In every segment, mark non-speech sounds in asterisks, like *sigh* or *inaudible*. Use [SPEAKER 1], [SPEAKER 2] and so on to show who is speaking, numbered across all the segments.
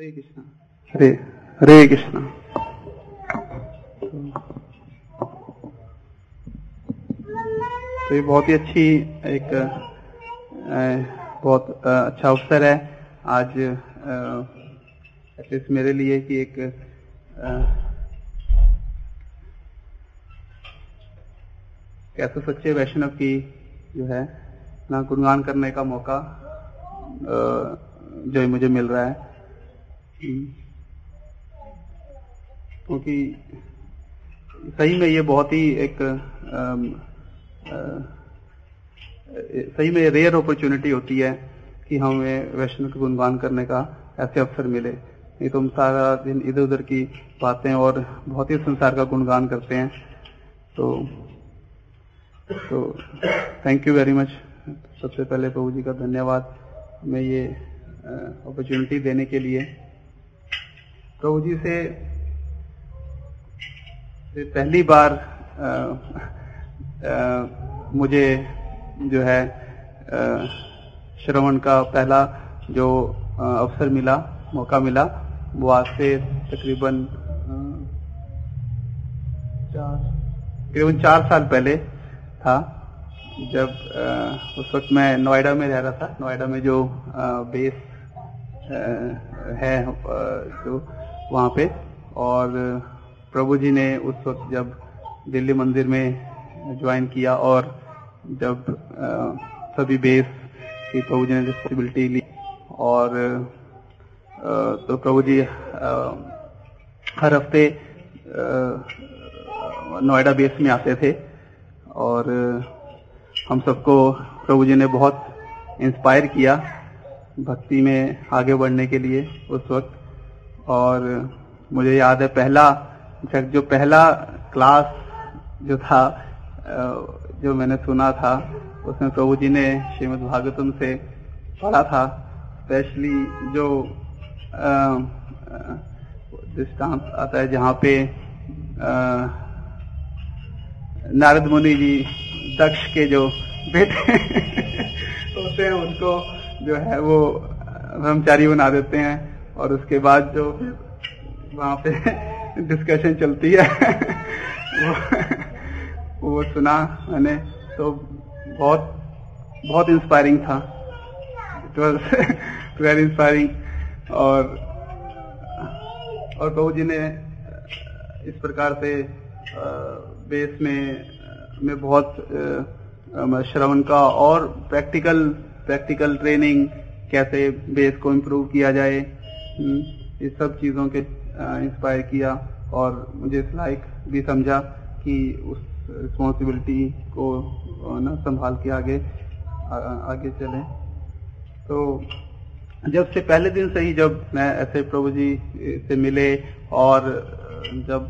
[SPEAKER 1] हरे कृष्णा हरे हरे कृष्णा तो ये बहुत ही अच्छी एक बहुत अच्छा अवसर है। आज एटलीस्ट मेरे लिए कि एक कैसे सच्चे वैष्णव की जो है ना गुणगान करने का मौका जो मुझे मिल रहा है। क्योंकि सही में ये बहुत ही एक सही में रेयर अपॉर्चुनिटी होती है कि हमें वैष्णव के गुणगान करने का ऐसे अवसर मिले। नहीं तो हम सारा दिन इधर उधर की बातें और बहुत ही संसार का गुणगान करते हैं। तो तो थैंक यू वेरी मच सबसे पहले प्रभु जी का धन्यवाद। मैं ये अपॉर्चुनिटी देने के लिए प्रभु जी से पहली बार आ, आ, मुझे जो है श्रवण का पहला जो अवसर मिला मौका मिला वो आज से तकरीबन तकरीबन चार साल पहले था जब आ, उस वक्त मैं नोएडा में रह रहा था। नोएडा में जो आ, बेस आ, है जो वहाँ पे। और प्रभु जी ने उस वक्त जब दिल्ली मंदिर में ज्वाइन किया और जब सभी बेस की प्रभु जी ने रिस्पॉन्सिबिलिटी ली और तो प्रभु जी हर हफ़्ते नोएडा बेस में आते थे। और हम सबको प्रभु जी ने बहुत इंस्पायर किया भक्ति में आगे बढ़ने के लिए उस वक्त। और मुझे याद है पहला जो पहला क्लास जो था जो मैंने सुना था, उसमें प्रभु जी ने श्रीमद भागवतम से पढ़ा था स्पेशली जो दृष्टांत आता है जहाँ पे नारद मुनि जी दक्ष के जो बेटे *laughs* होते हैं, उनको जो है वो ब्रह्मचारी बना देते हैं। और उसके बाद जो वहाँ पे डिस्कशन चलती है वो, वो सुना मैंने तो बहुत बहुत इंस्पायरिंग था। इट वॉज़ वेरी इंस्पायरिंग और और प्रभु जी ने इस प्रकार से बेस में में बहुत श्रवण का और प्रैक्टिकल प्रैक्टिकल ट्रेनिंग कैसे बेस को इम्प्रूव किया जाए। इस सब चीज़ों के इंस्पायर किया और मुझे इस लायक भी समझा कि उस रिस्पॉन्सिबिलिटी को ना संभाल के आगे आ, आगे चलें। तो जब से पहले दिन से ही जब मैं ऐसे प्रभु जी से मिले और जब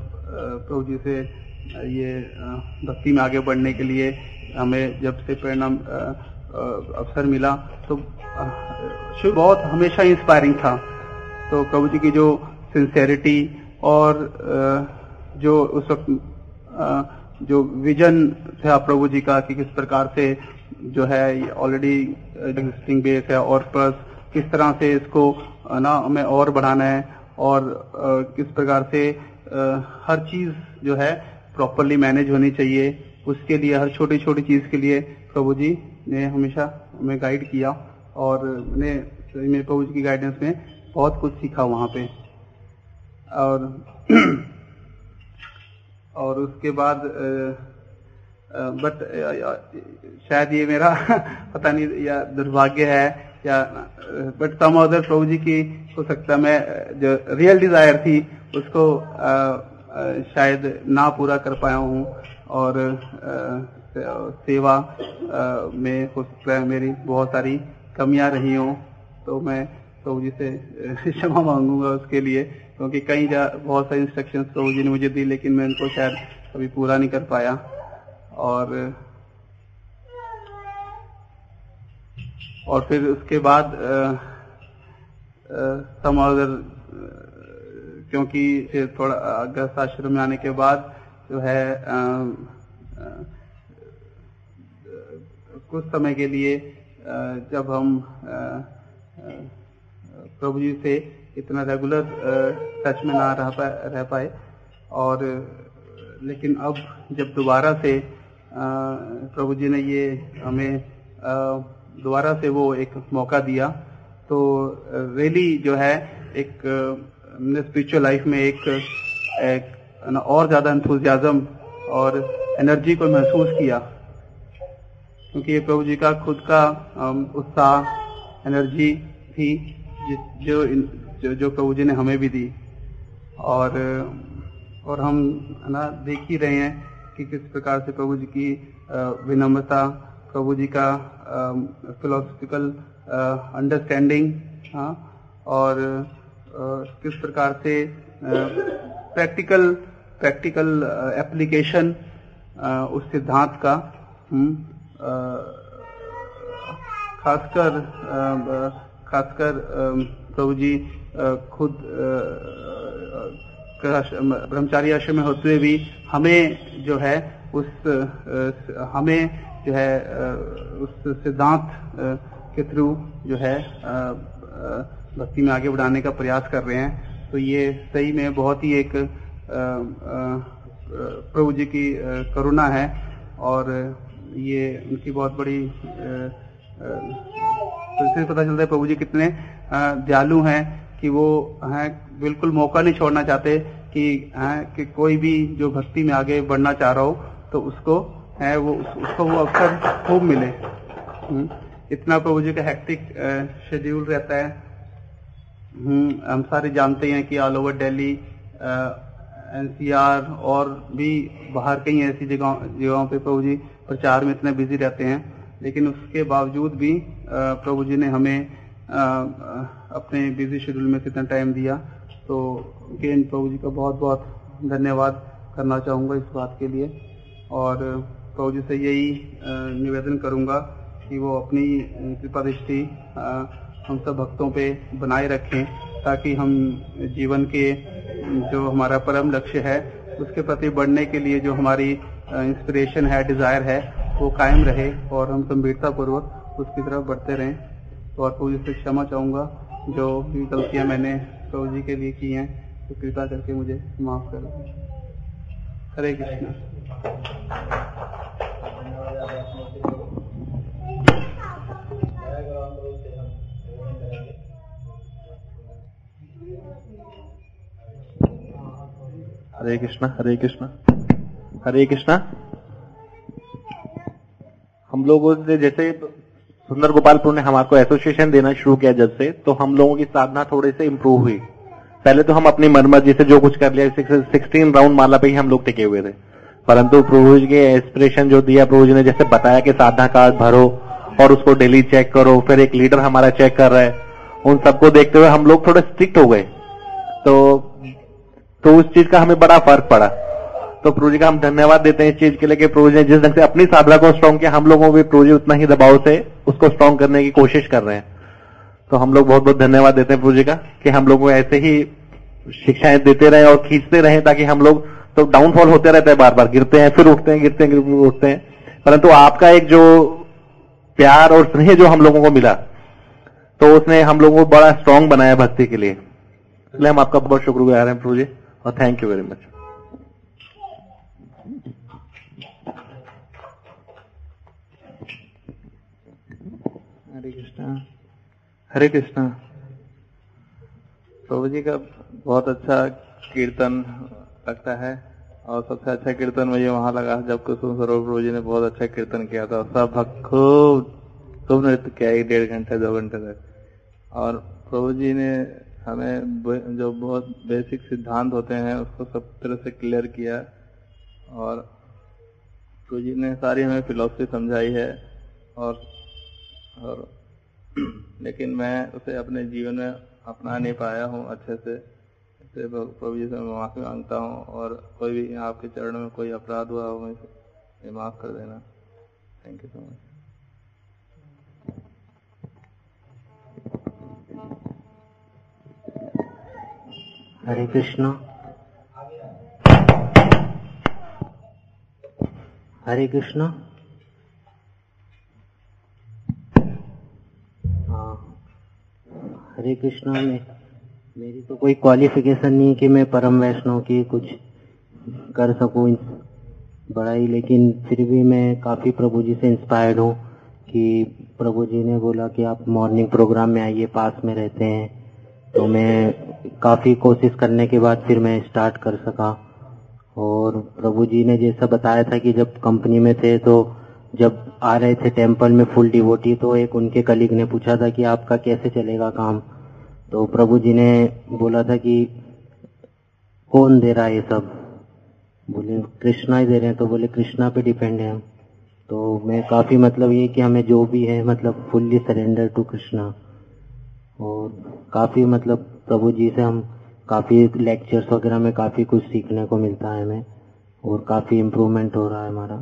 [SPEAKER 1] प्रभु जी से ये भक्ति में आगे बढ़ने के लिए हमें जब से प्रेरणा अवसर मिला तो शुरू बहुत हमेशा इंस्पायरिंग था। तो प्रभु जी की जो सिंसेरिटी और जो उस वक्त जो विजन था प्रभु जी का कि किस प्रकार से जो है ऑलरेडी एग्जिस्टिंग बेस है और प्लस किस तरह से इसको ना हमें और बढ़ाना है और किस प्रकार से हर चीज़ जो है प्रॉपरली मैनेज होनी चाहिए। उसके लिए, हर छोटी छोटी चीज़ के लिए प्रभु जी ने हमेशा हमें गाइड किया और मैंने प्रभु जी की गाइडेंस में बहुत कुछ सीखा वहाँ पे। और *clears throat* और उसके बाद बट शायद ये मेरा *laughs* पता नहीं या दुर्भाग्य है या बट सम अदर प्रभु जी की हो सकता मैं जो रियल डिज़ायर थी उसको आ, आ, शायद ना पूरा कर पाया हूँ। और आ, सेवा में हो सकता है मेरी बहुत सारी कमियाँ रही हूँ तो मैं प्रभु जी से क्षमा मांगूँगा उसके लिए क्योंकि कई बहुत सारे इंस्ट्रक्शंस प्रभु जी ने मुझे दी लेकिन मैं उनको शायद कभी पूरा नहीं कर पाया। और और फिर उसके बाद समागर क्योंकि फिर थोड़ा अगस्त आश्रम में आने के बाद जो है आ, आ, कुछ समय के लिए आ, जब हम प्रभु जी से इतना रेगुलर टच में ना रह पाए रह पाए। और लेकिन अब जब दोबारा से प्रभु जी ने ये हमें दोबारा से वो एक मौका दिया तो रेली जो है एक स्पिरिचुअल लाइफ में एक, एक और ज़्यादा इंथुजियाजम और एनर्जी को महसूस किया। क्योंकि ये प्रभु जी का खुद का उत्साह एनर्जी थी जो जो, जो प्रभु जी ने हमें भी दी। और और हम ना देख ही रहे हैं कि किस प्रकार से प्रभु जी की विनम्रता प्रभु जी का फिलोसफिकल अंडरस्टैंडिंग हाँ और किस प्रकार से प्रैक्टिकल प्रैक्टिकल एप्लीकेशन उस सिद्धांत का हम्म, खासकर खासकर प्रभु जी खुद ब्रह्मचारी आश्रम में होते हुए भी हमें जो है उस हमें जो है उस सिद्धांत के थ्रू जो है भक्ति में आगे बढ़ाने का प्रयास कर रहे हैं। तो ये सही में बहुत ही एक प्रभु जी की करुणा है और ये उनकी बहुत बड़ी तो इससे पता चलता है प्रभु जी कितने दयालु हैं कि वो हैं बिल्कुल मौका नहीं छोड़ना चाहते कि हैं कि कोई भी जो भक्ति में आगे बढ़ना चाह रहा हो तो उसको है वो उसको वो अवसर खूब मिले। हम्म, इतना प्रभु जी का हेक्टिक शेड्यूल रहता है। हम्म, हम सारे जानते हैं कि ऑल ओवर दिल्ली एनसीआर और भी बाहर कई ऐसी जगह जगहों पे प्रभु जी प्रचार में इतने बिज़ी रहते हैं। लेकिन उसके बावजूद भी प्रभु जी ने हमें अपने बिज़ी शेड्यूल में कितना टाइम दिया। तो अगेन प्रभु जी का बहुत बहुत धन्यवाद करना चाहूँगा इस बात के लिए। और प्रभु जी से यही निवेदन करूँगा कि वो अपनी कृपा दृष्टि हम सब भक्तों पे बनाए रखें, ताकि हम जीवन के, जो हमारा परम लक्ष्य है, उसके प्रति बढ़ने के लिए जो हमारी इंस्पिरेशन है डिज़ायर है वो कायम रहे और हम गंभीरता पूर्वक उसकी तरफ़ बढ़ते रहें। और प्रभु जी से क्षमा चाहूँगा, जो भी गलतियाँ मैंने प्रभु जी के लिए की हैं तो कृपा करके मुझे माफ़ कर हरे कृष्ण।
[SPEAKER 2] हरे कृष्णा हरे कृष्णा। हरे कृष्णा। हम लोगों ने जैसे सुंदर गोपालपुर ने हमारे एसोसिएशन देना शुरू किया जब से तो हम लोगों की साधना थोड़ी से इम्प्रूव हुई। पहले तो हम अपनी मरमत से जो कुछ कर लिया सिक्सटीन राउंड माला पे ही हम लोग टिके हुए थे। परंतु जी के इंस्पिरेशन जो दिया प्रभु जी ने जैसे बताया कि साधना कार्ड भरो और उसको डेली चेक करो, फिर एक लीडर हमारा चेक कर रहा है। उन सबको देखते हुए हम लोग थोड़े स्ट्रिक्ट हो गए। तो तो उस चीज़ का हमें बड़ा फ़र्क पड़ा। तो प्रभु जी का हम धन्यवाद देते हैं इस चीज़ के लिए कि प्रभु जी ने जिस ढंग से अपनी साधना को स्ट्रॉन्ग किया, हम लोगों को भी प्रभु जी उतना ही दबाव से उसको स्ट्रॉन्ग करने की कोशिश कर रहे हैं। तो हम लोग बहुत बहुत धन्यवाद देते हैं प्रभु जी का कि हम लोग को ऐसे ही शिक्षाएँ देते रहे और खींचते रहे ताकि हम लोग तो डाउनफॉल होते रहते हैं बार बार गिरते हैं, फिर उठते हैं, गिरते हैं उठते हैं। परंतु आपका एक जो प्यार और स्नेह जो हम लोगों को मिला तो उसने हम लोगों को बड़ा स्ट्रांग बनाया भक्ति के लिए। इसलिए हम आपका बहुत शुक्रगुजार हैं प्रभु जी और thank you very much Hare Krishna Hare Krishna. प्रभु जी का बहुत अच्छा कीर्तन लगता है और सबसे अच्छा कीर्तन मुझे वहाँ लगा जब कुसुम सरोवर प्रभु जी ने बहुत अच्छा कीर्तन किया था। सब भक्त खूब खूब नृत्य किया एक डेढ़ घंटे, दो घंटे तक। और प्रभु जी ने हमें जो बहुत बेसिक सिद्धांत होते हैं, उसको सब तरह से क्लियर किया। और प्रभु जी ने सारी हमें फिलोसफी समझाई है और और लेकिन मैं उसे अपने जीवन में अपना नहीं पाया हूँ अच्छे से। प्रभु जी से मैं माफ़ी माँगता हूँ और कोई भी आपके चरणों में कोई अपराध हुआ हो, मैं माफ़ कर देना। Thank you so
[SPEAKER 3] much Hare Krishna. Hare Krishna. Hare Krishna में। मैं तो कोई क्वालिफिकेशन नहीं कि मैं परम वैष्णव की कुछ कर सकूँ बड़ाई, लेकिन फिर भी मैं काफ़ी प्रभु जी से इंस्पायर्ड हूँ कि प्रभु जी ने बोला कि आप मॉर्निंग प्रोग्राम में आइए, पास में रहते हैं। तो मैं काफ़ी कोशिश करने के बाद फिर मैं स्टार्ट कर सका। और प्रभु जी ने जैसा बताया था कि जब कंपनी में थे तो जब आ रहे थे टेंपल में फुल डिवोटी तो एक उनके कलीग ने पूछा था कि आपका कैसे चलेगा काम? तो प्रभु जी ने बोला था कि, कौन दे रहा है ये सब? बोले, कृष्णा ही दे रहे हैं। तो बोले, कृष्णा पे डिपेंड है। हम तो मैं काफ़ी मतलब ये कि हमें जो भी है मतलब फुल्ली सरेंडर टू कृष्णा और काफ़ी मतलब प्रभु जी से हम काफ़ी लेक्चर्स वगैरह में काफ़ी कुछ सीखने को मिलता है हमें। और काफ़ी इम्प्रूवमेंट हो रहा है हमारा।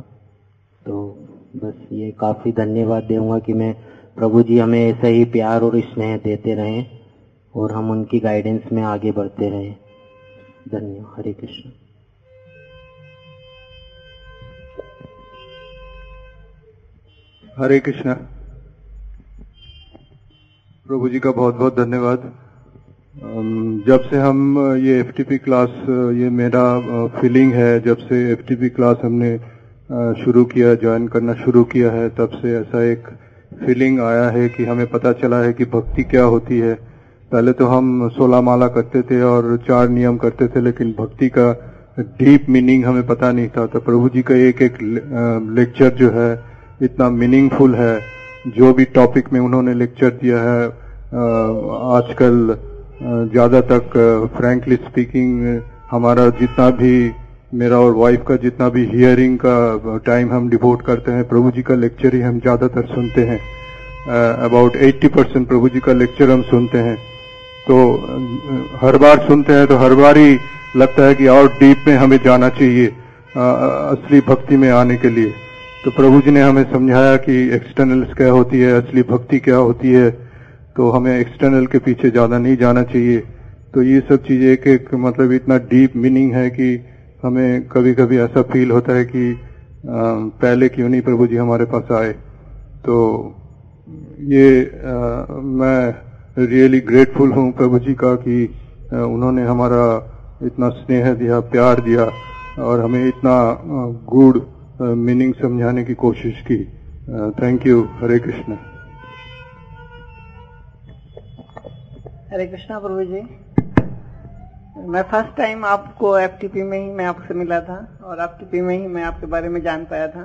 [SPEAKER 3] तो बस ये काफ़ी धन्यवाद दूँगा कि मैं प्रभु जी हमें ऐसे ही प्यार और स्नेह देते रहें और हम उनकी गाइडेंस में आगे बढ़ते रहें। धन्यवाद। हरे कृष्ण।
[SPEAKER 4] हरे कृष्णा। प्रभु जी का बहुत बहुत धन्यवाद जब से हम ये एफ़ क्लास ये मेरा फीलिंग है, जब से एफटीपी क्लास हमने शुरू किया, ज्वाइन करना शुरू किया है, तब से ऐसा एक फीलिंग आया है कि हमें पता चला है कि भक्ति क्या होती है। पहले तो हम सोलह माला करते थे और चार नियम करते थे, लेकिन भक्ति का डीप मीनिंग हमें पता नहीं था। तो प्रभु जी का एक एक लेक्चर जो है, इतना मीनिंगफुल है। जो भी टॉपिक में उन्होंने लेक्चर दिया है आजकल ज़्यादा तक फ्रैंकली स्पीकिंग हमारा जितना भी मेरा और वाइफ का जितना भी हियरिंग का टाइम हम डिवोट करते हैं, प्रभु जी का लेक्चर ही हम ज़्यादातर सुनते हैं। अबाउट 80 परसेंट प्रभु जी का लेक्चर हम सुनते हैं। तो हर बार सुनते हैं तो हर बार ही लगता है कि और डीप में हमें जाना चाहिए असली भक्ति में आने के लिए। तो प्रभु जी ने हमें समझाया कि एक्सटर्नल क्या होती है, असली भक्ति क्या होती है तो हमें एक्सटर्नल के पीछे ज़्यादा नहीं जाना चाहिए। तो ये सब चीज़ें एक एक मतलब इतना डीप मीनिंग है कि हमें कभी कभी ऐसा फील होता है कि पहले क्यों नहीं प्रभु जी हमारे पास आए? तो ये आ, मैं रियली ग्रेटफुल हूँ प्रभु जी का कि आ, उन्होंने हमारा इतना स्नेह दिया प्यार दिया और हमें इतना गुड मीनिंग समझाने की कोशिश की। Thank you. हरे कृष्ण।
[SPEAKER 5] हरे कृष्णा प्रभु जी। मैं फ़र्स्ट टाइम आपको एफटीपी में ही मैं आपसे मिला था और एफटीपी में ही मैं आपके बारे में जान पाया था।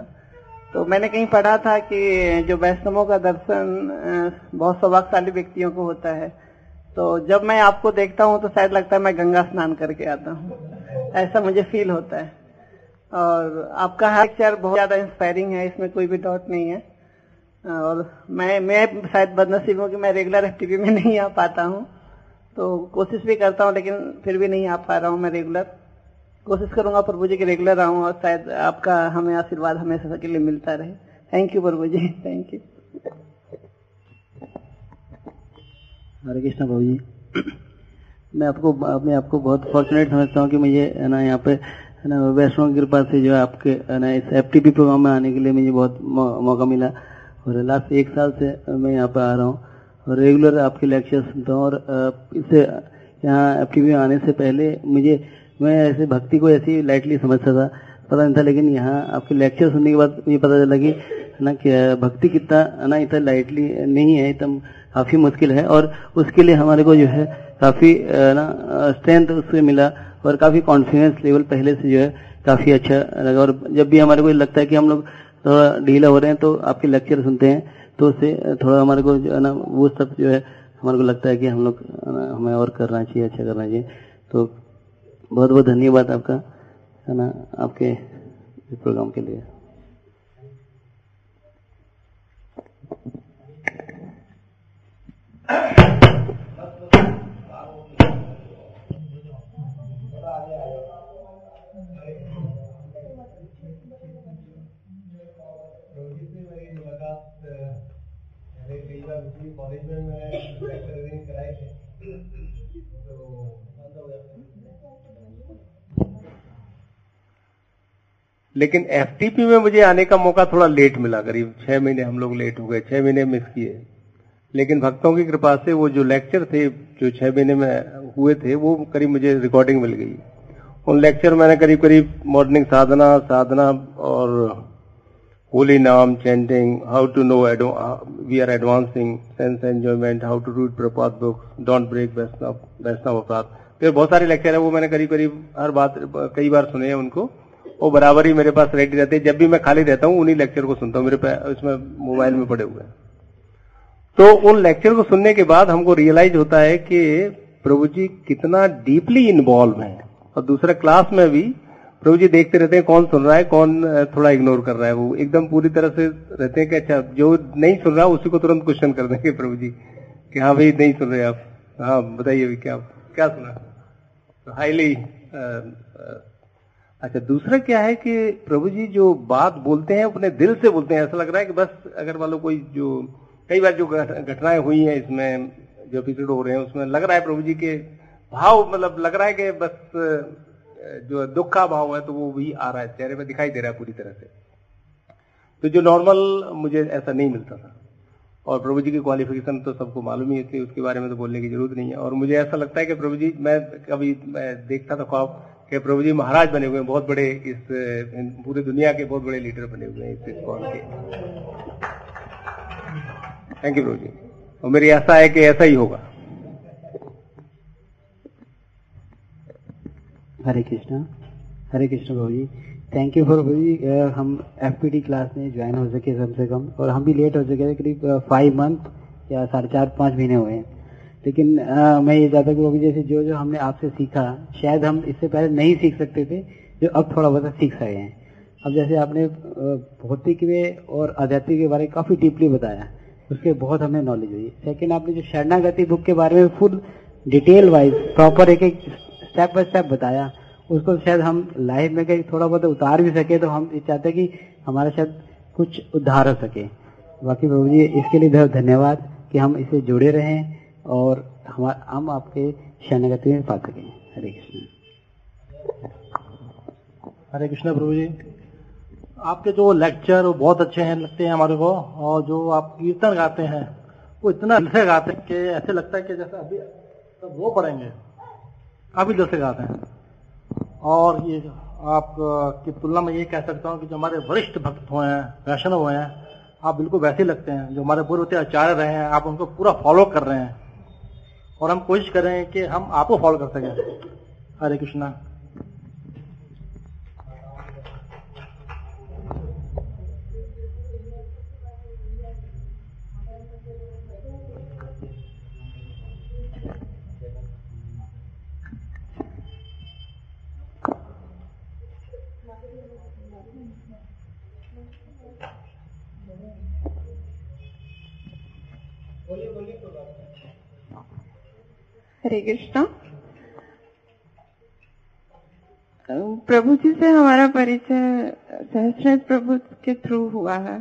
[SPEAKER 5] तो मैंने कहीं पढ़ा था कि जो वैष्णवों का दर्शन बहुत सौभाग्यशाली व्यक्तियों को होता है। तो जब मैं आपको देखता हूँ तो शायद लगता है मैं गंगा स्नान करके आता हूँ। ऐसा मुझे फील होता है। और आपका हर लेक्चर बहुत ज़्यादा इंस्पायरिंग है, इसमें कोई भी डाउट नहीं है। और मैं मैं शायद बदनसीब हूँ कि मैं रेगुलर एक्टिविटी में नहीं आ पाता हूँ। तो कोशिश भी करता हूँ, लेकिन फिर भी नहीं आ पा रहा हूँ मैं रेगुलर कोशिश करूँगा प्रभु जी के रेगुलर आऊँ और शायद आपका हमें आशीर्वाद हमेशा के लिए मिलता रहे। थैंक यू प्रभु जी थैंक यू
[SPEAKER 6] हरे कृष्णा प्रभु जी। मैं आपको मैं आपको बहुत फॉर्चुनेट समझता हूँ कि मुझे है ना, यहाँ पे, है ना, वैष्णव की कृपा से जो है आपके, है ना, इस एफ़ प्रोग्राम में आने के लिए मुझे बहुत मौका मिला। और लास्ट एक साल से मैं यहाँ पे आ रहा हूँ। रेगुलर आपके लेक्चर सुनता हूँ और इससे यहाँ में आने से पहले मुझे, मैं ऐसे भक्ति को ऐसी लाइटली समझता था, पता नहीं था, लेकिन यहाँ आपके लेक्चर सुनने के बाद मुझे पता चला कि ना कि भक्ति कितना, ना इतना लाइटली नहीं है एकदम काफ़ी मुश्किल है और उसके लिए हमारे को जो है काफ़ी ना स्ट्रेंथ उससे मिला और काफ़ी कॉन्फिडेंस लेवल पहले से जो है काफ़ी अच्छा लगा और जब भी हमारे को लगता है कि हम लोग थोड़ा ढीला हो रहे हैं तो आपके लेक्चर सुनते हैं। तो उससे थोड़ा हमारे को जो है ना, वो सब जो है, हमारे को लगता है कि हम लोग हमें और करना चाहिए अच्छा करना चाहिए। तो बहुत बहुत धन्यवाद आपका, है ना, आपके इस प्रोग्राम के लिए।
[SPEAKER 7] कॉलेज में मैं कराए थे। लेकिन एफटीपी में मुझे आने का मौका थोड़ा लेट मिला। करीब छह महीने हम लोग लेट हो गए, छह महीने मिस किए। लेकिन भक्तों की कृपा से वो जो लेक्चर थे, जो छह महीने में हुए थे, वो करीब मुझे रिकॉर्डिंग मिल गई। उन लेक्चर मैंने करीब करीब मॉर्निंग साधना साधना और holy name chanting how to know we are advancing sense enjoyment how to read Prabhupada book don't break Vaishnava Vaishnava अपराध फिर बहुत सारे लेक्चर है, वो मैंने करीब करीब हर बात, कई बार सुने हैं उनको। वो बराबर ही मेरे पास रेडी रहते हैं। जब भी मैं खाली रहता हूँ, उन्हीं लेक्चर को सुनता हूँ। मेरे पास उसमें मोबाइल में पड़े हुए हैं। तो उन लेक्चर को सुनने के बाद हमको रियलाइज़ होता है कि प्रभु जी कितना डीपली इन्वॉल्व है। और दूसरा क्लास में भी प्रभु जी देखते रहते हैं कौन सुन रहा है, कौन थोड़ा इग्नोर कर रहा है वो। एकदम पूरी तरह से रहते हैं कि अच्छा जो नहीं सुन रहा, उसी को तुरंत क्वेश्चन कर देंगे प्रभु जी कि हाँ भाई, नहीं सुन रहे आप। हाँ बताइए क्या क्या सुना? तो हाईली अच्छा दूसरा क्या है कि प्रभु जी जो बात बोलते हैं, अपने दिल से बोलते हैं। ऐसा लग रहा है कि बस अगर मान लो कोई जो, कई बार जो घटनाएँ हुई हैं इसमें, जो एपिसोड हो रहे हैं, उसमें लग रहा है प्रभु जी के भाव मतलब लग रहा है कि बस जो दुख का भाव है तो वो भी आ रहा है, चेहरे पे दिखाई दे रहा है पूरी तरह से। तो जो नॉर्मल मुझे ऐसा नहीं मिलता था। और प्रभु जी की क्वालिफिकेशन तो सबको मालूम ही है उसके बारे में तो बोलने की ज़रूरत नहीं है। और मुझे ऐसा लगता है कि प्रभु जी, मैं कभी, मैं देखता था ख्वाब कि प्रभु जी महाराज बने हुए हैं, बहुत बड़े इस पूरी दुनिया के बहुत बड़े लीडर बने हुए हैं इस कौन के। थैंक यू प्रभु जी। और मेरी ऐसा है कि ऐसा ही होगा।
[SPEAKER 8] हरे कृष्णा हरे कृष्ण प्रभु जी थैंक यू फॉर जी हम एफपीटी क्लास में ज्वाइन हो सके कम से कम और हम भी लेट हो सके करीब फाइव मंथ या साढ़े चार पाँच महीने हुए हैं। लेकिन आ, मैं ये चाहता हूँ जैसे जो जो हमने आपसे सीखा शायद हम इससे पहले नहीं सीख सकते थे जो अब थोड़ा बहुत सीख सके हैं। अब जैसे आपने भौतिक में और आध्यात्मिक के बारे में काफ़ी डीपली बताया उसके बहुत हमें नॉलेज हुई। सेकेंड आपने जो शरणागति बुक के बारे में फुल डिटेल वाइज प्रॉपर एक एक स्टेप बाय स्टेप बताया। उसको शायद हम लाइफ में कहीं थोड़ा बहुत उतार भी सके तो हम चाहते कि हमारा शायद कुछ उद्धार हो सके। बाकी प्रभु जी, इसके लिए बहुत धन्यवाद कि हम इसे जुड़े रहें और हम आपके शरणगति में पा सकें। हरे कृष्ण।
[SPEAKER 9] हरे कृष्ण प्रभु जी। आपके जो लेक्चर बहुत अच्छे हैं, लगते हैं हमारे को, और जो आप कीर्तन गाते हैं, वो इतना *laughs* से गाते हैं कि ऐसे लगता है कि जैसे अभी तो वो पढ़ेंगे काफ़ी दर्शक से गाते हैं। और ये आप की तुलना में ये कह सकता हूँ कि जो हमारे वरिष्ठ भक्त हुए हैं, वैष्णव हुए हैं, आप बिल्कुल वैसे ही लगते हैं। जो हमारे पूर्व आचार्य रहे हैं, आप उनको पूरा फॉलो कर रहे हैं। और हम कोशिश कर रहे हैं कि हम आपको फॉलो कर सकें। हरे कृष्णा।
[SPEAKER 10] हरे कृष्णा। प्रभु जी से हमारा परिचय सहस्र प्रभु के थ्रू हुआ है।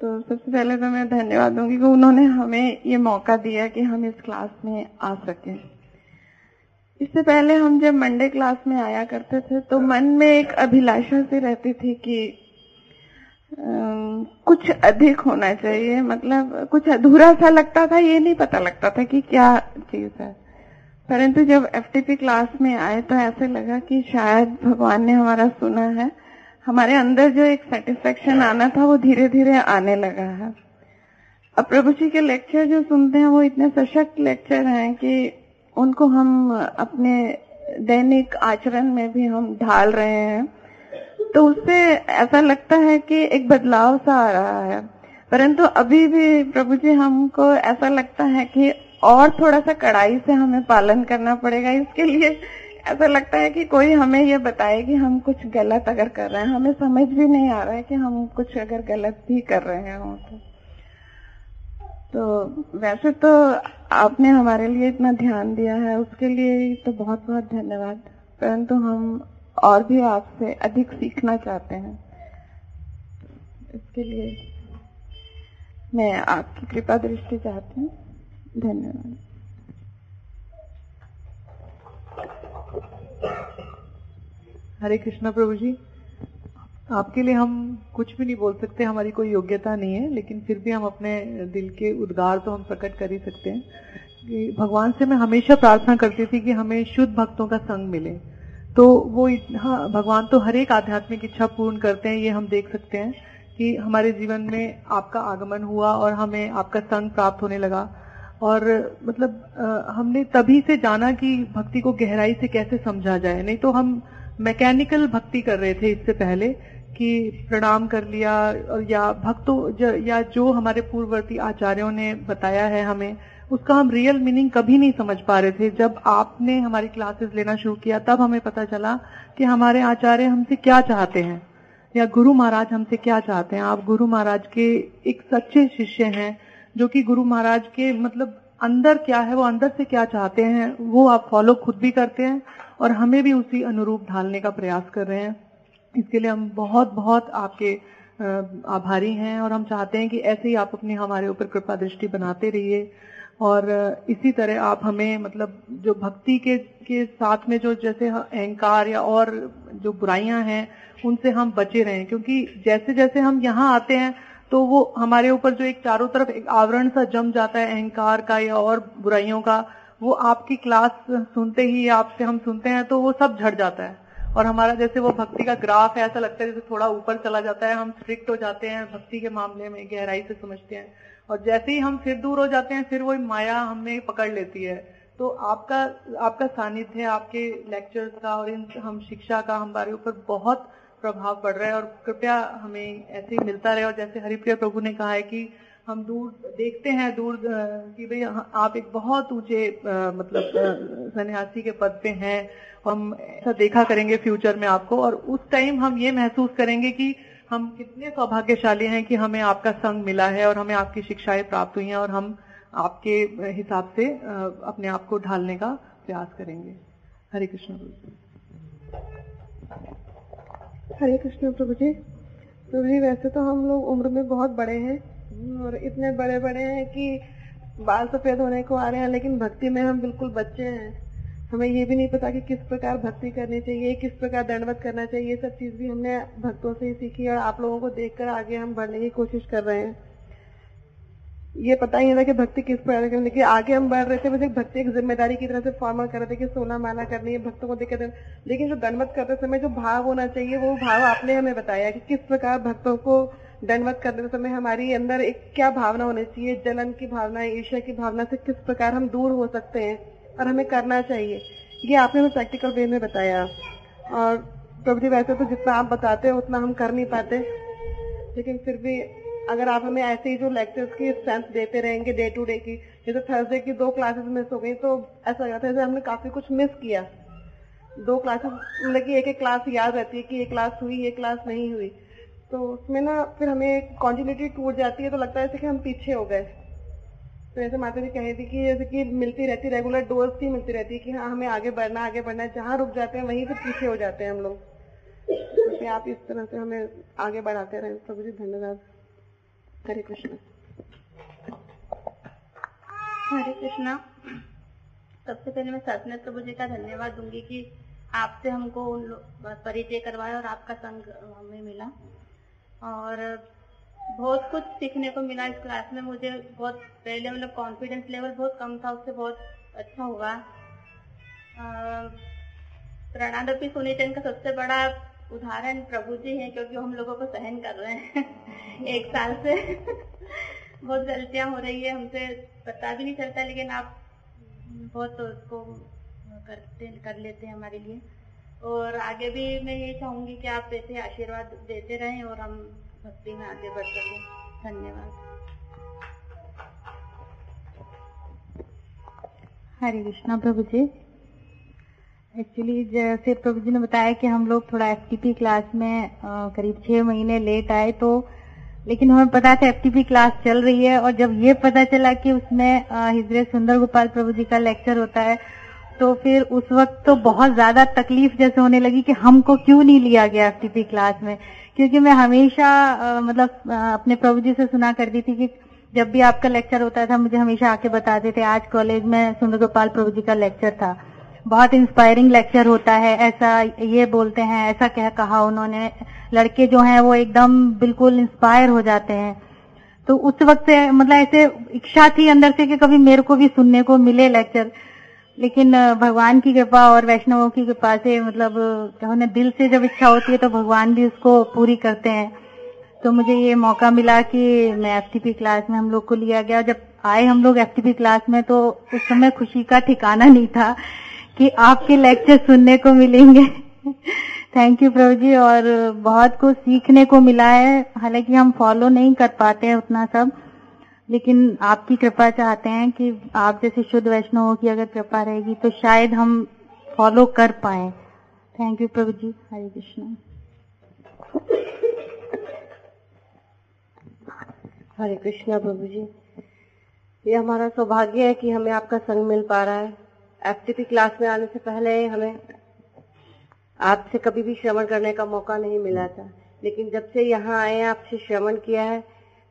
[SPEAKER 10] तो सबसे पहले तो मैं धन्यवाद दूँगी कि उन्होंने हमें ये मौका दिया कि हम इस क्लास में आ सके। इससे पहले हम जब मंडे क्लास में आया करते थे तो मन में एक अभिलाषा से रहती थी कि कुछ अधिक होना चाहिए मतलब कुछ अधूरा सा लगता था, ये नहीं पता लगता था कि क्या चीज़ है। परंतु जब एफटीपी क्लास में आए तो ऐसे लगा कि शायद भगवान ने हमारा सुना है। हमारे अंदर जो एक सेटिस्फेक्शन आना था, वो धीरे धीरे आने लगा है। अब प्रभु जी के लेक्चर जो सुनते हैं, वो इतने सशक्त लेक्चर हैं कि उनको हम अपने दैनिक आचरण में भी हम ढाल रहे हैं। तो उससे ऐसा लगता है कि एक बदलाव सा आ रहा है। परंतु अभी भी प्रभु जी हमको ऐसा लगता है कि और थोड़ा सा कड़ाई से हमें पालन करना पड़ेगा। इसके लिए ऐसा लगता है कि कोई हमें ये बताए कि हम कुछ गलत अगर कर रहे हैं। हमें समझ भी नहीं आ रहा है कि हम कुछ अगर गलत भी कर रहे हो तो। तो वैसे तो आपने हमारे लिए इतना ध्यान दिया है। उसके लिए तो बहुत बहुत धन्यवाद। परंतु हम और भी आपसे अधिक सीखना चाहते हैं। इसके लिए मैं आपकी कृपा दृष्टि चाहती हूँ। धन्यवाद।
[SPEAKER 11] हरे कृष्णा प्रभु जी, आपके लिए हम कुछ भी नहीं बोल सकते, हमारी कोई योग्यता नहीं है, लेकिन फिर भी हम अपने दिल के उद्गार तो हम प्रकट कर ही सकते हैं। भगवान से मैं हमेशा प्रार्थना करती थी कि हमें शुद्ध भक्तों का संग मिले। तो वो हाँ भगवान तो हर एक आध्यात्मिक इच्छा पूर्ण करते हैं ये हम देख सकते हैं कि हमारे जीवन में आपका आगमन हुआ और हमें आपका संग प्राप्त होने लगा। और मतलब आ, हमने तभी से जाना कि भक्ति को गहराई से कैसे समझा जाए। नहीं तो हम मैकेनिकल भक्ति कर रहे थे इससे पहले कि प्रणाम कर लिया या भक्तों या जो हमारे पूर्ववर्ती आचार्यों ने बताया है हमें उसका हम रियल मीनिंग कभी नहीं समझ पा रहे थे। जब आपने हमारी क्लासेस लेना शुरू किया, तब हमें पता चला कि हमारे आचार्य हमसे क्या चाहते हैं, या गुरु महाराज हमसे क्या चाहते हैं। आप गुरु महाराज के एक सच्चे शिष्य हैं, जो कि गुरु महाराज के मतलब अंदर क्या है, वो अंदर से क्या चाहते हैं, वो आप फॉलो खुद भी करते हैं और हमें भी उसी अनुरूप ढालने का प्रयास कर रहे हैं। इसके लिए हम बहुत बहुत आपके आभारी हैं और हम चाहते हैं कि ऐसे ही आप अपनी हमारे ऊपर कृपा दृष्टि बनाते रहिए। और इसी तरह आप हमें मतलब जो भक्ति के के साथ में जो जैसे अहंकार या और जो बुराइयाँ हैं, उनसे हम बचे रहें। क्योंकि जैसे जैसे हम यहाँ आते हैं तो वो हमारे ऊपर जो एक चारों तरफ़ एक आवरण सा जम जाता है, अहंकार का या और बुराइयों का, वो आपकी क्लास सुनते ही आपसे हम सुनते हैं तो वो सब झड़ जाता है। और हमारा जैसे वो भक्ति का ग्राफ है ऐसा लगता है जैसे थोड़ा ऊपर चला जाता है, हम स्ट्रिक्ट हो जाते हैं भक्ति के मामले में, गहराई से समझते हैं। और जैसे ही हम फिर दूर हो जाते हैं, फिर वही माया हमें पकड़ लेती है। तो आपका आपका सानिध्य, आपके लेक्चर्स का और इन, हम शिक्षा का हमारे ऊपर बहुत प्रभाव पड़ रहा है और कृपया हमें ऐसे ही मिलता रहे। और जैसे हरिप्रिया प्रभु ने कहा है कि हम दूर, देखते हैं दूर कि भाई आप एक बहुत ऊँचे मतलब सन्यासी के पद पे हैं। हम ऐसा देखा करेंगे फ्यूचर में आपको। और उस टाइम हम ये महसूस करेंगे कि हम कितने सौभाग्यशाली हैं कि हमें आपका संग मिला है और हमें आपकी शिक्षाएँ प्राप्त हुई हैं और हम आपके हिसाब से अपने आप को ढालने का प्रयास करेंगे। हरे कृष्ण प्रभु
[SPEAKER 12] हरे कृष्ण प्रभु जी। प्रभु जी वैसे तो हम लोग उम्र में बहुत बड़े हैं और इतने बड़े बड़े हैं कि बाल सफ़ेद होने को आ रहे हैं, लेकिन भक्ति में हम बिल्कुल बच्चे हैं। हमें ये भी नहीं पता कि किस प्रकार भक्ति करनी चाहिए, किस प्रकार दंडवत करना चाहिए। ये सब चीज़ भी हमने भक्तों से ही सीखी और आप लोगों को देखकर आगे हम बढ़ने की कोशिश कर रहे हैं। ये पता ही नहीं था कि भक्ति किस प्रकार करनी लेकिन आगे हम बढ़ रहे थे एक भक्ति, एक ज़िम्मेदारी की तरह से फॉर्मल कर रहे थे कि सोना माला करनी है, भक्तों को देख लेकिन जो दंडवत करते समय जो भाव होना चाहिए, वो भाव आपने हमें बताया कि किस प्रकार भक्तों को दंडवत करते समय हमारी अंदर एक क्या भावना होनी चाहिए, जलन की भावना, ईर्ष्या की भावना से किस प्रकार हम दूर हो सकते हैं। और हमें करना चाहिए। ये आपने हमें प्रैक्टिकल वे में बताया। और प्रभु जी, वैसे तो जितना आप बताते हैं, उतना हम कर नहीं पाते। लेकिन फिर भी अगर आप हमें ऐसे ही जो लेक्चर्स की स्ट्रेंथ देते रहेंगे डे टू डे की, जैसे थर्सडे की दो क्लासेस मिस हो गई तो ऐसा लगा था जैसे हमने काफ़ी कुछ मिस किया। दो क्लासेस मतलब कि एक एक क्लास याद रहती है कि ये क्लास हुई, ये क्लास नहीं हुई। तो उसमें ना फिर हमें कॉन्टिन्यूटी टूट जाती है तो लगता है जैसे कि हम पीछे हो गए। तो जैसे माता जी कही थी कि जैसे कि मिलती रहती रेगुलर डोज ही मिलती रहती है कि हाँ हमें आगे बढ़ना आगे बढ़ना है, जहाँ रुक जाते हैं, वहीं से पीछे हो जाते हैं हम लोग। तो आप इस तरह से हमें आगे बढ़ाते रहे। प्रभु जी, धन्यवाद। हरे कृष्ण।
[SPEAKER 13] हरे कृष्णा। सबसे पहले मैं सचनेत प्रभु जी का धन्यवाद दूँगी कि आपसे हमको परिचय करवाया और आपका संग हमें मिला। और बहुत कुछ सीखने को मिला इस क्लास में। मुझे बहुत पहले मतलब कॉन्फिडेंस लेवल बहुत कम था, उससे बहुत अच्छा हुआ। प्रणादपी सुनीचंद का सबसे बड़ा उदाहरण प्रभु जी हैं, क्योंकि हम लोगों को सहन कर रहे हैं *laughs* एक साल से। *laughs* बहुत गलतियाँ हो रही है, हमसे पता भी नहीं चलता, लेकिन आप बहुत उसको करते, कर लेते हैं हमारे लिए। और आगे भी मैं ये चाहूँगी कि आप ऐसे आशीर्वाद देते रहें और हम भक्ति में आगे बढ़ सकें। धन्यवाद।
[SPEAKER 14] हरे कृष्णा प्रभु जी। एक्चुअली जैसे प्रभु जी ने बताया कि हम लोग थोड़ा एफटीपी क्लास में करीब छह महीने लेट आए तो लेकिन हमें पता था एफटीपी क्लास चल रही है और जब ये पता चला कि उसमें हिजरे सुंदर गोपाल प्रभु जी का लेक्चर होता है तो फिर उस वक्त तो बहुत ज़्यादा तकलीफ़ जैसे होने लगी कि हमको क्यों नहीं लिया गया एफटीपी क्लास में। क्योंकि मैं हमेशा मतलब अपने प्रभु जी से सुना करती थी कि जब भी आपका लेक्चर होता था, मुझे हमेशा आके बताते थे, आज कॉलेज में सुंदर गोपाल प्रभु जी का लेक्चर था। बहुत इंस्पायरिंग लेक्चर होता है, ऐसा ये बोलते हैं, ऐसा कह, कहा उन्होंने। लड़के जो हैं, वो एकदम बिल्कुल इंस्पायर हो जाते हैं। तो उस वक्त से मतलब ऐसे इच्छा थी अंदर से कि कभी मेरे को भी सुनने को मिले लेक्चर लेकिन भगवान की कृपा और वैष्णवों की कृपा से मतलब ना दिल से जब इच्छा होती है तो भगवान भी उसको पूरी करते हैं। तो मुझे ये मौका मिला कि मैं एफटीपी क्लास में हम लोग को लिया गया। जब आए हम लोग एफटीपी क्लास में तो उस समय खुशी का ठिकाना नहीं था कि आपके लेक्चर सुनने को मिलेंगे। थैंक यू प्रभु जी और बहुत कुछ सीखने को मिला है। हालाँकि हम फॉलो नहीं कर पाते हैं उतना सब। लेकिन आपकी कृपा चाहते हैं कि आप जैसे शुद्ध वैष्णवों की अगर कृपा रहेगी तो शायद हम फॉलो कर पाए। थैंक यू प्रभु जी। हरे कृष्णा।
[SPEAKER 15] हरे कृष्णा, प्रभु जी। ये हमारा सौभाग्य है कि हमें आपका संग मिल पा रहा है। एफटीपी क्लास में आने से पहले हमें आपसे कभी भी श्रवण करने का मौका नहीं मिला था। लेकिन जब से यहाँ आए आपसे श्रवण किया है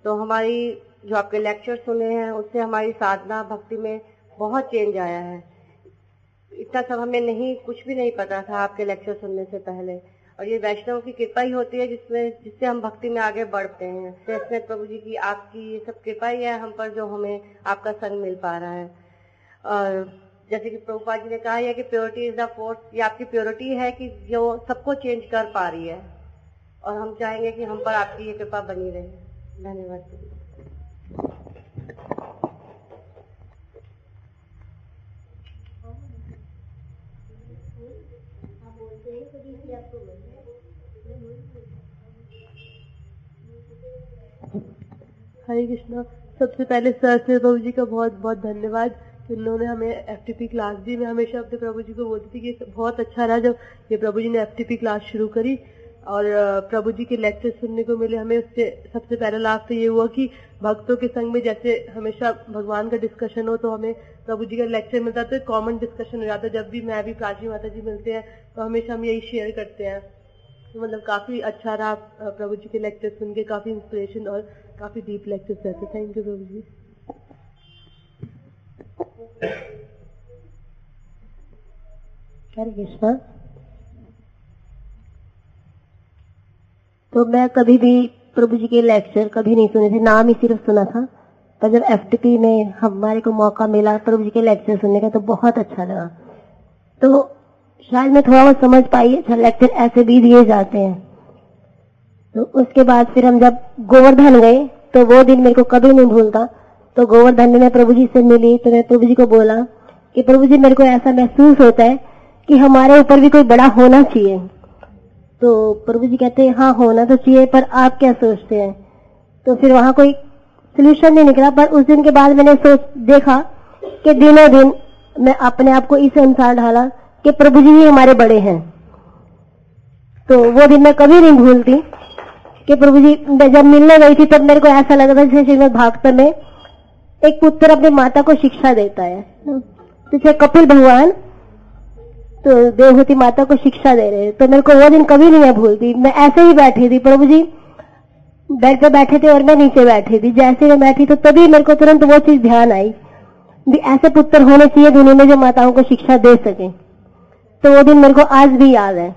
[SPEAKER 15] तो हमारी जो आपके लेक्चर सुने हैं, उससे हमारी साधना भक्ति में बहुत चेंज आया है। इतना सब हमें नहीं, कुछ भी नहीं पता था आपके लेक्चर सुनने से पहले। और ये वैष्णव की कृपा ही होती है जिसमें, जिससे हम भक्ति में आगे बढ़ते हैं। तो प्रभु जी की आपकी ये सब कृपा ही है हम पर जो हमें आपका संग मिल पा रहा है। और जैसे कि प्रभुपा जी ने कहा है कि प्योरिटी इज़ द फोर्स ये आपकी प्योरिटी है कि जो सबको चेंज कर पा रही है। और हम चाहेंगे कि हम पर आपकी ये कृपा बनी रहे। धन्यवाद
[SPEAKER 16] हरे कृष्णा। सबसे पहले सर से प्रभु जी का बहुत बहुत धन्यवाद उन्होंने हमें एफटीपी क्लास दी। मैं हमेशा अपने प्रभु जी को बोलती थी कि बहुत अच्छा रहा जब ये प्रभु जी ने एफटीपी क्लास शुरू करी और प्रभु जी के लेक्चर सुनने को मिले हमें उससे सबसे पहला लाभ तो ये हुआ कि भक्तों के संग में जैसे हमेशा भगवान का डिस्कशन हो तो हमें प्रभु जी का लेक्चर मिलता तो कॉमन डिस्कशन हो जाता है जब भी मैं भी प्राची माता जी मिलते हैं तो हमेशा हम यही शेयर करते हैं। तो मतलब काफ़ी अच्छा रहा प्रभु जी के लेक्चर सुन के, काफ़ी इंस्पिरेशन और काफ़ी डीप लेक्चर्स रहते थैंक यू प्रभु जी
[SPEAKER 17] हरे कृष्णा तो मैं कभी भी प्रभु जी के लेक्चर कभी नहीं सुने थे। नाम ही सिर्फ़ सुना था। पर जब एफटीपी में हमारे को मौका मिला प्रभु जी के लेक्चर सुनने का तो बहुत अच्छा लगा। तो शायद मैं थोड़ा बहुत समझ पाई अच्छा लेक्चर ऐसे भी दिए जाते हैं। तो उसके बाद फिर हम जब गोवर्धन गए तो वो दिन मेरे को कभी नहीं भूलता। तो गोवर्धन में मैं प्रभु जी से मिली तो मैं प्रभु जी को बोला कि प्रभु जी मेरे को ऐसा महसूस होता है कि हमारे ऊपर भी कोई बड़ा होना चाहिए। तो प्रभु जी कहते हैं हाँ होना तो चाहिए, पर आप क्या सोचते हैं? तो फिर वहाँ कोई सोल्यूशन नहीं निकला, पर उस दिन के बाद मैंने सोच, देखा कि दिनों दिन मैं अपने आप को इस अनुसार ढाला कि प्रभु जी ही हमारे बड़े हैं। तो वो दिन मैं कभी नहीं भूलती। कि प्रभु जी, मैं जब मिलने गई थी, तब मेरे को ऐसा लगा था जैसे श्रीमद भागवत में एक पुत्र अपनी माता को शिक्षा देता है। तो जैसे कपिल भगवान तो देवहूति माता को शिक्षा दे रहे तो मेरे को वो दिन कभी नहीं भूलती मैं ऐसे ही बैठी थी, प्रभु जी, बेड पे बैठे थे और मैं नीचे बैठी थी। जैसे मैं बैठी तो तभी मेरे को तुरंत वो चीज़ ध्यान आई भी ऐसे पुत्र होने चाहिए, दुनिया में जो माताओं को शिक्षा दे सके। तो वो दिन मेरे को आज भी याद है।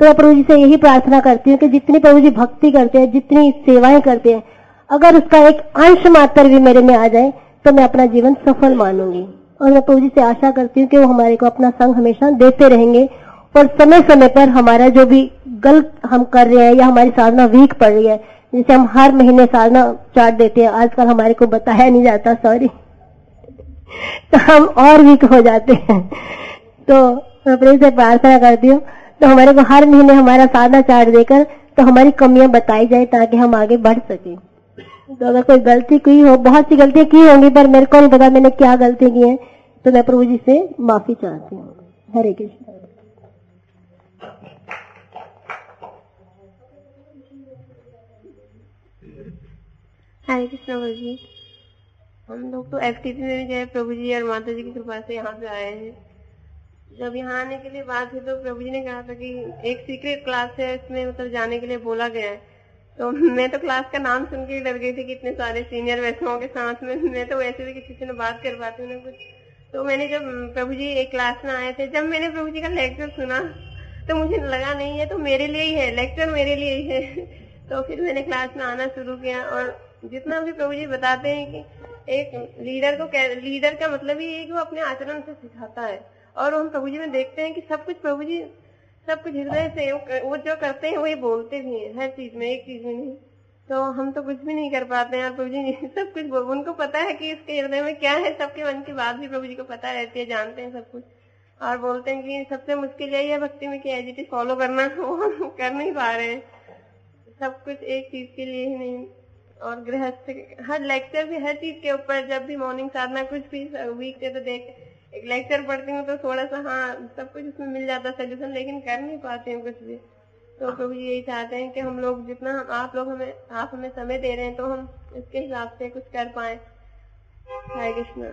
[SPEAKER 17] तो मैं प्रभु जी से यही प्रार्थना करती हूँ कि जितनी प्रभु जी भक्ति करते हैं, जितनी सेवाएँ करते हैं, अगर उसका एक अंश मात्र भी मेरे में आ जाए तो मैं अपना जीवन सफल मानूँगी। और मैं प्रभु जी से आशा करती हूँ कि वो हमारे को अपना संग हमेशा देते रहेंगे और समय समय पर हमारा जो भी गलत हम कर रहे हैं या हमारी साधना वीक पड़ रही है, जैसे हम हर महीने साधना चार्ट देते हैं, आजकल हमारे को बताया नहीं जाता सॉरी तो हम और वीक हो जाते हैं। तो मैं प्रभु से प्रार्थना करती हूँ तो हमारे को हर महीने हमारा सादा चार्ट देकर तो हमारी कमियाँ बताई जाए ताकि हम आगे बढ़ सके। तो अगर कोई गलती की हो, बहुत सी गलतियाँ की होंगी, पर मेरे को नहीं पता मैंने क्या गलती की है तो मैं प्रभु जी से माफ़ी चाहती हूँ। हरे कृष्ण।
[SPEAKER 18] हरे कृष्ण प्रभु जी। हम लोग तो एफ़ में भी गए, प्रभु जी और माता जी की कृपा से यहाँ पे आए हैं। जब यहाँ आने के लिए बात हुई तो प्रभु जी ने कहा था कि एक सीक्रेट क्लास है, इसमें मतलब जाने के लिए बोला गया है। तो मैं तो क्लास का नाम सुन के डर गई थी कि इतने सारे सीनियर वैष्णवों के साथ में मैं तो वैसे भी किसी से ना बात कर पाती हूँ ना कुछ। तो मैंने जब प्रभु जी एक क्लास में आए थे, जब मैंने प्रभु जी का लेक्चर सुना तो मुझे लगा नहीं है तो मेरे लिए ही है लेक्चर मेरे लिए ही है। *laughs* तो फिर मैंने क्लास में आना शुरू किया और जितना भी प्रभु जी बताते हैं कि एक लीडर को लीडर का मतलब ही है कि वो अपने आचरण से सिखाता है। और हम प्रभु जी में देखते हैं कि सब कुछ प्रभु जी, सब कुछ हृदय से वो जो करते हैं, वो ये बोलते भी हैं। हर चीज़ में, एक चीज़ में नहीं। तो हम तो कुछ भी नहीं कर पाते हैं प्रभु जी *laughs* सब कुछ बोल, उनको पता है कि इसके हृदय में क्या है। सबके मन की बात भी प्रभु जी को पता रहती है, जानते हैं सब कुछ। और बोलते हैं कि सबसे मुश्किल यही है भक्ति में कि एज इट इज़ फॉलो करना। *laughs* वो हम कर नहीं पा रहे हैं। सब कुछ एक चीज़ के लिए ही नहीं। और गृहस्थ, हर लेक्चर भी, हर चीज़ के ऊपर जब भी मॉर्निंग साधना कुछ भी वीक तो देख एक लेक्चर पढ़ती हूँ तो थोड़ा सा हाँ सब कुछ उसमें मिल जाता है सोल्यूशन लेकिन कर नहीं पाते हैं कुछ भी। तो प्रभु जी यही चाहते हैं कि हम लोग जितना हम आप लोग हमें आप हमें समय दे रहे हैं तो हम इसके हिसाब से कुछ कर पाए। हरे कृष्ण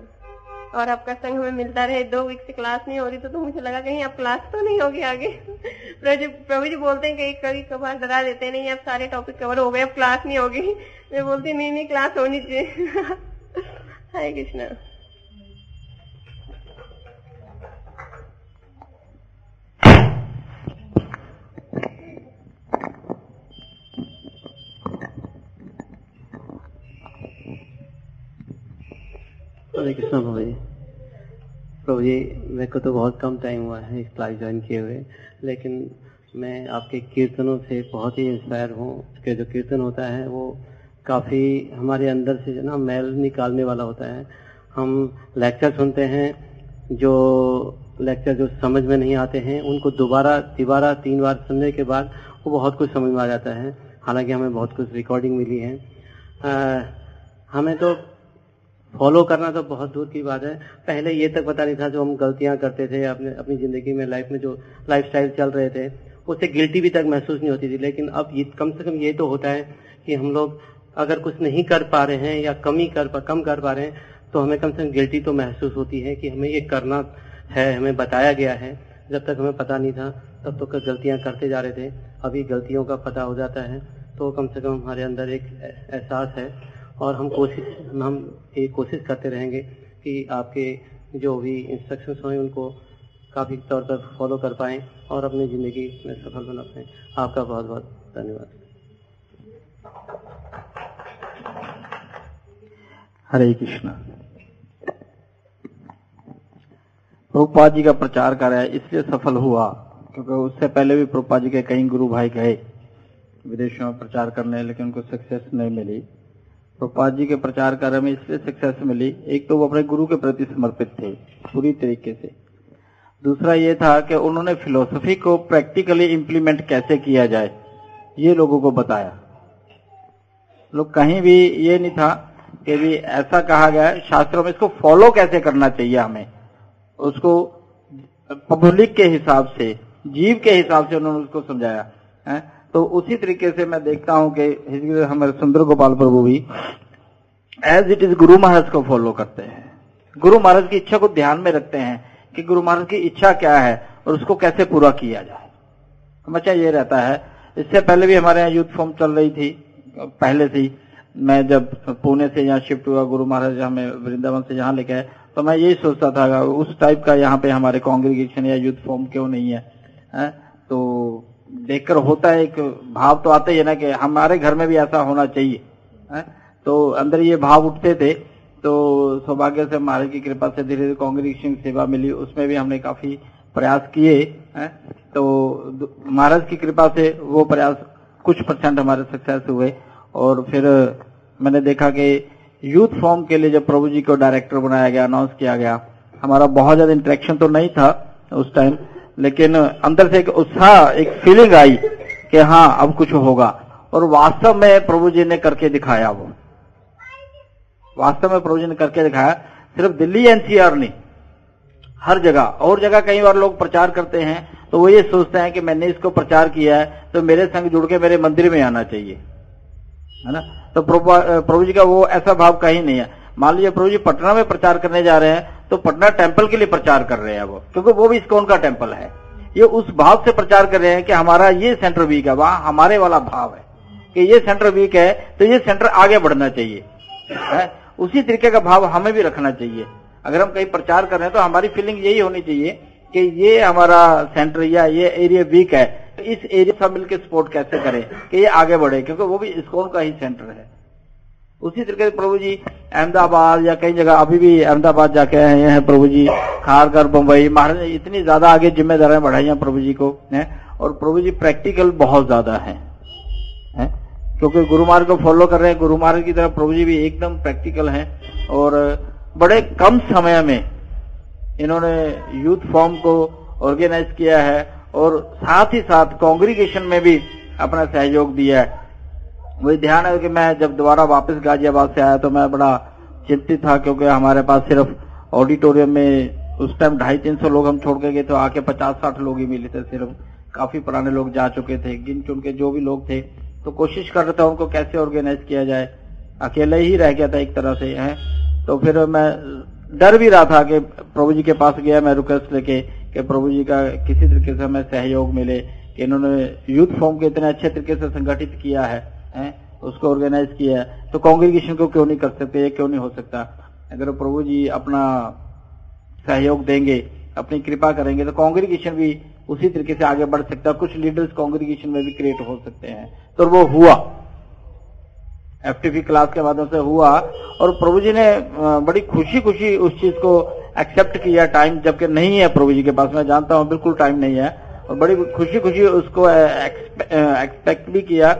[SPEAKER 18] और आपका संग हमें मिलता रहे दो वीक से क्लास नहीं हो रही तो, तो मुझे लगा कहीं आप क्लास तो नहीं होगी आगे। *laughs* प्रभु जी बोलते हैं कहीं कभी कभार डरा देते नहीं अब सारे टॉपिक कवर हो गए अब क्लास नहीं होगी। *laughs* मैं बोलती नहीं नहीं क्लास होनी चाहिए। *laughs* हरे कृष्ण
[SPEAKER 6] हरे कृष्ण प्रभु जी प्रभु जी मेरे को तो बहुत कम टाइम हुआ है इस क्लास ज्वाइन किए हुए लेकिन मैं आपके कीर्तनों से बहुत ही इंस्पायर हूँ। उसके जो कीर्तन होता है वो काफ़ी हमारे अंदर से जो ना मैल निकालने वाला होता है। हम लेक्चर सुनते हैं जो लेक्चर जो समझ में नहीं आते हैं उनको दोबारा तिबारा तीन बार सुनने के बाद वो बहुत कुछ समझ में आ जाता है। हालाँकि हमें बहुत कुछ रिकॉर्डिंग मिली है। आ, हमें तो फॉलो करना तो बहुत दूर की बात है। पहले ये तक पता नहीं था जो हम गलतियाँ करते थे अपने, अपनी ज़िंदगी में लाइफ में जो लाइफ चल रहे थे, उससे गिल्टी भी तक महसूस नहीं होती थी। लेकिन अब ये, कम से कम ये तो होता है कि हम लोग अगर कुछ नहीं कर पा रहे हैं या कमी कर पा, कम कर पा रहे हैं तो हमें कम से कम गिल्टी तो महसूस होती है कि हमें ये करना है, हमें बताया गया है। जब तक हमें पता नहीं था, तब तो गलतियाँ करते जा रहे थे। अभी गलतियों का पता हो जाता है तो कम से कम हमारे अंदर एक एहसास है और हम कोशिश, हम ये कोशिश करते रहेंगे कि आपके जो भी इंस्ट्रक्शंस हों, उनको काफ़ी तौर पर फॉलो कर पाएँ और अपनी ज़िंदगी में सफल बना पाएँ। आपका बहुत बहुत धन्यवाद।
[SPEAKER 19] हरे कृष्ण। प्रभुपाद जी का प्रचार कार्य इसलिए सफल हुआ, क्योंकि उससे पहले भी प्रभुपाद जी के कई गुरु भाई गए, विदेशों में प्रचार करने, लेकिन उनको सक्सेस नहीं मिली। प्रपाद जी के प्रचार कार्य में इसलिए सक्सेस मिली। एक तो वो अपने गुरु के प्रति समर्पित थे, पूरी तरीके से। दूसरा ये था कि उन्होंने फिलोसफी को प्रैक्टिकली इम्प्लीमेंट कैसे किया जाए, ये लोगों को बताया। लोग कहीं भी ये नहीं था कि भी ऐसा कहा गया, शास्त्रों में इसको फॉलो कैसे करना चाहिए हमें। उसको पब्लिक के हिसाब से, जीव के हिसाब से उन्होंने उसको समझाया, है। तो उसी तरीके से मैं देखता हूँ कि हमारे सुंदर गोपाल प्रभु भी as it is Guru Maharaj को फॉलो करते हैं। गुरु महाराज की इच्छा को ध्यान में रखते हैं कि गुरु महाराज की इच्छा क्या है और उसको कैसे पूरा किया जाए। हमेशा ये रहता है। इससे पहले भी हमारे यहाँ यूथ फॉर्म चल रही थी पहले से मैं जब पुणे से यहाँ शिफ्ट हुआ गुरु महाराज हमें वृंदावन से यहाँ लेके आए तो मैं यही सोचता था उस टाइप का यहाँ पे हमारे कांग्रेगेशन या यूथ फॉर्म क्यों नहीं है, है? तो देखकर होता है एक भाव तो आता ही ना कि हमारे घर में भी ऐसा होना चाहिए, है? तो अंदर ये भाव उठते थे तो सौभाग्य से महाराज की कृपा से धीरे धीरे कांग्रेगेशन सेवा मिली, उसमें भी हमने काफ़ी प्रयास किए तो महाराज की कृपा से वो प्रयास कुछ परसेंट हमारे सक्सेस हुए, और फिर मैंने देखा कि यूथ फॉर्म के लिए जब प्रभु जी को डायरेक्टर बनाया गया अनाउंस किया गया, हमारा बहुत ज़्यादा इंटरेक्शन तो नहीं था उस टाइम लेकिन अंदर से एक उत्साह, एक फीलिंग आई कि हाँ अब कुछ होगा। और वास्तव में प्रभु जी ने करके दिखाया वो। वास्तव में प्रभु जी ने करके दिखाया। सिर्फ़ दिल्ली एनसीआर नहीं, हर जगह। और जगह कई बार लोग प्रचार करते हैं तो वो ये सोचते हैं कि मैंने इसको प्रचार किया है तो मेरे संग जुड़ के मेरे मंदिर में आना चाहिए। है ना? तो प्रभु जी का वो ऐसा भाव कहीं नहीं है। मान लीजिए प्रभु जी पटना में प्रचार करने जा रहे हैं तो पटना टेंपल के लिए प्रचार कर रहे हैं वो, क्योंकि वो भी इसकोन का टेंपल है। ये उस भाव से प्रचार कर रहे हैं कि हमारा ये सेंटर वीक है, वहाँ हमारे वाला भाव है कि ये सेंटर वीक है तो ये सेंटर आगे बढ़ना चाहिए। है? उसी तरीके का भाव हमें भी रखना चाहिए। अगर हम कहीं प्रचार कर रहे हैं तो हमारी फीलिंग यही होनी चाहिए कि ये हमारा सेंटर या ये एरिया वीक है। तो इस एरिया से मिलकर सपोर्ट कैसे करें कि ये आगे बढ़े, क्योंकि वो भी इस्कॉन का ही सेंटर है। उसी तरीके से प्रभु जी अहमदाबाद या कई जगह अभी भी अहमदाबाद जाके आए हैं प्रभु जी। खारगर बम्बई महाराज इतनी ज़्यादा आगे जिम्मेदारियाँ बढ़ाई हैं प्रभु जी को है। और प्रभु जी प्रैक्टिकल बहुत ज़्यादा है, है? क्योंकि गुरु मार्ग को फॉलो कर रहे हैं गुरु मार्ग की तरफ़ प्रभु जी भी एकदम प्रैक्टिकल हैं। और बड़े कम समय में इन्होंने यूथ फॉर्म को ऑर्गेनाइज किया है और साथ ही साथ कांग्रीगेशन में भी अपना सहयोग दिया है। वही ध्यान है कि मैं जब दोबारा वापस गाजियाबाद से आया तो मैं बड़ा चिंतित था क्योंकि हमारे पास सिर्फ़ ऑडिटोरियम में उस टाइम ढाई तीन सौ लोग हम छोड़ के गए तो आके पचास साठ लोग ही मिले थे सिर्फ़। काफ़ी पुराने लोग जा चुके थे गिन चुन के जो भी लोग थे। तो कोशिश कर रहा था उनको कैसे ऑर्गेनाइज किया जाए। अकेले ही रह गया था एक तरह से है। तो फिर मैं डर भी रहा था कि प्रभु जी के पास गया मैं रिक्वेस्ट लेके कि प्रभु जी का किसी तरीके से हमें सहयोग मिले कि इन्होंने यूथ फॉर्म को इतने अच्छे तरीके से संगठित किया है, है, उसको ऑर्गेनाइज किया है। तो कांग्रेगेशन को क्यों नहीं कर सकते, ये क्यों नहीं हो सकता? अगर प्रभु जी अपना सहयोग देंगे, अपनी कृपा करेंगे तो कांग्रेगेशन भी उसी तरीके से आगे बढ़ सकता है। कुछ लीडर्स कांग्रेगेशन में भी क्रिएट हो सकते हैं। तो वो हुआ। एफटीपी क्लास के माध्यम से हुआ। और प्रभु जी ने बड़ी खुशी खुशी उस चीज़ को एक्सेप्ट किया। टाइम जबकि नहीं है प्रभु जी के पास, मैं जानता हूँ, बिल्कुल टाइम नहीं है। और बड़ी खुशी खुशी उसको एक्सपेक्ट भी किया।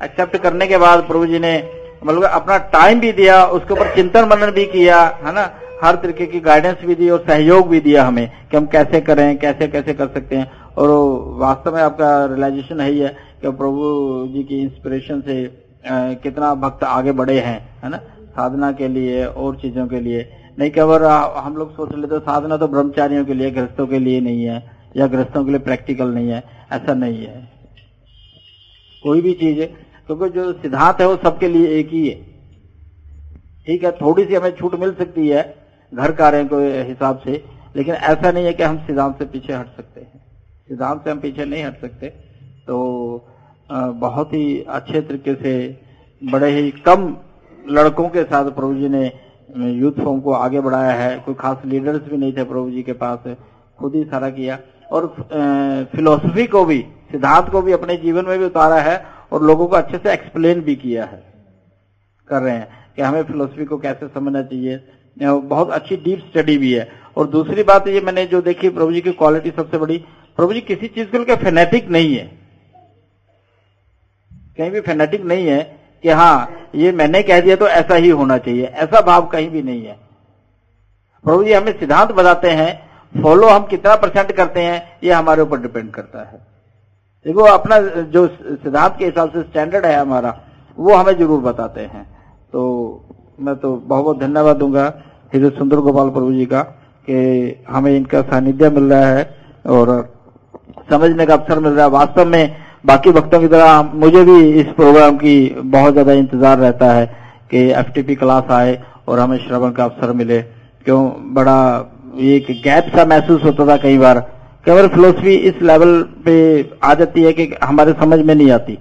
[SPEAKER 19] एक्सेप्ट करने के बाद प्रभु जी ने मतलब अपना टाइम भी दिया उसके ऊपर चिंतन मनन भी किया है ना? हर तरीके की गाइडेंस भी दी और सहयोग भी दिया हमें कि हम कैसे करें कैसे कैसे कर सकते हैं। और वास्तव में आपका रियलाइजेशन है कि प्रभु जी की इंस्पिरेशन से आ, कितना भक्त आगे बढ़े हैं है ना? साधना के लिए और चीज़ों के लिए। नहीं केवल हम लोग सोच लेते साधना तो ब्रह्मचारियों के लिए गृहस्थों के लिए नहीं है या गृहस्थों के लिए प्रैक्टिकल नहीं है ऐसा नहीं है। कोई भी चीज़ क्योंकि जो सिद्धांत है वो सबके लिए एक ही है। ठीक है, थोड़ी सी हमें छूट मिल सकती है घर कार्य के हिसाब से, लेकिन ऐसा नहीं है कि हम सिद्धांत से पीछे हट सकते हैं। सिद्धांत से हम पीछे नहीं हट सकते। तो बहुत ही अच्छे तरीके से बड़े ही कम लड़कों के साथ प्रभु जी ने यूथ फॉर्म को आगे बढ़ाया है। कोई खास लीडर्स भी नहीं थे प्रभु जी के पास, खुद ही सारा किया। और फिलोसफी को भी, सिद्धांत को भी अपने जीवन में भी उतारा है। और लोगों को अच्छे से एक्सप्लेन भी किया है, कर रहे हैं कि हमें फिलोसफी को कैसे समझना चाहिए। बहुत अच्छी डीप स्टडी भी है। और दूसरी बात ये मैंने जो देखी, प्रभु जी की क्वालिटी सबसे बड़ी। प्रभु जी किसी चीज़ के लिए फेनेटिक नहीं है। कहीं भी फेनेटिक नहीं है कि हाँ ये मैंने कह दिया तो ऐसा ही होना चाहिए। ऐसा भाव कहीं भी नहीं है। प्रभु जी हमें सिद्धांत बताते हैं फॉलो हम कितना परसेंट करते हैं, ये हमारे ऊपर डिपेंड करता है। देखो, अपना जो सिद्धांत के हिसाब से स्टैंडर्ड है हमारा, वो हमें ज़रूर बताते हैं। तो मैं तो बहुत बहुत धन्यवाद दूँगा हृदय सुंदर गोपाल प्रभु जी का कि हमें इनका सानिध्य मिल रहा है और समझने का अवसर मिल रहा है। वास्तव में बाकी भक्तों की तरह मुझे भी इस प्रोग्राम की बहुत ज़्यादा इंतज़ार रहता है कि एफटीपी क्लास आए और हमें श्रवण का अवसर मिले। क्यों? बड़ा एक गैप सा महसूस होता था कई बार। केवल फिलोसफी इस लेवल पे आ जाती है कि हमारे समझ में नहीं आती।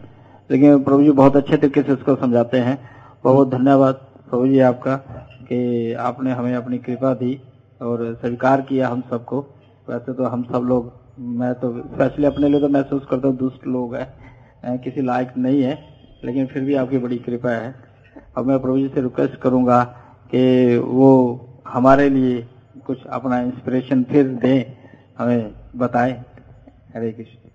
[SPEAKER 19] लेकिन प्रभु जी बहुत अच्छे तरीके से इसको समझाते हैं। बहुत धन्यवाद प्रभु जी आपका कि आपने हमें अपनी कृपा दी और स्वीकार किया हम सबको। वैसे तो हम सब लोग, मैं तो स्पेशली अपने लिए तो महसूस करता हूँ, दुष्ट लोग है किसी लायक नहीं है, लेकिन फिर भी आपकी बड़ी कृपा है। अब मैं प्रभु जी से रिक्वेस्ट करूँगा कि वो हमारे लिए कुछ अपना इंस्पिरेशन फिर दें, हमें बताएँ। हरे कृष्ण।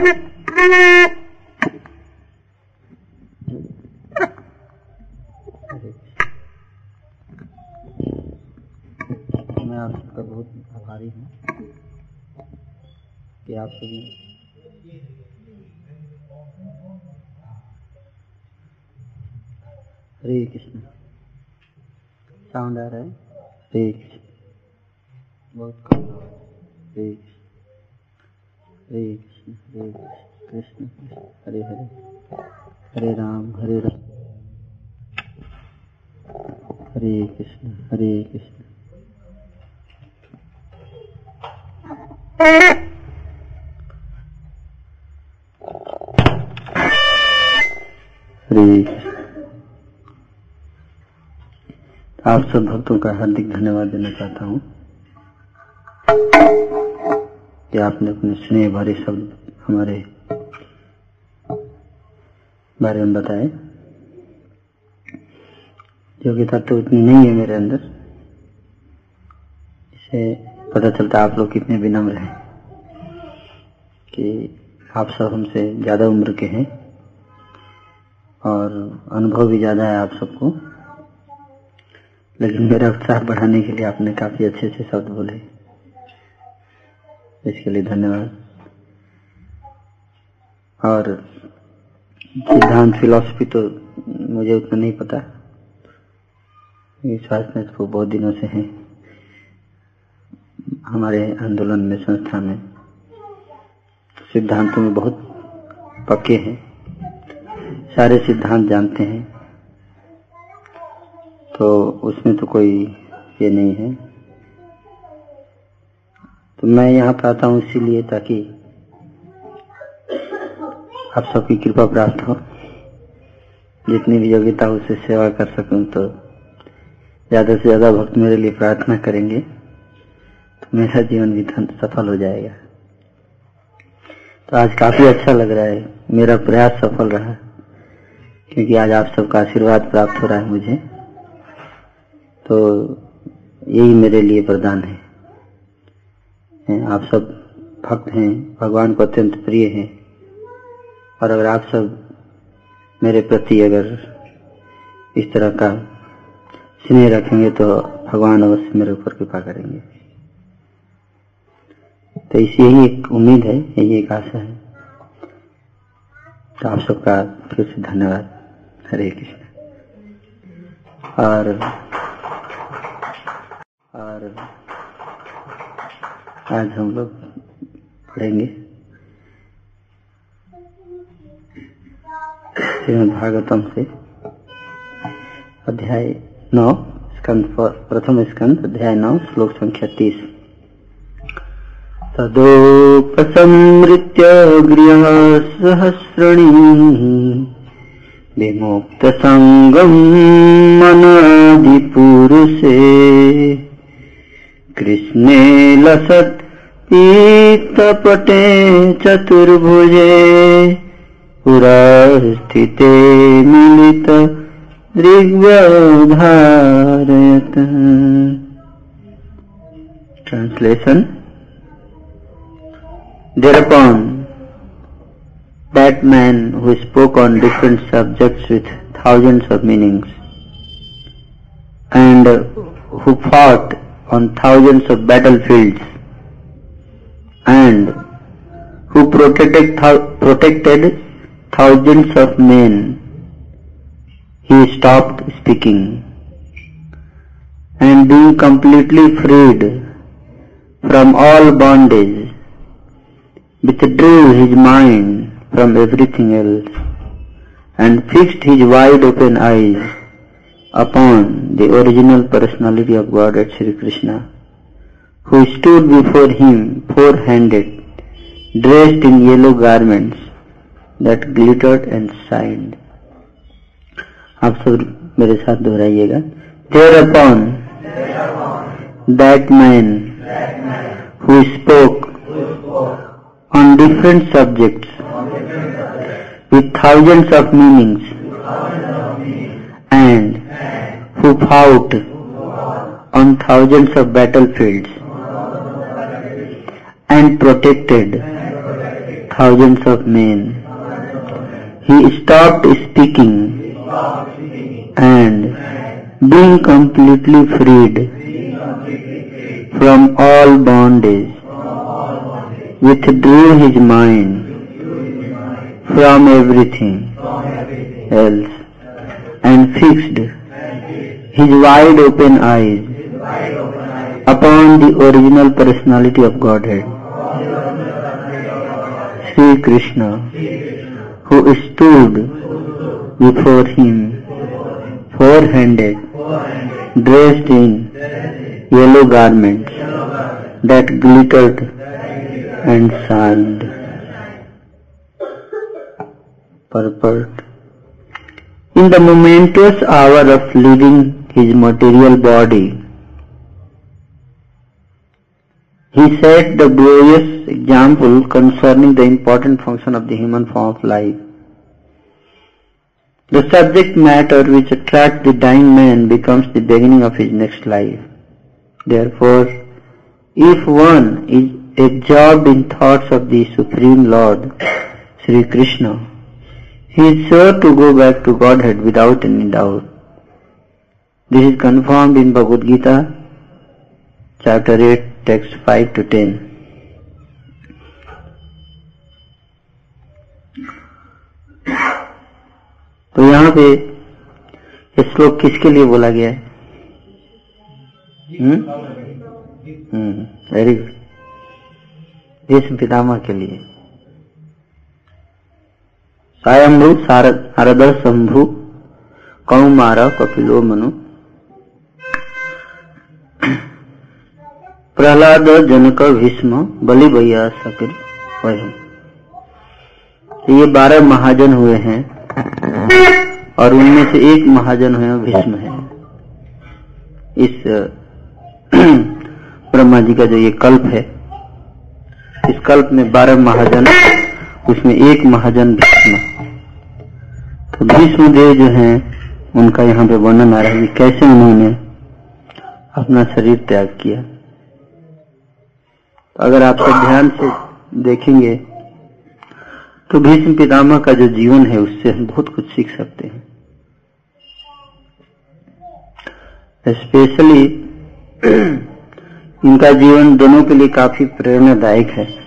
[SPEAKER 3] मैं आपका बहुत आभारी हूँ
[SPEAKER 20] कि आप सभी हरे कृष्ण। साउंड आ रहा है? हरे कृष्ण। बहुत हरे कृष्ण। हरे कृष्ण। हरे कृष्ण कृष्ण हरे हरे हरे राम हरे राम। हरे कृष्ण हरे कृष्ण। हरे कृष्ण। आप सब भक्तों का हार्दिक धन्यवाद देना चाहता हूँ। कि आपने अपने स्नेह भरे शब्द हमारे बारे में बताए। योग्यता तो इतनी नहीं है मेरे अंदर। इसे पता चलता आप लोग कितने विनम्र हैं कि आप सब हमसे ज़्यादा उम्र के हैं और अनुभव भी ज़्यादा है आप सबको। लेकिन मेरा उत्साह बढ़ाने के लिए आपने काफ़ी अच्छे अच्छे शब्द बोले। इसके लिए धन्यवाद। और सिद्धांत फिलॉसफी तो मुझे उतना नहीं पता। विश्वास में तो बहुत दिनों से है। हमारे आंदोलन में, संस्था में सिद्धांतों में बहुत पक्के हैं। सारे सिद्धांत जानते हैं। तो उसमें तो कोई ये नहीं है। तो मैं यहाँ पर आता हूँ इसीलिए ताकि आप सबकी कृपा प्राप्त हो। जितनी भी योग्यता हो उससे सेवा कर सकूँ तो ज़्यादा से ज़्यादा भक्त मेरे लिए प्रार्थना करेंगे तो मेरा जीवन भी सफल हो जाएगा। तो आज काफ़ी अच्छा लग रहा है। मेरा प्रयास सफल रहा, क्योंकि आज आप सबका आशीर्वाद प्राप्त हो रहा है मुझे। तो यही मेरे लिए वरदान है। आप सब भक्त हैं, भगवान को अत्यंत प्रिय हैं। और अगर आप सब मेरे प्रति अगर इस तरह का स्नेह रखेंगे तो भगवान अवश्य मेरे ऊपर कृपा करेंगे। तो इस यही एक उम्मीद है, यही एक आशा है। तो आप सबका फिर से धन्यवाद। हरे कृष्ण। और और आज हम लोग पढ़ेंगे भागवतम से। अध्याय नौ, स्कंद प्रथम स्कंद, अध्याय नौ, श्लोक संख्या तीस। तदोपसंहृत्य गृह सहस्रणी। विमुक्त संगम मनादिपुरुषे। कृष्णे लसत् पीतपटे चतुर्भुजे पुरास्थिते मिलित दृग्व्यवधारयत Translation Thereupon, that man who spoke on different subjects with thousands of meanings, and who fought on thousands of battlefields, and who protected, protected thousands of men, he stopped speaking, and being completely freed from all bondage, withdrew his mind from everything else, and fixed his wide open eyes upon the original personality of Godhead Sri Krishna, who stood before him four-handed, dressed in yellow garments that glittered and shined. आप सब मेरे साथ दोहराइएगा thereupon that man who spoke on different subjects with thousands of meanings and who fought on thousands of battlefields and protected thousands of men. He stopped speaking and being completely freed from all bondage, withdrew his mind from everything else and fixed his wide open eyes upon the original personality of Godhead, Sri Krishna, who stood before him, four-handed, dressed in yellow garments that glittered and shined. Purport. In the momentous hour of leaving his material body, he set the glorious example concerning the important function of the human form of life. The subject matter which attracts the dying man becomes the beginning of his next life. Therefore, if one is absorbed in thoughts of the Supreme Lord, Sri Krishna, he is sure to go back to Godhead without any doubt. This is confirmed in Bhagavad Gita, chapter 8, text 5 to 10. तो यहाँ पे ये श्लोक किसके लिए बोला गया है? वेरी गुड भीष्म पितामह के लिए। सायम्भु शारद शंभु कौमार कपिलो मनु। प्रहलाद जनक भीष्म बलि भैया सकिर ये बारह महाजन हुए हैं और उनमें से एक महाजन हुए भीष्म है। इस, *clears throat* ब्रह्मा जी का जो ये कल्प है, इस कल्प में बारह महाजन, उसमें एक महाजन भीष्म। तो भीष्म देव जो हैं, उनका यहाँ पे वर्णन आ रहा है कैसे उन्होंने अपना शरीर त्याग किया। तो अगर आप सब ध्यान से देखेंगे तो भीष्म पितामह का जो जीवन है, उससे हम बहुत कुछ सीख सकते हैं। स्पेशली *clears throat* इनका जीवन दोनों के लिए काफ़ी प्रेरणादायक है।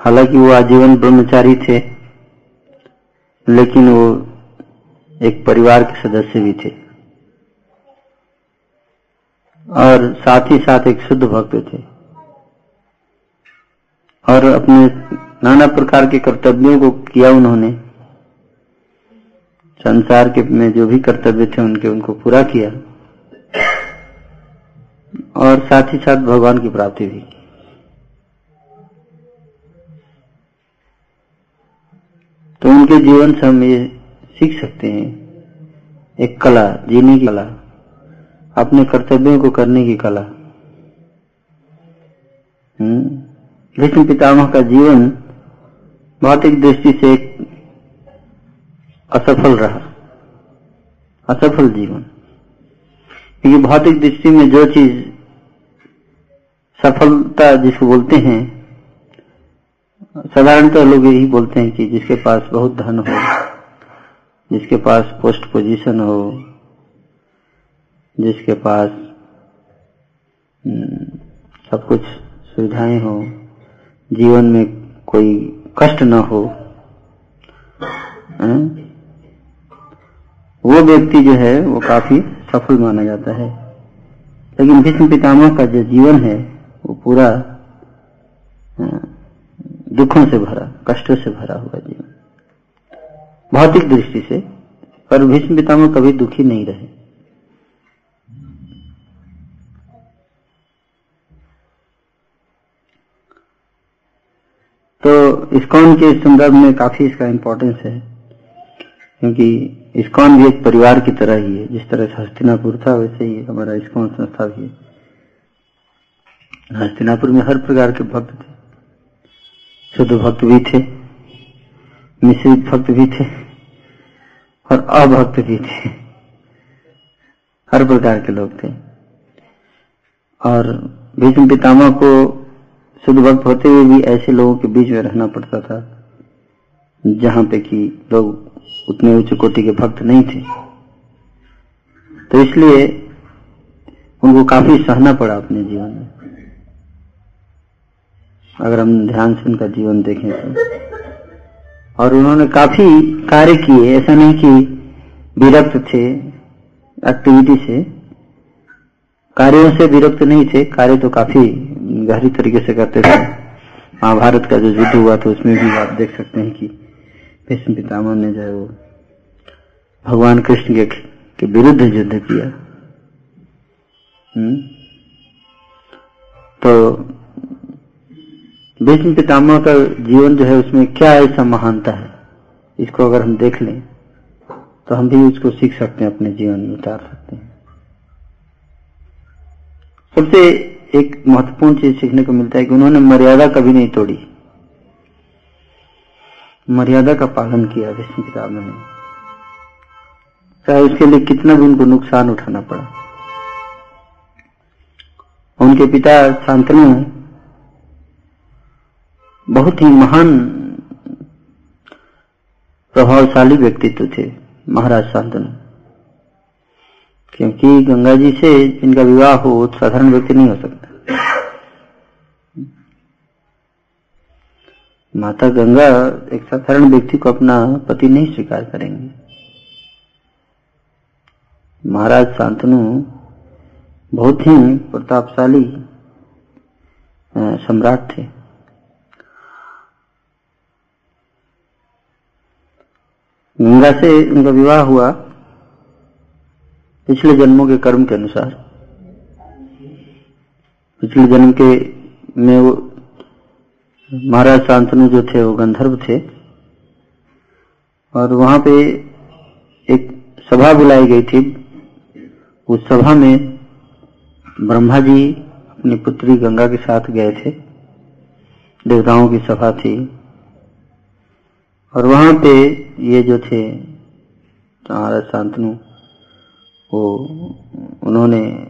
[SPEAKER 20] हालाँकि वो आजीवन ब्रह्मचारी थे, लेकिन वो एक परिवार के सदस्य भी थे। और साथ ही साथ एक शुद्ध भक्त थे। और अपने नाना प्रकार के कर्तव्यों को किया उन्होंने। संसार के में जो भी कर्तव्य थे, उनके उनको पूरा किया। और साथ ही साथ भगवान की प्राप्ति भी की। तो उनके जीवन से हम ये सीख सकते हैं। एक कला, जीने की कला, अपने कर्तव्यों को करने की कला। भीष्म पितामह का जीवन भौतिक दृष्टि से एक असफल रहा। असफल जीवन। क्योंकि भौतिक दृष्टि में जो चीज़ सफलता जिसको बोलते हैं, साधारणतः लोग यही बोलते हैं कि जिसके पास बहुत धन हो। जिसके पास पोस्ट पोजीशन हो जिसके पास हम्म, सब कुछ सुविधाएँ हो जीवन में कोई कष्ट न हो? वो व्यक्ति जो है वो काफ़ी सफल माना जाता है लेकिन भीष्म पितामह का जो जीवन है वो पूरा दुखों से भरा कष्टों से भरा हुआ जीवन भौतिक दृष्टि से पर भीष्म पितामह कभी दुखी नहीं रहे। तो इस्कॉन के संदर्भ में काफ़ी इसका इम्पोर्टेंस है, क्योंकि इस्कॉन भी एक परिवार की तरह ही है। जिस तरह से हस्तिनापुर था, वैसे ही हमारा इस्कॉन संस्था भी है। हस्तिनापुर में हर प्रकार के भक्त थे, शुद्ध भक्त भी थे। मिश्रित भक्त भी थे और अभक्त भी थे। हर प्रकार के लोग थे। और भीष्म पितामह को शुद्ध भक्त होते हुए भी ऐसे लोगों के बीच में रहना पड़ता था, जहाँ पे कि लोग उतने उच्च कोटि के भक्त नहीं थे। तो इसलिए उनको काफ़ी सहना पड़ा अपने जीवन में। अगर हम ध्यान से उनका जीवन देखें तो। और उन्होंने काफ़ी कार्य किए ऐसा नहीं कि विरक्त थे एक्टिविटी से। कार्यों से विरक्त नहीं थे कार्य तो काफ़ी गहरी तरीके से करते थे। महाभारत का जो युद्ध हुआ था उसमें भी आप देख सकते हैं कि भीष्म पितामह ने जो है वो भगवान कृष्ण के, के विरुद्ध युद्ध किया। हम्म? तो भीष्म पितामह का जीवन जो है उसमें क्या ऐसा महानता है? इसको अगर हम देख लें तो हम भी उसको सीख सकते हैं, अपने जीवन में उतार सकते हैं। सबसे एक महत्वपूर्ण चीज़ सीखने को मिलता है कि उन्होंने मर्यादा कभी नहीं तोड़ी। मर्यादा का पालन किया विष्णु पितामह ने। चाहे उसके लिए कितना भी उनको नुकसान उठाना पड़ा। उनके पिता शांतनु बहुत ही महान, प्रभावशाली व्यक्तित्व थे महाराज शांतनु। क्योंकि गंगा जी से जिनका विवाह हो साधारण व्यक्ति नहीं हो सकता। माता गंगा एक साधारण व्यक्ति को अपना पति नहीं स्वीकार करेंगे। महाराज शांतनु बहुत ही प्रतापशाली सम्राट थे। गंगा से उनका विवाह हुआ पिछले जन्मों के कर्म के अनुसार। पिछले जन्म के में वो महाराज शांतनु जो थे, वो गंधर्व थे। और वहाँ पे एक सभा बुलाई गई थी। उस सभा में ब्रह्मा जी अपनी पुत्री गंगा के साथ गए थे। देवताओं की सभा थी। और वहाँ पे ये जो थे, महाराज शांतनु, वो, उन्होंने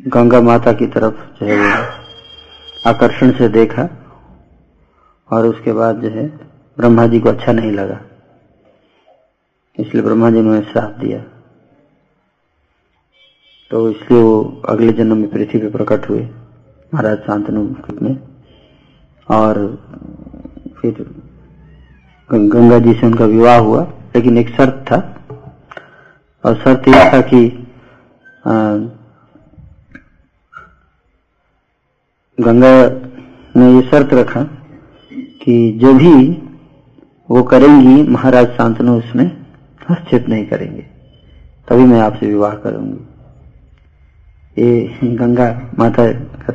[SPEAKER 20] गंगा माता की तरफ़ जो है वो आकर्षण से देखा और उसके बाद जो है ब्रह्मा जी को अच्छा नहीं लगा। इसलिए ब्रह्मा जी ने साथ दिया। तो इसलिए वो अगले जन्म में पृथ्वी पे प्रकट हुए, महाराज शांतनु में। और फिर गंगा जी से उनका विवाह हुआ लेकिन एक शर्त था। और शर्त यह था कि आ, गंगा ने ये शर्त रखा कि जो भी वो करेंगी महाराज शांतनु उसमें हस्तक्षेप नहीं करेंगे। तभी मैं आपसे विवाह करूँगी। ये गंगा माता का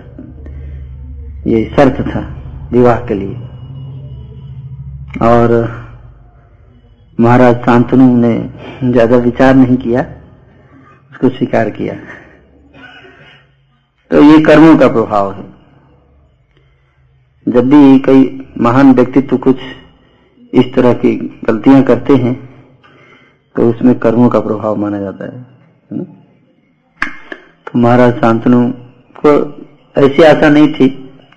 [SPEAKER 20] ये शर्त था विवाह के लिए। और महाराज शांतनु ने ज़्यादा विचार नहीं किया, उसको स्वीकार किया। तो ये कर्मों का प्रभाव है। जब भी कई महान व्यक्तित्व कुछ इस तरह की गलतियाँ करते हैं तो उसमें कर्मों का प्रभाव माना जाता है तो महाराज शांतनु को ऐसी आशा नहीं थी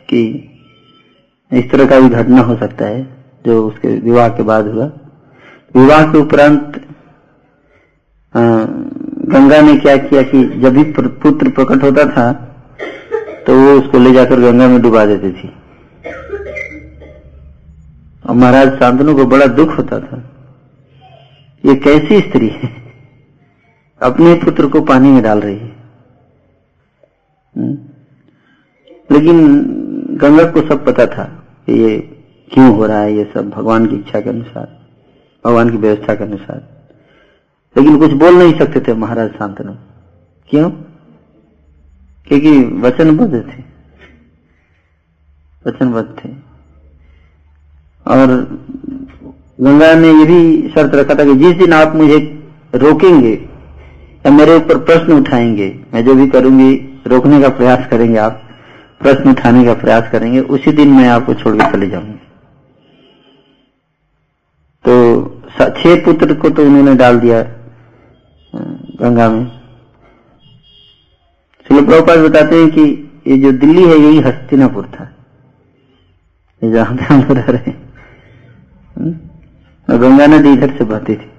[SPEAKER 20] कि इस तरह का भी घटना हो सकता है। जो उसके विवाह के बाद हुआ। विवाह के उपरांत गंगा ने क्या किया कि जब भी पुत्र प्रकट होता था तो वो उसको ले जाकर गंगा में डुबा देती थी। और महाराज शांतनु को बड़ा दुख होता था। ये कैसी स्त्री है? अपने पुत्र को पानी में डाल रही है। लेकिन गंगा को सब पता था कि ये क्यों हो रहा है ये सब भगवान की इच्छा के अनुसार, भगवान की व्यवस्था के अनुसार? लेकिन कुछ बोल नहीं सकते थे महाराज शांतनु। क्यों? क्योंकि वचनबद्ध थे। वचनबद्ध थे। और गंगा ने ये भी शर्त रखा था कि जिस दिन आप मुझे रोकेंगे या मेरे ऊपर प्रश्न उठाएँगे, मैं जो भी करूँगी, रोकने का प्रयास करेंगे आप, प्रश्न उठाने का प्रयास करेंगे, उसी दिन मैं आपको छोड़कर चले जाऊँगी। तो छह पुत्र को तो उन्होंने डाल दिया गंगा में। श्री प्रभुपाद बताते हैं कि ये जो दिल्ली है, यही हस्तिनापुर था। ये जहाँ पे हम रह रहे हैं। और गंगा नदी इधर से बहती थी।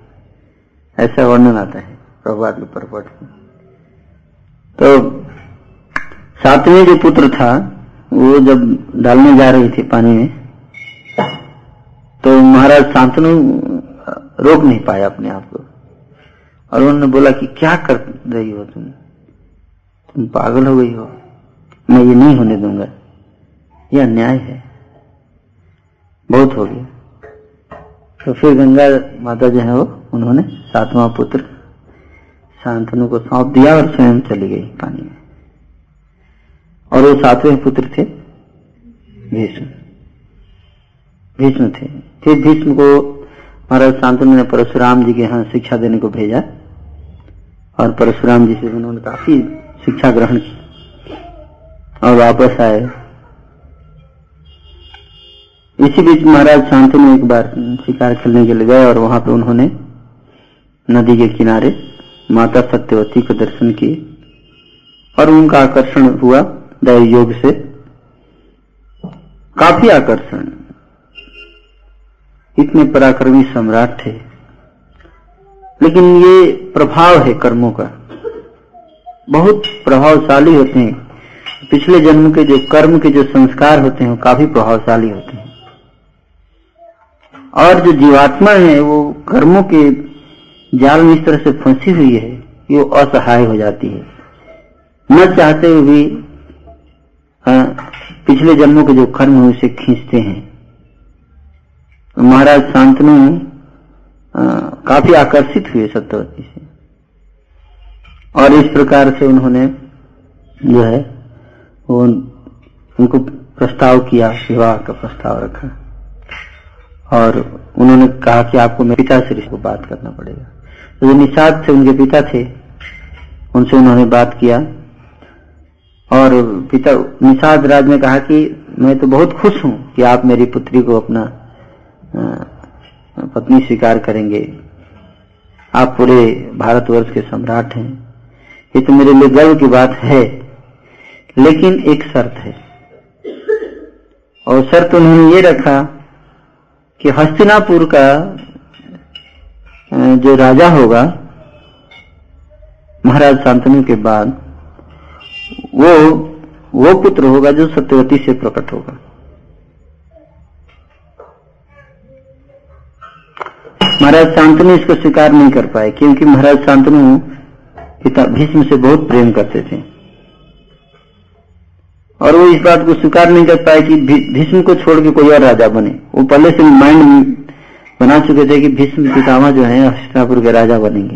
[SPEAKER 20] ऐसा वर्णन आता है प्रभुपाद के। तो सातवें जो पुत्र था, वो जब डालने जा रही थी पानी में तो महाराज शांतनु रोक नहीं पाया अपने आप को। और उन्होंने बोला कि क्या कर रही हो तुम? तुम पागल हो गई हो। मैं ये नहीं होने दूँगा। यह अन्याय है। बहुत हो गया। तो फिर गंगा माता जो है वो, उन्होंने सातवां पुत्र शांतनु को सौंप दिया और स्वयं चली गई पानी में। और वो सातवें पुत्र थे, भीष्म। भीष्म थे। फिर भीष्म को महाराज शांतनु ने परशुराम जी के यहाँ शिक्षा देने को भेजा। और परशुराम जी से उन्होंने काफ़ी शिक्षा ग्रहण की। और वापस आए। इसी बीच महाराज शांतनु एक बार शिकार खेलने के लिए गए और वहाँ पे उन्होंने नदी के किनारे माता सत्यवती का दर्शन किए। और उनका आकर्षण हुआ दैव योग से। काफ़ी आकर्षण। इतने पराक्रमी सम्राट थे। लेकिन ये प्रभाव है कर्मों का। बहुत प्रभावशाली होते हैं। पिछले जन्म के जो कर्म के जो संस्कार होते हैं काफ़ी प्रभावशाली होते हैं। और जो जीवात्मा है, वो कर्मों के जाल में इस तरह से फंसी हुई है वो असहाय हो जाती है। न चाहते हुए भी पिछले जन्मों के जो कर्म है, उसे खींचते हैं। महाराज शांतनु काफ़ी आकर्षित हुए सत्यवती से। और इस प्रकार से उन्होंने जो है वो उनको प्रस्ताव किया, विवाह का प्रस्ताव रखा। और उन्होंने कहा कि आपको मेरे पिता से इसको बात करना पड़ेगा। तो जो निषाद से उनके पिता थे, उनसे उन्होंने बात किया। और पिता निषाद राज ने कहा कि मैं तो बहुत खुश हूँ कि आप मेरी पुत्री को अपना पत्नी स्वीकार करेंगे। आप पूरे भारतवर्ष के सम्राट हैं। ये तो मेरे लिए गर्व की बात है, लेकिन एक शर्त है। और शर्त उन्होंने ये रखा कि हस्तिनापुर का जो राजा होगा, महाराज शांतनु के बाद, वो वो पुत्र होगा जो सत्यवती से प्रकट होगा। महाराज शांतनु इसको स्वीकार नहीं कर पाए, क्योंकि महाराज शांतनु पिता भीष्म से बहुत प्रेम करते थे। और वो इस बात को स्वीकार नहीं कर पाए कि भीष्म को छोड़ के कोई और राजा बने। वो पहले से माइंड बना चुके थे कि भीष्म पितामा जो है हस्तिनापुर के राजा बनेंगे।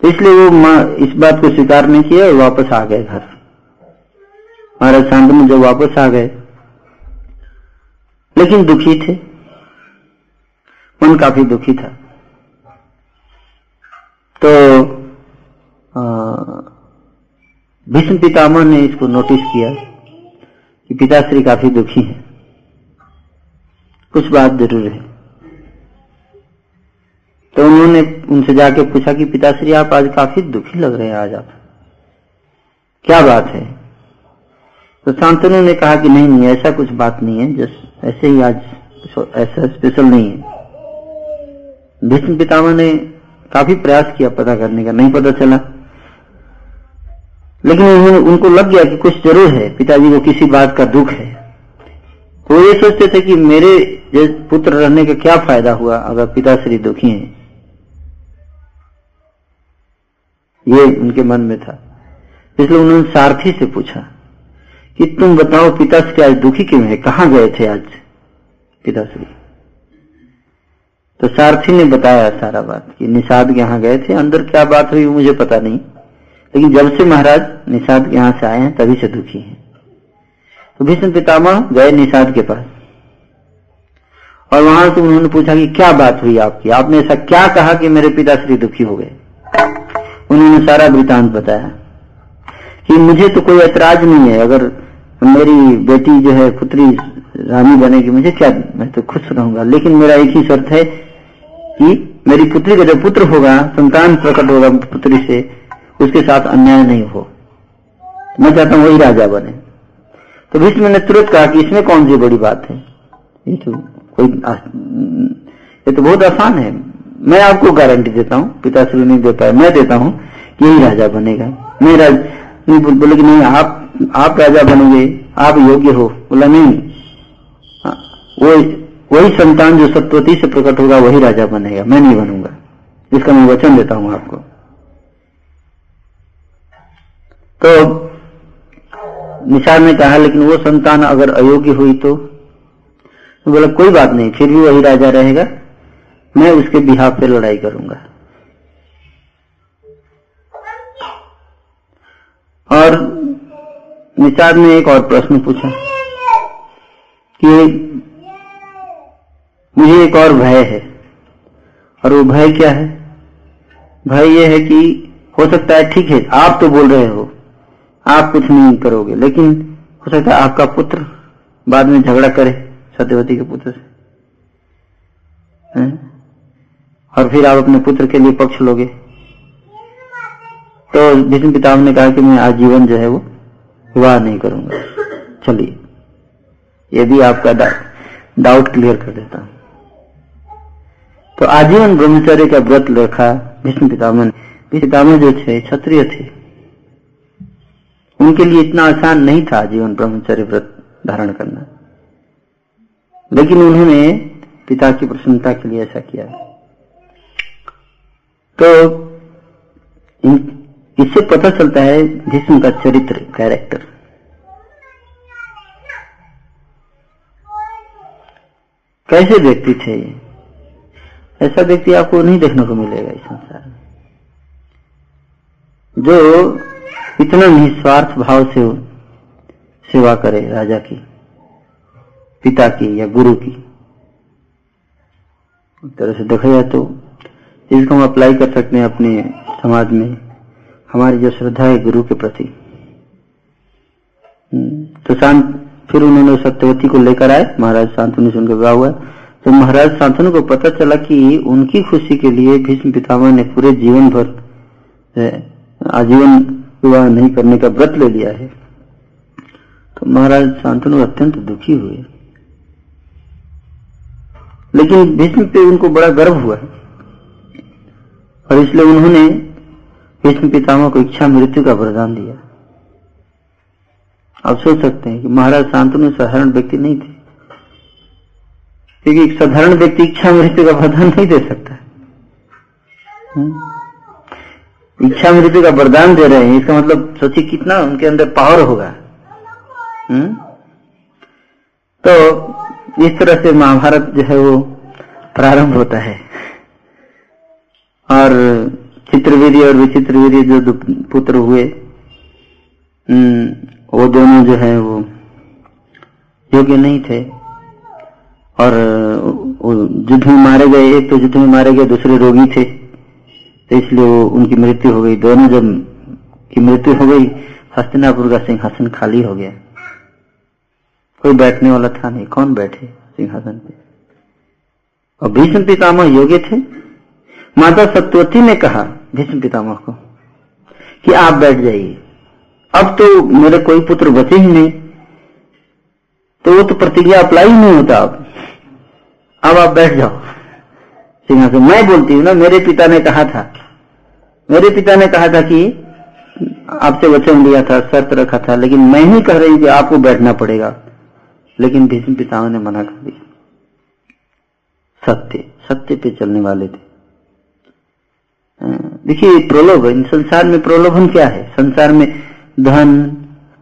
[SPEAKER 20] तो इसलिए वो माँ इस बात को स्वीकार नहीं किया और वापस आ गए घर। महाराज शांतनु जब वापस आ गए लेकिन दुखी थे। मन काफ़ी दुखी था। तो भीष्म पितामह ने इसको नोटिस किया कि पिताश्री काफ़ी दुखी हैं। कुछ बात ज़रूर है। तो उन्होंने उनसे जाके पूछा कि पिताश्री, आप आज काफ़ी दुखी लग रहे हैं आज आप। क्या बात है? तो शांतनु ने कहा कि नहीं नहीं, ऐसा कुछ बात नहीं है, जस्ट ऐसे ही आज ऐसा स्पेशल नहीं है। भीष्म पितामह ने काफ़ी प्रयास किया पता करने का, नहीं पता चला। लेकिन उन्होंने उनको लग गया कि कुछ ज़रूर है, पिताजी को किसी बात का दुख है। तो ये सोचते थे कि मेरे पुत्र रहने का क्या फ़ायदा हुआ अगर पिताश्री दुखी हैं। ये उनके मन में था। इसलिए उन्होंने सारथी से पूछा कि तुम बताओ पिताश्री आज दुखी क्यों है? कहाँ गए थे आज पिताश्री? तो सारथी ने बताया सारा बात कि निषाद के यहाँ गए थे। अंदर क्या बात हुई मुझे पता नहीं। लेकिन जब से महाराज निषाद के यहाँ से आए हैं, तभी से दुखी हैं। तो भीष्म पितामह गए निषाद के पास। और वहाँ से उन्होंने पूछा कि क्या बात हुई आपकी? आपने ऐसा क्या कहा कि मेरे पिता श्री दुखी हो गए? उन्होंने सारा वृतांत बताया कि मुझे तो कोई ऐतराज नहीं है। अगर मेरी बेटी जो है, पुत्री रानी बनेगी मुझे क्या, मैं तो खुश रहूँगा। लेकिन मेरा एक ही शर्त है कि मेरी पुत्री का जो पुत्र होगा, संतान प्रकट होगा पुत्री से, उसके साथ अन्याय नहीं हो। मैं चाहता हूँ वही राजा बने। तो भीष्म ने तुरंत कहा कि इसमें कौन सी बड़ी बात है? ये तो कोई ये तो बहुत आसान है। मैं आपको गारंटी देता हूँ पिताश्री नहीं दे पाए मैं देता हूँ कि यही राजा बनेगा। मैं राज नहीं बोले कि नहीं, आप आप राजा बनोगे आप योग्य हो बोला नहीं हाँ, वो वही संतान जो सत्वती से प्रकट होगा वही राजा बनेगा मैं नहीं बनूँगा। इसका मैं वचन देता हूँ आपको। तो निषाद ने कहा लेकिन वो संतान अगर अयोग्य हुई तो? तो बोला कोई बात नहीं फिर भी वही राजा रहेगा मैं उसके बिहार पे लड़ाई करूँगा। और निषाद ने एक और प्रश्न पूछा कि मुझे एक और भय है। और वो भय क्या है? भय ये है कि हो सकता है ठीक है, आप तो बोल रहे हो, आप कुछ नहीं करोगे, लेकिन हो सकता है आपका पुत्र बाद में झगड़ा करे सत्यवती के पुत्र से? और फिर आप अपने पुत्र के लिए पक्ष लोगे। तो भीष्म पितामह ने कहा कि मैं आजीवन जो है वो विवाह नहीं करूँगा। चलिए। ये भी आपका डाउट क्लियर कर देता हूँ। तो आजीवन ब्रह्मचर्य का व्रत रखा भीष्म पितामह ने। पितामह जो थे, क्षत्रिय थे। उनके लिए इतना आसान नहीं था आजीवन ब्रह्मचर्य व्रत धारण करना। लेकिन उन्होंने पिता की प्रसन्नता के लिए ऐसा किया। तो इससे पता चलता है भीष्म का चरित्र कैरेक्टर कैसे व्यक्ति थे ये? ऐसा व्यक्ति आपको नहीं देखने को मिलेगा इस संसार में। जो इतना निस्वार्थ भाव से सेवा करे राजा की, पिता की या गुरु की तरह से देखा जाए तो इसको हम अप्लाई कर सकते हैं अपने समाज में हमारी जो श्रद्धा है गुरु के प्रति। हम्म, तो शांत फिर उन्होंने सत्यवती को लेकर आए महाराज शांतनु से उनका विवाह हुआ। तो महाराज शांतनु को पता चला कि उनकी खुशी के लिए भीष्म पितामह ने पूरे जीवन भर आजीवन विवाह नहीं करने का व्रत ले लिया है। तो महाराज शांतनु अत्यंत दुखी हुए। लेकिन भीष्म पे उनको बड़ा गर्व हुआ। और इसलिए उन्होंने भीष्म पितामह को इच्छा मृत्यु का वरदान दिया। आप सोच सकते हैं कि महाराज शांतनु साधारण व्यक्ति नहीं थे। क्योंकि एक साधारण व्यक्ति इच्छा मृत्यु का वरदान नहीं दे सकता हम्म? इच्छा मृत्यु का वरदान दे रहे हैं, इसका मतलब सोचिए कितना उनके अंदर पावर होगा। हम्म? तो इस तरह से महाभारत जो है वो प्रारंभ होता है। और चित्रवीर्य और विचित्रवीर्य जो पुत्र हुए हम्म, वो दोनों जो है वो योग्य नहीं थे। और युद्ध में मारे गए एक तो युद्ध में मारे गए दूसरे रोगी थे। तो इसलिए वो उनकी मृत्यु हो गई। दोनों जब की मृत्यु हो गई हस्तिनापुर का सिंहासन खाली हो गया। कोई बैठने वाला था नहीं। कौन बैठे सिंहासन पे? और भीष्म पितामह योग्य थे। माता सत्यवती ने कहा, भीष्म पितामह को, कि आप बैठ जाइए। अब तो मेरे कोई पुत्र बचे ही नहीं। तो वो तो प्रतिज्ञा अप्लाई नहीं होता अब। अब आप बैठ जाओ। सिंहासन, मैं बोलती हूँ ना, मेरे पिता ने कहा था, मेरे पिता ने कहा था कि आपसे वचन लिया था, शर्त रखा था, लेकिन मैं ही कह रही कि आपको बैठना पड़ेगा। लेकिन भीष्म पिताओं ने मना कर दिया। सत्य सत्य पे चलने वाले थे। देखिए प्रलोभन संसार में प्रलोभन क्या है? संसार में धन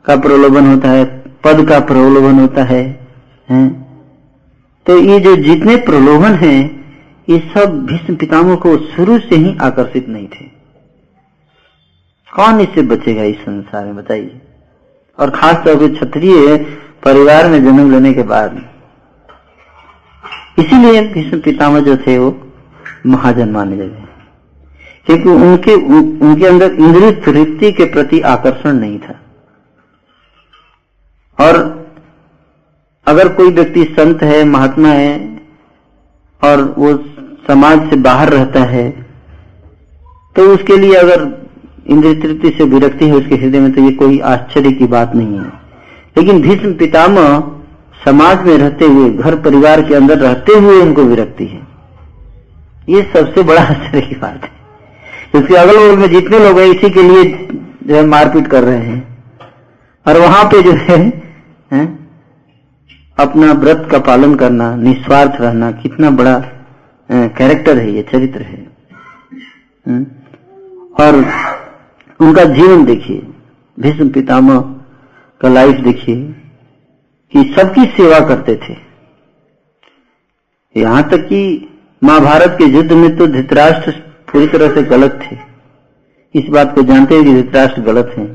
[SPEAKER 20] का प्रलोभन होता है, पद का प्रलोभन होता है, हैं? तो ये जो जितने प्रलोभन हैं, ये सब भीष्म पितामह को शुरू से ही आकर्षित नहीं थे। कौन इससे बचेगा इस संसार में, बताइए? और खास तौर पर क्षत्रिय परिवार में जन्म लेने के बाद। इसीलिए भीष्म पितामह जो थे, वो महाजन माने गए क्योंकि उनके उन, उनके अंदर इंद्रिय तृप्ति के प्रति आकर्षण नहीं था। और अगर कोई व्यक्ति संत है महात्मा है और वो समाज से बाहर रहता है तो उसके लिए अगर इंद्रिय तृप्ति से विरक्ति है उसके हृदय में तो ये कोई आश्चर्य की बात नहीं है। लेकिन भीष्म पितामह समाज में रहते हुए घर परिवार के अंदर रहते हुए उनको विरक्ति है। ये सबसे बड़ा आश्चर्य की बात है। क्योंकि अगल बगल में जितने लोग हैं इसी के लिए जो है मारपीट कर रहे हैं और वहाँ पे जो है, है अपना व्रत का पालन करना निस्वार्थ रहना कितना बड़ा कैरेक्टर है ये चरित्र है? और उनका जीवन देखिए भीष्म पितामह का लाइफ देखिए कि सबकी सेवा करते थे यहाँ तक कि महाभारत के युद्ध में तो धृतराष्ट्र पूरी तरह से गलत थे। इस बात को जानते हुए कि धृतराष्ट्र गलत हैं।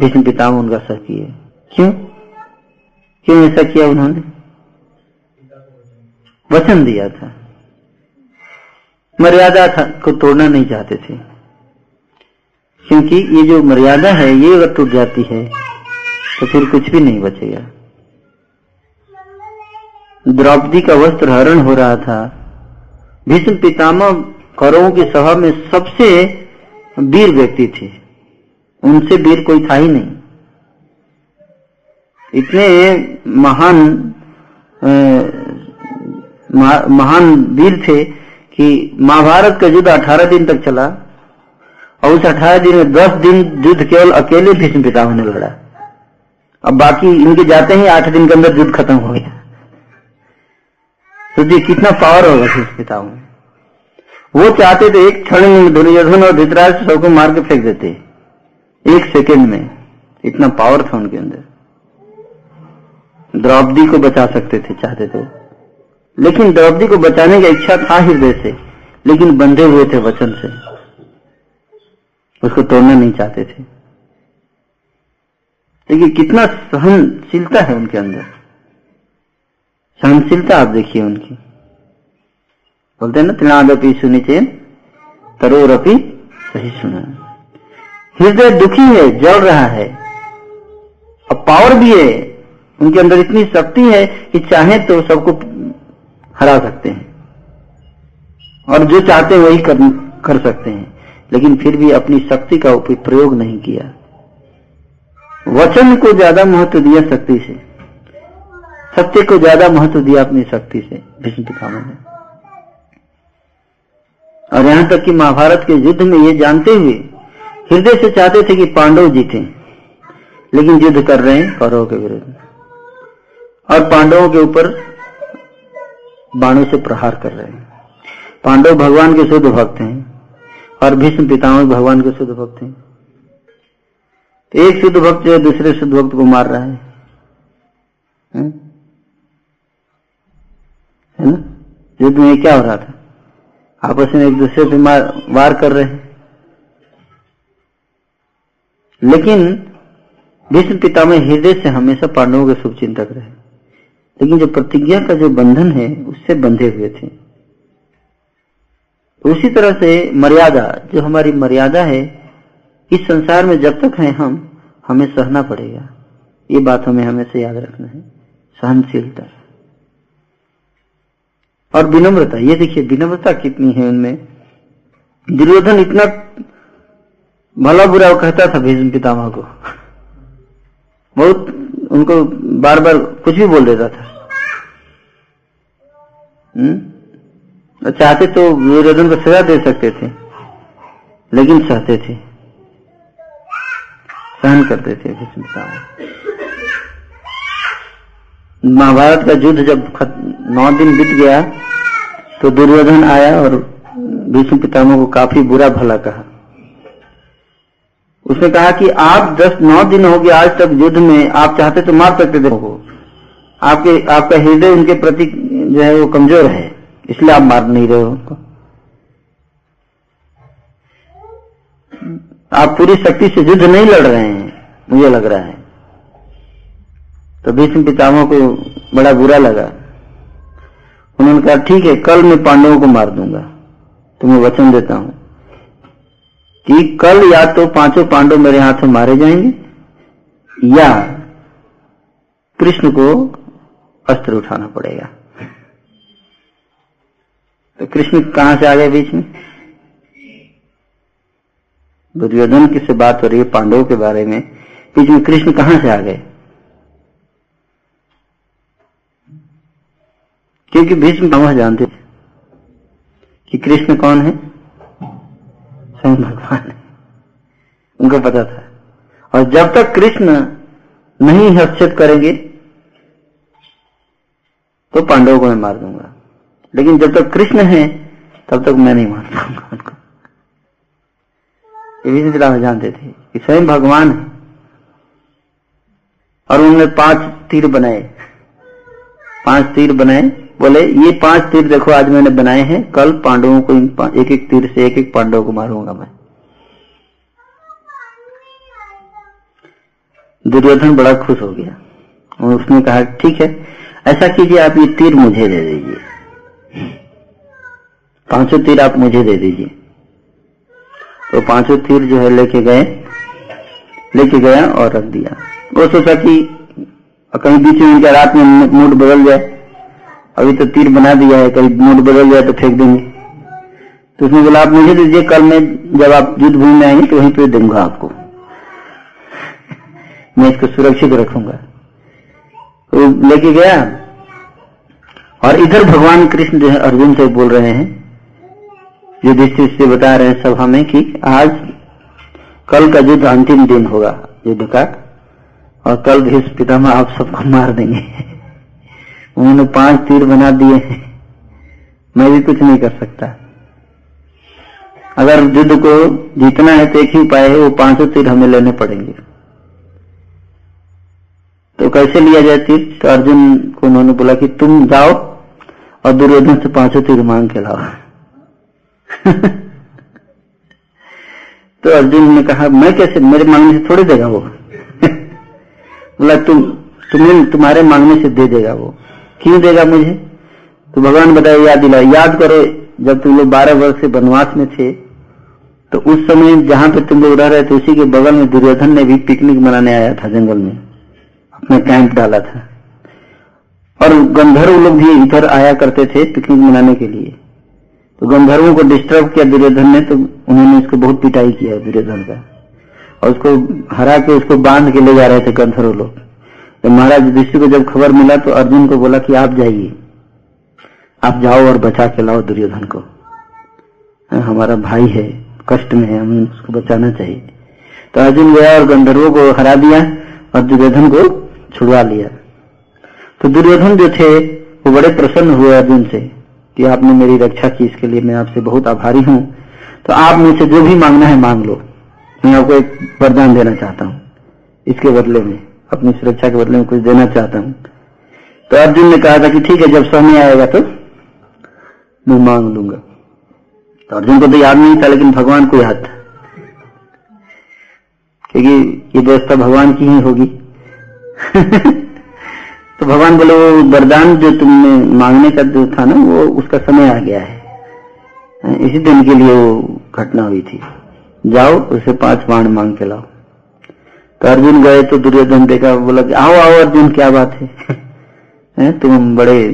[SPEAKER 20] भीष्म पितामह उनका साथ किए। क्यों? क्यों ऐसा किया उन्होंने? वचन दिया था। मर्यादा था, को तोड़ना नहीं चाहते थे। क्योंकि ये जो मर्यादा है, ये अगर टूट जाती है तो फिर कुछ भी नहीं बचेगा। द्रौपदी का वस्त्र हरण हो रहा था भीष्म पितामह कौरवों की सभा में सबसे वीर व्यक्ति थे। उनसे वीर कोई था ही नहीं। इतने महान महान वीर थे कि महाभारत का युद्ध 18 दिन तक चला और उस 18 दिन में 10 दिन युद्ध केवल अकेले भीष्म पितामह ने लड़ा। अब बाकी इनके जाते ही आठ दिन के अंदर युद्ध खत्म हो गया। तो जी कितना पावर होगा भीष्म पितामह। वो चाहते थे एक क्षण में दुर्योधन और धृतराष्ट्र सबको मार के फेंक देते। एक सेकेंड में। इतना पावर था उनके अंदर। द्रौपदी को बचा सकते थे, चाहते तो लेकिन द्रौपदी को बचाने की इच्छा था हृदय से, लेकिन बंधे हुए थे वचन से। उसको तोड़ना नहीं चाहते थे। देखिए, कितना सहनशीलता है उनके अंदर। सहनशीलता आप देखिए उनकी। बोलते हैं ना त्रिनादपी सुनिचेन तरोरपी सही सुना। हृदय दुखी है जल रहा है। और पावर भी है उनके अंदर इतनी शक्ति है कि चाहे तो सबको हरा सकते हैं। और जो चाहते हैं वही कर, कर सकते हैं। लेकिन फिर भी अपनी शक्ति का प्रयोग नहीं किया। वचन को ज़्यादा महत्व दिया शक्ति से। सत्य को ज़्यादा महत्व दिया अपनी शक्ति से भीष्म पितामह ने। और यहाँ तक कि महाभारत के युद्ध में ये जानते हुए हृदय से चाहते थे कि पांडव जीते, लेकिन युद्ध कर रहे हैं कौरव के विरुद्ध। और पांडवों के ऊपर बाणों से प्रहार कर रहे हैं। पांडव भगवान के शुद्ध भक्त हैं और भीष्म पितामह भगवान के शुद्ध भक्त हैं। तो एक शुद्ध भक्त जो दूसरे शुद्ध भक्त को मार रहा है। है? ना? युद्ध में क्या हो रहा था? आपस में एक दूसरे पे मार, वार कर रहे हैं। लेकिन भीष्म पितामह हृदय से हमेशा पांडवों के शुभ चिंतक रहे लेकिन जो प्रतिज्ञा का जो बंधन है, उससे बंधे हुए थे। तो उसी तरह से मर्यादा, जो हमारी मर्यादा है, इस संसार में जब तक है हम, हमें सहना पड़ेगा। ये बात हमें हमेशा याद रखना है। सहनशीलता। और विनम्रता, ये देखिए, विनम्रता कितनी है उनमें। दुर्योधन इतना भला बुरा कहता था भीष्म पितामह को। बहुत उनको बार बार कुछ भी बोल देता था। हम्म? चाहते तो दुर्योधन को सजा दे सकते थे, लेकिन सहते थे। सहन करते थे भीष्म पितामह। महाभारत का युद्ध जब नौ दिन बीत गया तो दुर्योधन आया और भीष्म पितामह को काफ़ी बुरा भला कहा। उसने कहा कि आप दस नौ दिन हो गए, आज तक युद्ध में आप चाहते तो मार सकते थे। आपके आपका हृदय उनके प्रति जो है वो कमज़ोर है, इसलिए आप मार नहीं रहे हो आप पूरी शक्ति से युद्ध नहीं लड़ रहे हैं, मुझे लग रहा है। तो भीष्म पितामह को बड़ा बुरा लगा। उन्होंने कहा, ठीक है, कल मैं पांडवों को मार दूँगा। तुम्हें वचन देता हूँ कि कल या तो पाँचों पांडव मेरे हाथ में मारे जाएँगे, या कृष्ण को अस्त्र उठाना पड़ेगा। तो कृष्ण कहाँ से आ गए बीच में? दुर्योधन की से बात हो रही है पांडवों के बारे में? बीच में कृष्ण कहाँ से आ गए? क्योंकि भीष्म पितामह जानते थे कि कृष्ण कौन है? स्वयं भगवान है। उनको पता था। और जब तक कृष्ण नहीं हस्तक्षेप करेंगे तो पांडवों को मैं मार दूँगा। लेकिन जब तक कृष्ण है, तब तक मैं नहीं मार पाऊँगा उनको। ये भी पितामह जानते थे कि स्वयं भगवान है। और उन्होंने पाँच तीर बनाए। पाँच तीर बनाए बोले, ये पाँच तीर देखो, आज मैंने बनाए हैं। कल पांडवों को एक एक तीर से एक एक पांडवों को मारूँगा मैं। दुर्योधन बड़ा खुश हो गया और उसने कहा, ठीक है, ऐसा कीजिए, आप ये तीर मुझे दे दीजिए। पाँचों तीर आप मुझे दे दीजिए। तो पाँचों तीर जो है लेके गए, लेके गया और रख दिया। वो सोचा कि कहीं बीच में उनका रात में मूड बदल जाए। अभी तो तीर बना दिया है कहीं मूड बदल जाए तो फेंक देंगे। तो उसने बोला, आप मुझे दीजिए, कल मैं जब आप युद्ध भूमि में आएँगे तो वहीं पे दूँगा आपको। मैं इसको सुरक्षित रखूँगा। तो लेके गया। और इधर भगवान कृष्ण जो है अर्जुन से बोल रहे हैं युधिष्ठिर से बता रहे हैं सभा में कि आज कल का युद्ध अंतिम दिन होगा, युद्ध का। और कल भीष्म पितामह आप सबको मार देंगे। उन्होंने पाँच तीर बना दिए हैं। मैं भी कुछ नहीं कर सकता। अगर युद्ध को जीतना है तो एक ही उपाय है, वो पाँचों तीर हमें लेने पड़ेंगे। तो कैसे लिया जाए तीर? तो अर्जुन को उन्होंने बोला कि तुम जाओ और दुर्योधन से पाँचों तीर मांग के लाओ। *laughs* तो अर्जुन ने कहा, मैं कैसे? मेरे मांगने से थोड़ी देगा वो। *laughs* बोला, तुम, तुम्हें, तुम्हारे मांगने से दे देगा वो। क्यों देगा मुझे? तो भगवान बताए याद दिला याद करो, जब तुम लोग बारह वर्ष से वनवास में थे तो उस समय जहाँ पे तुम लोग रह रहे थे, उसी के बगल में दुर्योधन ने भी पिकनिक मनाने आया था जंगल में, अपना कैंप डाला था। और गंधर्व लोग भी इधर आया करते थे पिकनिक मनाने के लिए। तो गंधर्वों को डिस्टर्ब किया दुर्योधन ने तो उन्होंने उसको बहुत पिटाई किया दुर्योधन का। और उसको हरा के उसको बाँध के ले जा रहे थे गंधर्व लोग। तो महाराज युधिष्ठिर को जब खबर मिला तो अर्जुन को बोला कि आप जाइए। आप जाओ और बचा के लाओ दुर्योधन को। हमारा भाई है, कष्ट में है, हमें उसको बचाना चाहिए। तो अर्जुन गया और गंधर्वों को हरा दिया और दुर्योधन को छुड़वा लिया। तो दुर्योधन जो थे, वो बड़े प्रसन्न हुए अर्जुन से कि आपने मेरी रक्षा की, इसके लिए मैं आपसे बहुत आभारी हूँ। तो आप मुझसे जो भी मांगना है मांग लो। मैं आपको एक वरदान देना चाहता हूँ, इसके बदले में। अपनी सुरक्षा के बदले में कुछ देना चाहता हूँ। तो अर्जुन ने कहा था कि ठीक है, जब समय आएगा तो मैं मांग लूँगा। तो अर्जुन को तो याद नहीं था, लेकिन भगवान को याद था। क्योंकि ये व्यवस्था भगवान की ही होगी। *laughs* तो भगवान बोले, वो वरदान जो तुमने मांगने का जो था ना, वो उसका समय आ गया है। इसी दिन के लिए वो घटना हुई थी। जाओ, उसे पाँच बाण मांग के लाओ। तो अर्जुन गए तो दुर्योधन देखा बोला कि आओ आओ अर्जुन क्या बात है, *laughs* है तुम बड़े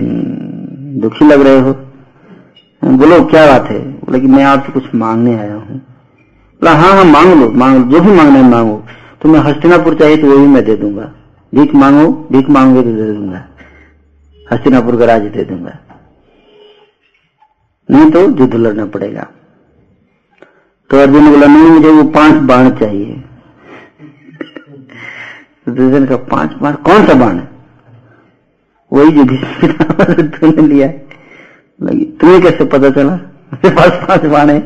[SPEAKER 20] दुखी लग रहे हो। बोलो क्या बात है? बोला कि मैं आपसे कुछ मांगने आया हूँ। बोला हाँ हाँ मांग लो मांग लो जो भी मांगना है मांगो। तुम्हें हस्तिनापुर चाहिए तो वो भी मैं दे दूँगा। भीख मांगो भीख मांगोगे तो दे दूँगा। हस्तिनापुर का राज्य दे दूँगा। नहीं तो युद्ध लड़ना पड़ेगा। तो अर्जुन ने बोला नहीं मुझे वो पाँच बाण चाहिए। दुर्योधन का पाँच बाण कौन सा बाण है? वही जो *laughs* तूने लिया है। तुम्हें कैसे पता चला? मेरे पास पाँच बाण है।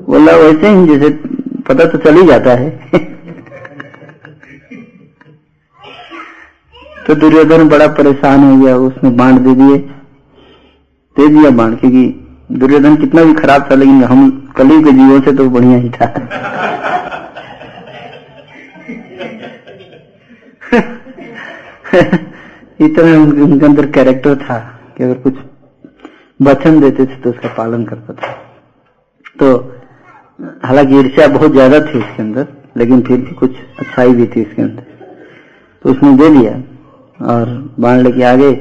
[SPEAKER 20] बोला, वैसे ही जैसे पता तो चल ही जाता है। *laughs* तो दुर्योधन बड़ा परेशान हो गया, उसने बाण दे दिए। दे दिया बाण, क्योंकि दुर्योधन कितना भी खराब था, लेकिन हम कली के जीवों से तो बढ़िया ही था। *laughs* *laughs* इतना उनके, अंदर कैरेक्टर था कि अगर कुछ वचन देते थे तो उसका पालन करता था। तो हालाँकि ईर्ष्या बहुत ज़्यादा थी उसके अंदर लेकिन फिर भी कुछ अच्छाई भी थी उसके अंदर। तो उसने दे दिया और बाण लेके आगे।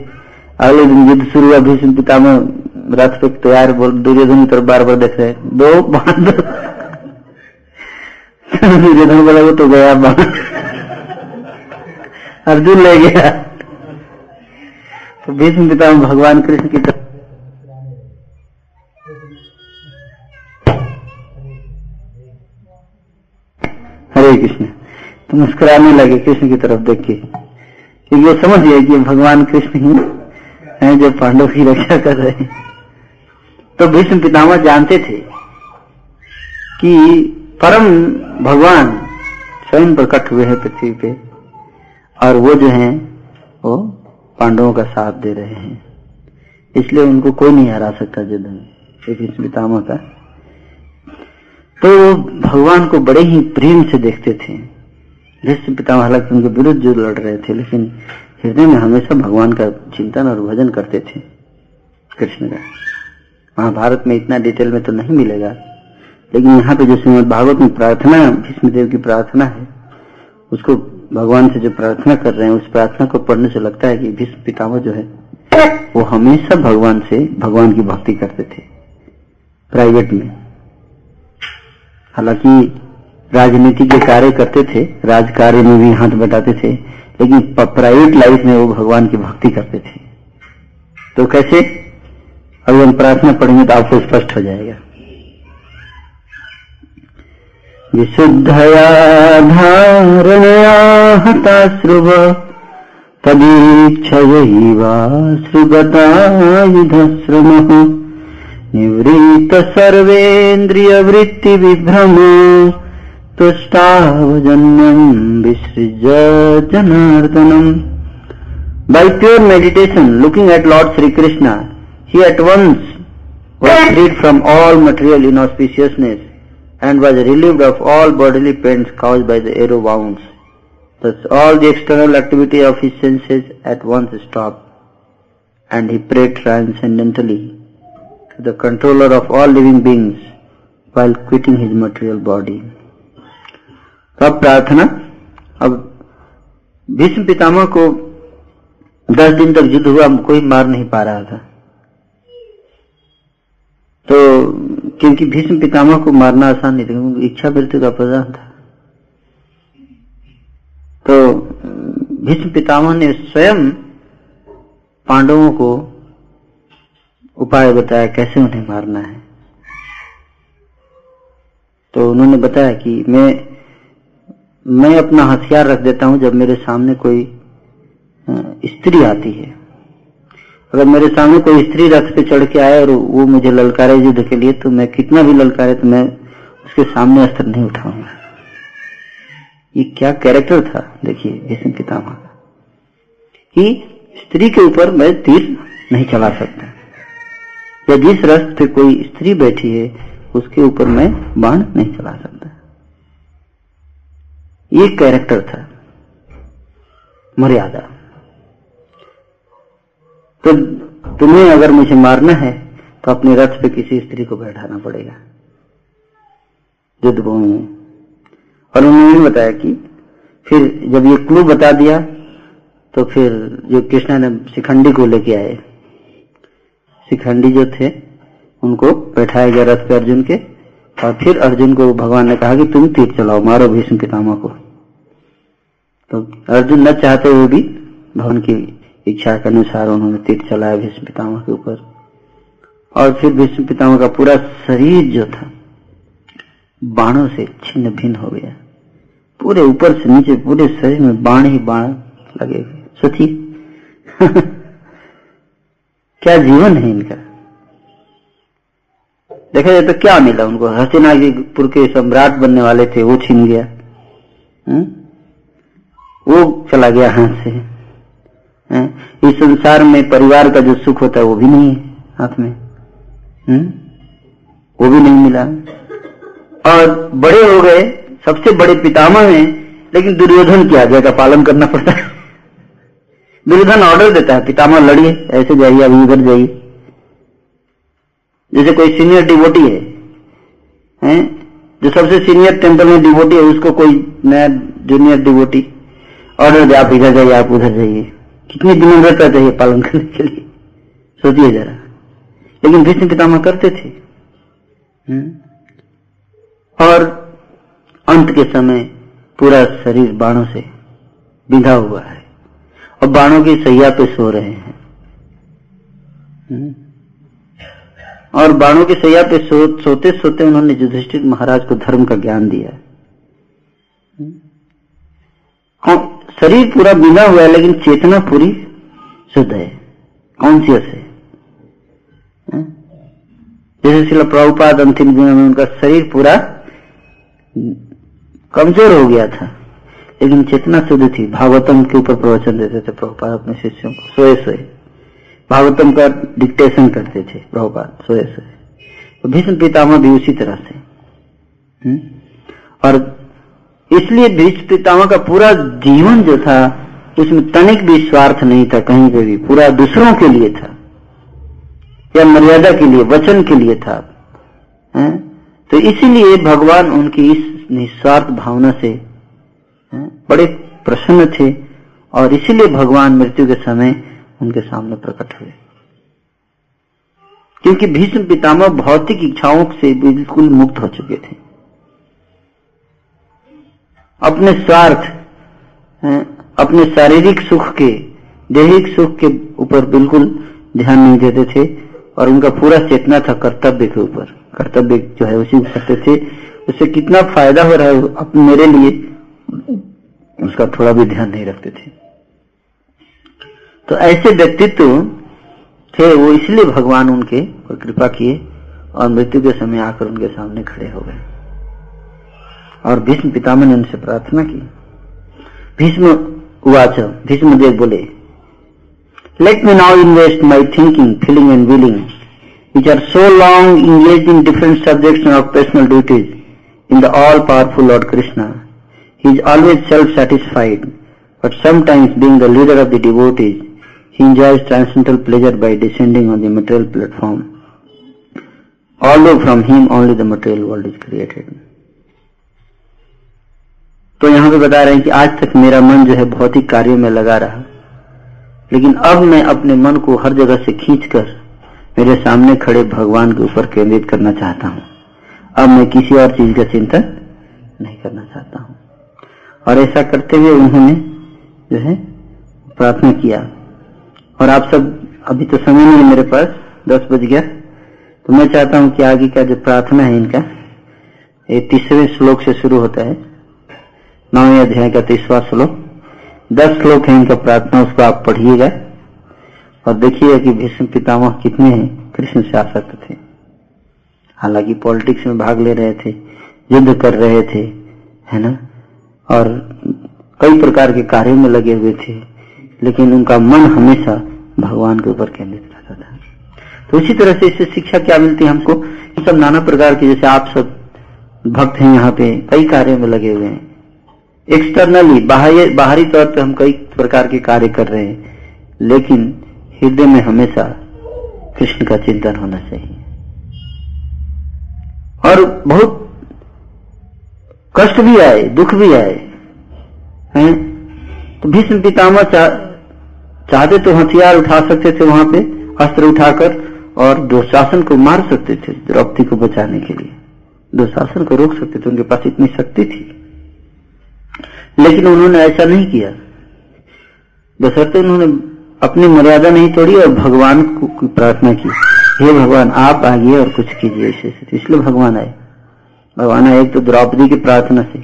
[SPEAKER 20] अगले दिन युद्ध शुरू हुआ भीष्म पितामह रथ पे तैयार बोल दुर्योधन की तरफ़ बार बार देख रहे दो बाण दो। *laughs* दुर्योधन बोला वो तो गया बाण। अर्जुन ले गया। तो भीष्म पिता भगवान कृष्ण की तरफ़ हरे कृष्ण तो मुस्कुराने लगे कृष्ण की तरफ़ देख के। क्योंकि वो समझ गए कि भगवान कृष्ण ही है जो पांडव की रक्षा कर रहे हैं। तो भीष्म पितामह जानते थे कि परम भगवान स्वयं प्रकट हुए हैं पृथ्वी पे। और वो जो हैं, वो पांडवों का साथ दे रहे हैं। इसलिए उनको कोई नहीं हरा सकता युद्ध में भीष्म पितामह का तो वो भगवान को बड़े ही प्रेम से देखते थे। भीष्म पितामह, हालाँकि उनके विरुद्ध जो लड़ रहे थे, लेकिन हृदय में हमेशा भगवान का चिंतन और भजन करते थे कृष्ण का। महाभारत में इतना डिटेल में तो नहीं मिलेगा, लेकिन यहाँ पे जो श्रीमद भागवत में प्रार्थना, भीष्म देव की प्रार्थना है, उसको भगवान से जो प्रार्थना कर रहे हैं, उस प्रार्थना को पढ़ने से लगता है कि भीष्म पितामह जो है, वो हमेशा भगवान से भगवान की भक्ति करते थे, प्राइवेट में। हालाँकि राजनीति के कार्य करते थे राज कार्य में भी हाथ बटाते थे, लेकिन प्राइवेट लाइफ में वो भगवान की भक्ति करते थे। तो कैसे? अगर हम प्रार्थना पढ़ेंगे तो आपको स्पष्ट हो जाएगा। विशुद्धया धारणयाहता श्रुव तदीच्छयैवा सृगतायुधश्रमः निवृत्त सर्वेन्द्रियवृत्तिविभ्रम तुष्टावजन्यम् विसृज जनार्दनम् by pure meditation looking at lord Shri Krishna he at once was from all material inauspiciousness and was relieved of all bodily pains caused by the arrow wounds. Thus all the external activity of his senses at once stopped, and he prayed transcendently to the controller of all living beings while quitting his material body. तो अब प्रार्थना अब भीष्म पितामह को दस दिन तक युद्ध हुआ कोई मार नहीं पा रहा था तो क्योंकि भीष्म पितामह को मारना आसान नहीं था, क्योंकि इच्छा वृत्ति का प्रधान था। तो भीष्म पितामह ने स्वयं पांडवों को उपाय बताया कैसे उन्हें मारना है। तो उन्होंने बताया कि मैं मैं अपना हथियार रख देता हूँ जब मेरे सामने कोई स्त्री आती है। अगर मेरे सामने कोई स्त्री रथ पे चढ़ के आए और वो मुझे ललकारे युद्ध के लिए तो मैं कितना भी ललकारे तो मैं उसके सामने अस्त्र नहीं उठाऊँगा। ये क्या कैरेक्टर था? देखिए भीष्म पितामह का कि स्त्री के ऊपर मैं तीर नहीं चला सकता। या जिस रथ पे कोई स्त्री बैठी है, उसके ऊपर मैं बाण नहीं चला सकता। ये कैरेक्टर था। मर्यादा। तो तुम्हें अगर मुझे मारना है तो अपने रथ पे किसी स्त्री को बैठाना पड़ेगा। युद्ध भूमि। में और उन्होंने बताया कि फिर जब ये क्लू बता दिया तो फिर जो कृष्णा ने शिखंडी को लेके आए। शिखंडी जो थे, उनको बैठाया गया रथ पे अर्जुन के, और फिर अर्जुन को भगवान ने कहा कि तुम तीर चलाओ, मारो भीष्म पितामह को। तो अर्जुन न चाहते हुए भी भवन की इच्छा के अनुसार उन्होंने तीर चलाया भीष्म पितामह के ऊपर। और फिर भीष्म पितामह का पूरा शरीर जो था, बाणों से छिन्न भिन्न हो गया। पूरे ऊपर से नीचे, पूरे शरीर में बाण ही बाण लगे हुए। सोचिए *laughs* क्या जीवन है इनका? देखा जाए तो क्या मिला उनको? हस्तिनापुर के सम्राट बनने वाले थे, वो छीन गया। हुँ? वो चला गया हाथ से। इस संसार में परिवार का जो सुख होता है, वो भी नहीं है हाथ में। हुँ? वो भी नहीं मिला। और बड़े हो गए, सबसे बड़े पितामह हैं, लेकिन दुर्योधन की आज्ञा का पालन करना पड़ता है। दुर्योधन ऑर्डर देता है, पितामह लड़िए, ऐसे जाइए, अभी उधर जाइए। जैसे कोई सीनियर डिवोटी है, हैं? जो सबसे सीनियर टेंपल में डिवोटी है, उसको कोई नया जूनियर डिवोटी ऑर्डर दे, आप इधर जाइए, आप उधर जाइए। कितनी विनम्रता चाहिए पालन करने के लिए? सोचिए जरा। लेकिन भीष्म पितामह करते थे। हुँ? और अंत के समय पूरा शरीर बाणों से बिंधा हुआ है। और बाणों की सैया पे सो रहे हैं। हुँ? और बाणों की सैया पे सो, सोते सोते उन्होंने युधिष्ठिर महाराज को धर्म का ज्ञान दिया। कौन- शरीर पूरा बिना हुआ है, लेकिन चेतना पूरी शुद्ध है कॉन्सियस है। जैसे शिला प्रभुपाद अंतिम दिनों में उनका शरीर पूरा कमज़ोर हो गया था, लेकिन चेतना शुद्ध थी। भागवतम के ऊपर प्रवचन देते थे प्रभुपाद अपने शिष्यों को, सोए सोए। भागवतम का डिक्टेशन करते थे प्रभुपाद, सोए सोए। तो भीष्म पितामह भी उसी तरह से। हम्म? और इसलिए भीष्म पितामह का पूरा जीवन जो था उसमें तनिक भी स्वार्थ नहीं था कहीं पे भी। पूरा दूसरों के लिए था। या मर्यादा के लिए वचन के लिए था। हैं? तो इसीलिए भगवान उनकी इस निस्वार्थ भावना से हैं, बड़े प्रसन्न थे और इसीलिए भगवान मृत्यु के समय उनके सामने प्रकट हुए। क्योंकि भीष्म पितामह भौतिक इच्छाओं से बिल्कुल मुक्त हो चुके थे। अपने स्वार्थ अपने शारीरिक सुख के, दैहिक सुख के ऊपर बिल्कुल ध्यान नहीं देते थे और उनका पूरा चेतना था कर्तव्य के ऊपर। कर्तव्य जो है उसी को करते थे। उससे कितना फ़ायदा हो रहा है अब मेरे लिए, उसका थोड़ा भी ध्यान नहीं रखते थे। तो ऐसे व्यक्तित्व थे वो इसलिए भगवान उनके कृपा किए और मृत्यु के समय आकर उनके सामने खड़े हो गए। और भीष्म पितामह ने उनसे प्रार्थना की। भीष्म भीष्म देव बोले let me now invest my thinking feeling and willing which are so long engage in different subject of personal duties in the all powerful lord Krishna he is always self satisfied but sometimes being the leader of the devotees he enjoys transcendental pleasure by descending on the material platform all from him only the material world is created तो यहाँ पे बता रहे हैं कि आज तक मेरा मन जो है भौतिक कार्यों में लगा रहा। लेकिन अब मैं अपने मन को हर जगह से खींचकर मेरे सामने खड़े भगवान के ऊपर केंद्रित करना चाहता हूँ। अब मैं किसी और चीज़ का चिंतन नहीं करना चाहता हूँ। और ऐसा करते हुए उन्होंने जो है प्रार्थना किया। और आप सब अभी तो समय नहीं है मेरे पास, दस बज गया। तो मैं चाहता हूँ कि आगे का जो प्रार्थना है इनका, ये तीसरे श्लोक से शुरू होता है। नौवें अध्याय का तीसवा श्लोक। दस श्लोक है इनका प्रार्थना, उसको आप पढ़िएगा। और देखिए कि भीष्म पितामह कितने कृष्ण से आसक्त थे। हालाँकि पॉलिटिक्स में भाग ले रहे थे, युद्ध कर रहे थे, है ना? और कई प्रकार के कार्यों में लगे हुए थे, लेकिन उनका मन हमेशा भगवान के ऊपर केंद्रित रहता था। तो इसी तरह से इससे शिक्षा क्या मिलती है हमको? सब नाना प्रकार के, जैसे आप सब भक्त हैं यहाँ पे, कई कार्यों में लगे हुए हैं। एक्सटर्नली बाहरी बाहरी तौर पे हम कई प्रकार के कार्य कर रहे हैं, लेकिन हृदय में हमेशा कृष्ण का चिंतन होना चाहिए। और बहुत कष्ट भी आए, दुख भी आए, हैं? तो भीष्म पितामह चाहते तो हथियार उठा सकते थे वहाँ पे, अस्त्र उठाकर, और दुशासन को मार सकते थे, द्रौपदी को बचाने के लिए। दुशासन को रोक सकते थे, उनके पास इतनी शक्ति थी। लेकिन उन्होंने ऐसा नहीं किया। बसरते उन्होंने अपनी मर्यादा नहीं तोड़ी और भगवान को प्रार्थना की, हे भगवान, आप आइए और कुछ कीजिए ऐसे से इसलिए भगवान आए। भगवान आए तो द्रौपदी की प्रार्थना से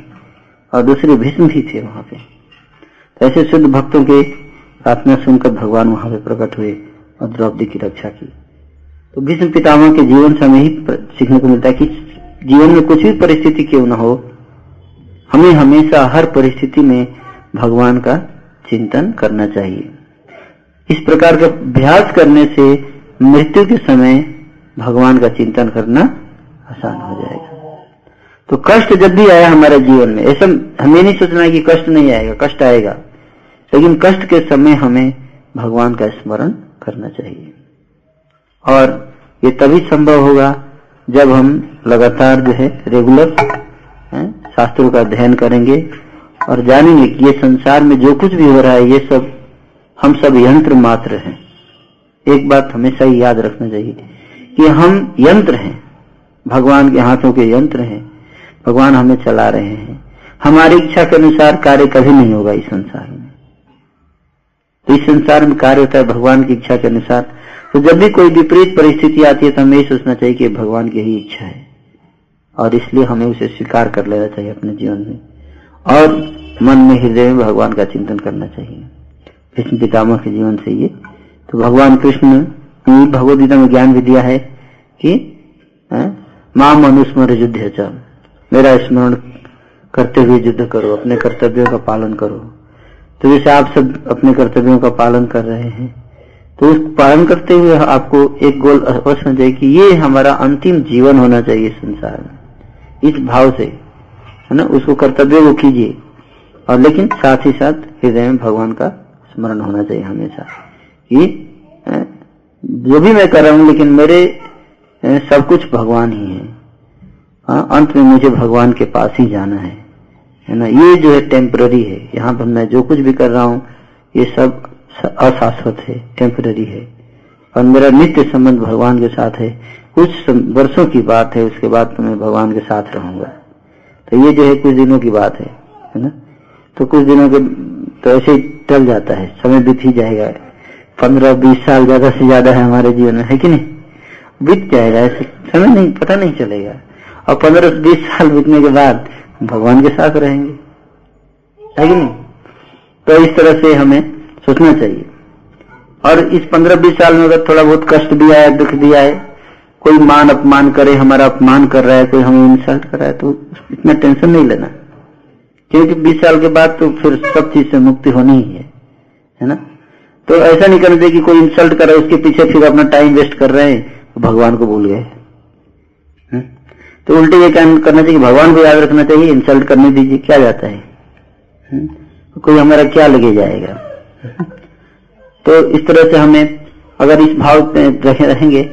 [SPEAKER 20] और दूसरे भीष्म भी थे वहाँ पे। तो ऐसे शुद्ध भक्तों के प्रार्थना सुनकर भगवान वहाँ पे प्रकट हुए और द्रौपदी की रक्षा की। तो भीष्म पितामह के जीवन से हमें ही सीखने को मिलता है कि जीवन में कुछ भी परिस्थिति क्यों ना हो हमें हमेशा हर परिस्थिति में भगवान का चिंतन करना चाहिए। इस प्रकार का अभ्यास करने से मृत्यु के समय भगवान का चिंतन करना आसान हो जाएगा। तो कष्ट जब भी आया हमारे जीवन में, ऐसा हमें नहीं सोचना है कि कष्ट नहीं आएगा, कष्ट आएगा। लेकिन कष्ट के समय हमें भगवान का स्मरण करना चाहिए। और ये तभी संभव होगा जब हम लगातार जो है रेगुलर शास्त्रों का अध्ययन करेंगे और जानेंगे कि ये संसार में जो कुछ भी हो रहा है, ये सब, हम सब यंत्र मात्र हैं। एक बात हमेशा ही याद रखना चाहिए कि हम यंत्र हैं। भगवान के हाथों के यंत्र हैं। भगवान हमें चला रहे हैं। हमारी इच्छा के अनुसार कार्य कभी नहीं होगा इस संसार में। तो इस संसार में कार्य होता है भगवान की इच्छा के अनुसार। तो जब भी कोई विपरीत परिस्थिति आती है तो हमें सोचना चाहिए कि भगवान की ही इच्छा है। और इसलिए हमें उसे स्वीकार कर लेना चाहिए अपने जीवन में। और मन में हृदय में भगवान का चिंतन करना चाहिए। कृष्ण पितामह के जीवन से ये। तो भगवान कृष्ण ने भगवदगीता में ज्ञान भी दिया है कि माँ मनुस्मर युद्ध मेरा स्मरण करते हुए युद्ध करो, अपने कर्तव्यों का पालन करो। तो जैसे आप सब अपने कर्तव्यों का पालन कर रहे हैं तो उस पालन करते हुए आपको एक गोल अवश्य हो जाए कि ये हमारा अंतिम जीवन होना चाहिए संसार में। इस भाव से है ना उसको कर्तव्य को कीजिए। और लेकिन साथ ही साथ हृदय में भगवान का स्मरण होना चाहिए हमेशा कि जो भी मैं कर रहा हूँ लेकिन मेरे सब कुछ भगवान ही है। हाँ, अंत में मुझे भगवान के पास ही जाना है है ना। ये जो है टेम्पररी है। यहाँ पर मैं जो कुछ भी कर रहा हूँ ये सब अशाश्वत है टेम्पररी है। और मेरा नित्य संबंध भगवान के साथ है। कुछ वर्षों की बात है, उसके बाद तो मैं भगवान के साथ रहूँगा। तो ये जो है, कुछ दिनों की बात है है ना? तो कुछ दिनों के तो ऐसे ही टल जाता है, समय बीत ही जाएगा। पंद्रह, बीस साल ज़्यादा से ज़्यादा है हमारे जीवन में, है कि नहीं? बीत जाएगा, ऐसे समय नहीं, पता नहीं चलेगा। और पंद्रह, बीस साल बीतने के बाद भगवान के साथ रहेंगे, है कि नहीं? तो इस तरह से हमें सोचना चाहिए। और इस पंद्रह, बीस साल में अगर थोड़ा बहुत कष्ट भी आए दुख भी आए कोई मान अपमान करे, हमारा अपमान कर रहा है, कोई हमें इंसल्ट कर रहा है तो इतना टेंशन नहीं लेना। क्योंकि बीस साल के बाद तो फिर सब चीज़ से मुक्ति होनी ही है है ना? तो ऐसा नहीं करना चाहिए कि कोई इंसल्ट कर रहा है, उसके पीछे फिर अपना टाइम वेस्ट कर रहे हैं तो भगवान को भूल गए। तो उल्टे ये काम करना चाहिए भगवान को याद रखना चाहिए, इंसल्ट करने दीजिए, क्या जाता है? हम्म? कोई हमारा क्या लगे जाएगा? तो इस तरह से हमें, अगर इस भाव में रखे रहेंगे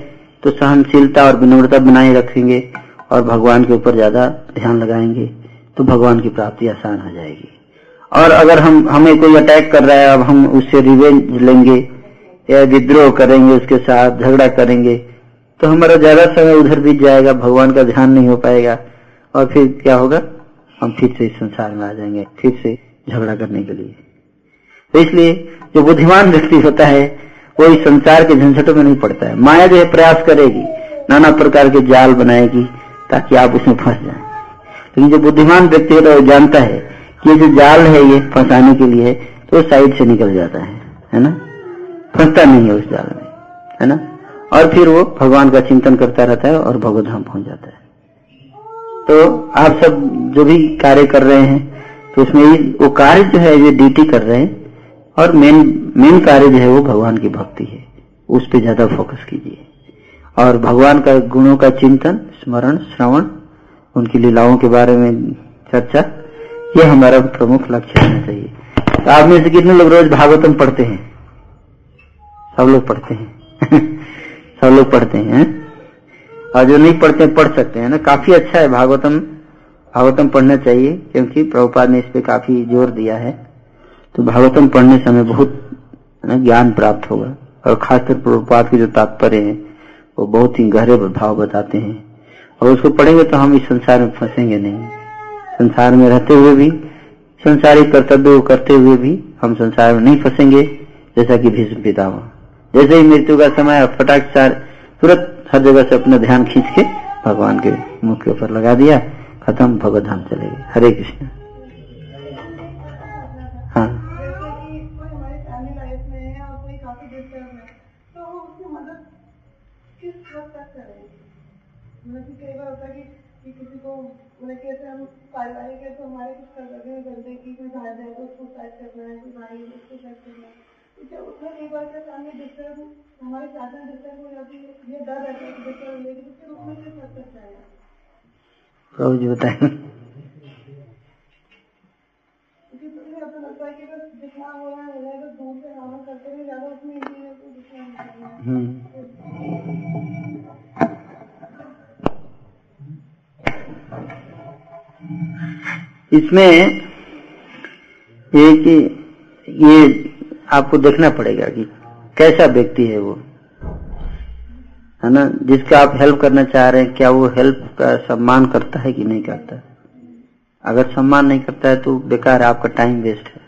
[SPEAKER 20] तो सहनशीलता और विनम्रता बनाए रखेंगे और भगवान के ऊपर ज़्यादा ध्यान लगाएँगे तो भगवान की प्राप्ति आसान हो जाएगी। और अगर हम, हमें कोई अटैक कर रहा है, अब हम उससे रिवेंज लेंगे, या विद्रोह करेंगे उसके साथ, झगड़ा करेंगे तो हमारा ज़्यादा समय उधर बीत जाएगा, भगवान का ध्यान नहीं हो पाएगा, और फिर क्या होगा? हम फिर से इस संसार में आ जाएँगे, फिर से झगड़ा करने के लिए। तो इसलिए जो बुद्धिमान व्यक्ति होता है इस संसार के झंझटों में नहीं पड़ता है। माया जो है प्रयास करेगी, नाना प्रकार के जाल बनाएगी, ताकि आप उसमें फंस जाए। लेकिन जो बुद्धिमान व्यक्ति है तो वो जानता है कि ये जो जाल है, ये फंसाने के लिए तो साइड से निकल जाता है। है ना? फंसता नहीं है उस जाल में। है ना? और फिर वो भगवान का चिंतन करता रहता है और भगवधाम पहुँच जाता है। तो आप सब जो भी कार्य कर रहे हैं तो उसमें वो कार्य जो है, ये ड्यूटी कर रहे हैं और मेन मेन कार्य जो है वो भगवान की भक्ति है। उस पर ज़्यादा फोकस कीजिए। और भगवान का गुणों का चिंतन, स्मरण, श्रवण, उनकी लीलाओं के बारे में चर्चा ये हमारा प्रमुख लक्ष्य होना चाहिए। तो आप में से कितने लोग रोज भागवतम पढ़ते हैं? सब लोग पढ़ते हैं। *laughs* सब लोग पढ़ते हैं और जो नहीं पढ़ते, पढ़ सकते हैं ना? काफ़ी अच्छा है भागवतम भागवतम पढ़ना चाहिए, क्योंकि प्रभुपाद ने इस पे काफ़ी ज़ोर दिया है। तो भागवतम पढ़ने से हमें बहुत ज्ञान प्राप्त होगा। और खासकर प्रभुपाद के जो तात्पर्य है, वो बहुत ही गहरे भाव बताते हैं। और उसको पढ़ेंगे तो हम इस संसार में फंसेंगे नहीं। संसार में रहते हुए भी संसारिक कर्तव्य को करते हुए भी हम संसार में नहीं फंसेंगे, जैसा कि भीष्म पितामह। जैसे ही मृत्यु का समय फटाक तुरंत हर जगह से अपना ध्यान खींच के भगवान के मुख के ऊपर लगा दिया, खत्म, भगवत धाम चले गए। हरे कृष्ण।
[SPEAKER 16] होता है कि किसी को मतलब कैसे हम पारिवारिक है तो हमारे कुछ कर्तव्य करते हैं कि कोई बाहर जाए तो उसको सेट करना है कोई भाई उसको सेट करना है। जब उसमें कई बार क्या सामने डिस्टर्ब हमारे साथ में डिस्टर्ब हो जाती है ये डर रहता है कि डिस्टर्ब लेकिन उसके रूप में क्या कर सकता है।
[SPEAKER 20] प्रभु जी बताए
[SPEAKER 16] क्योंकि
[SPEAKER 20] इसमें ये कि ये आपको देखना पड़ेगा कि कैसा व्यक्ति है वो। है ना? जिसका आप हेल्प करना चाह रहे हैं, क्या वो हेल्प का सम्मान करता है कि नहीं करता? अगर सम्मान नहीं करता है तो बेकार आपका टाइम वेस्ट है।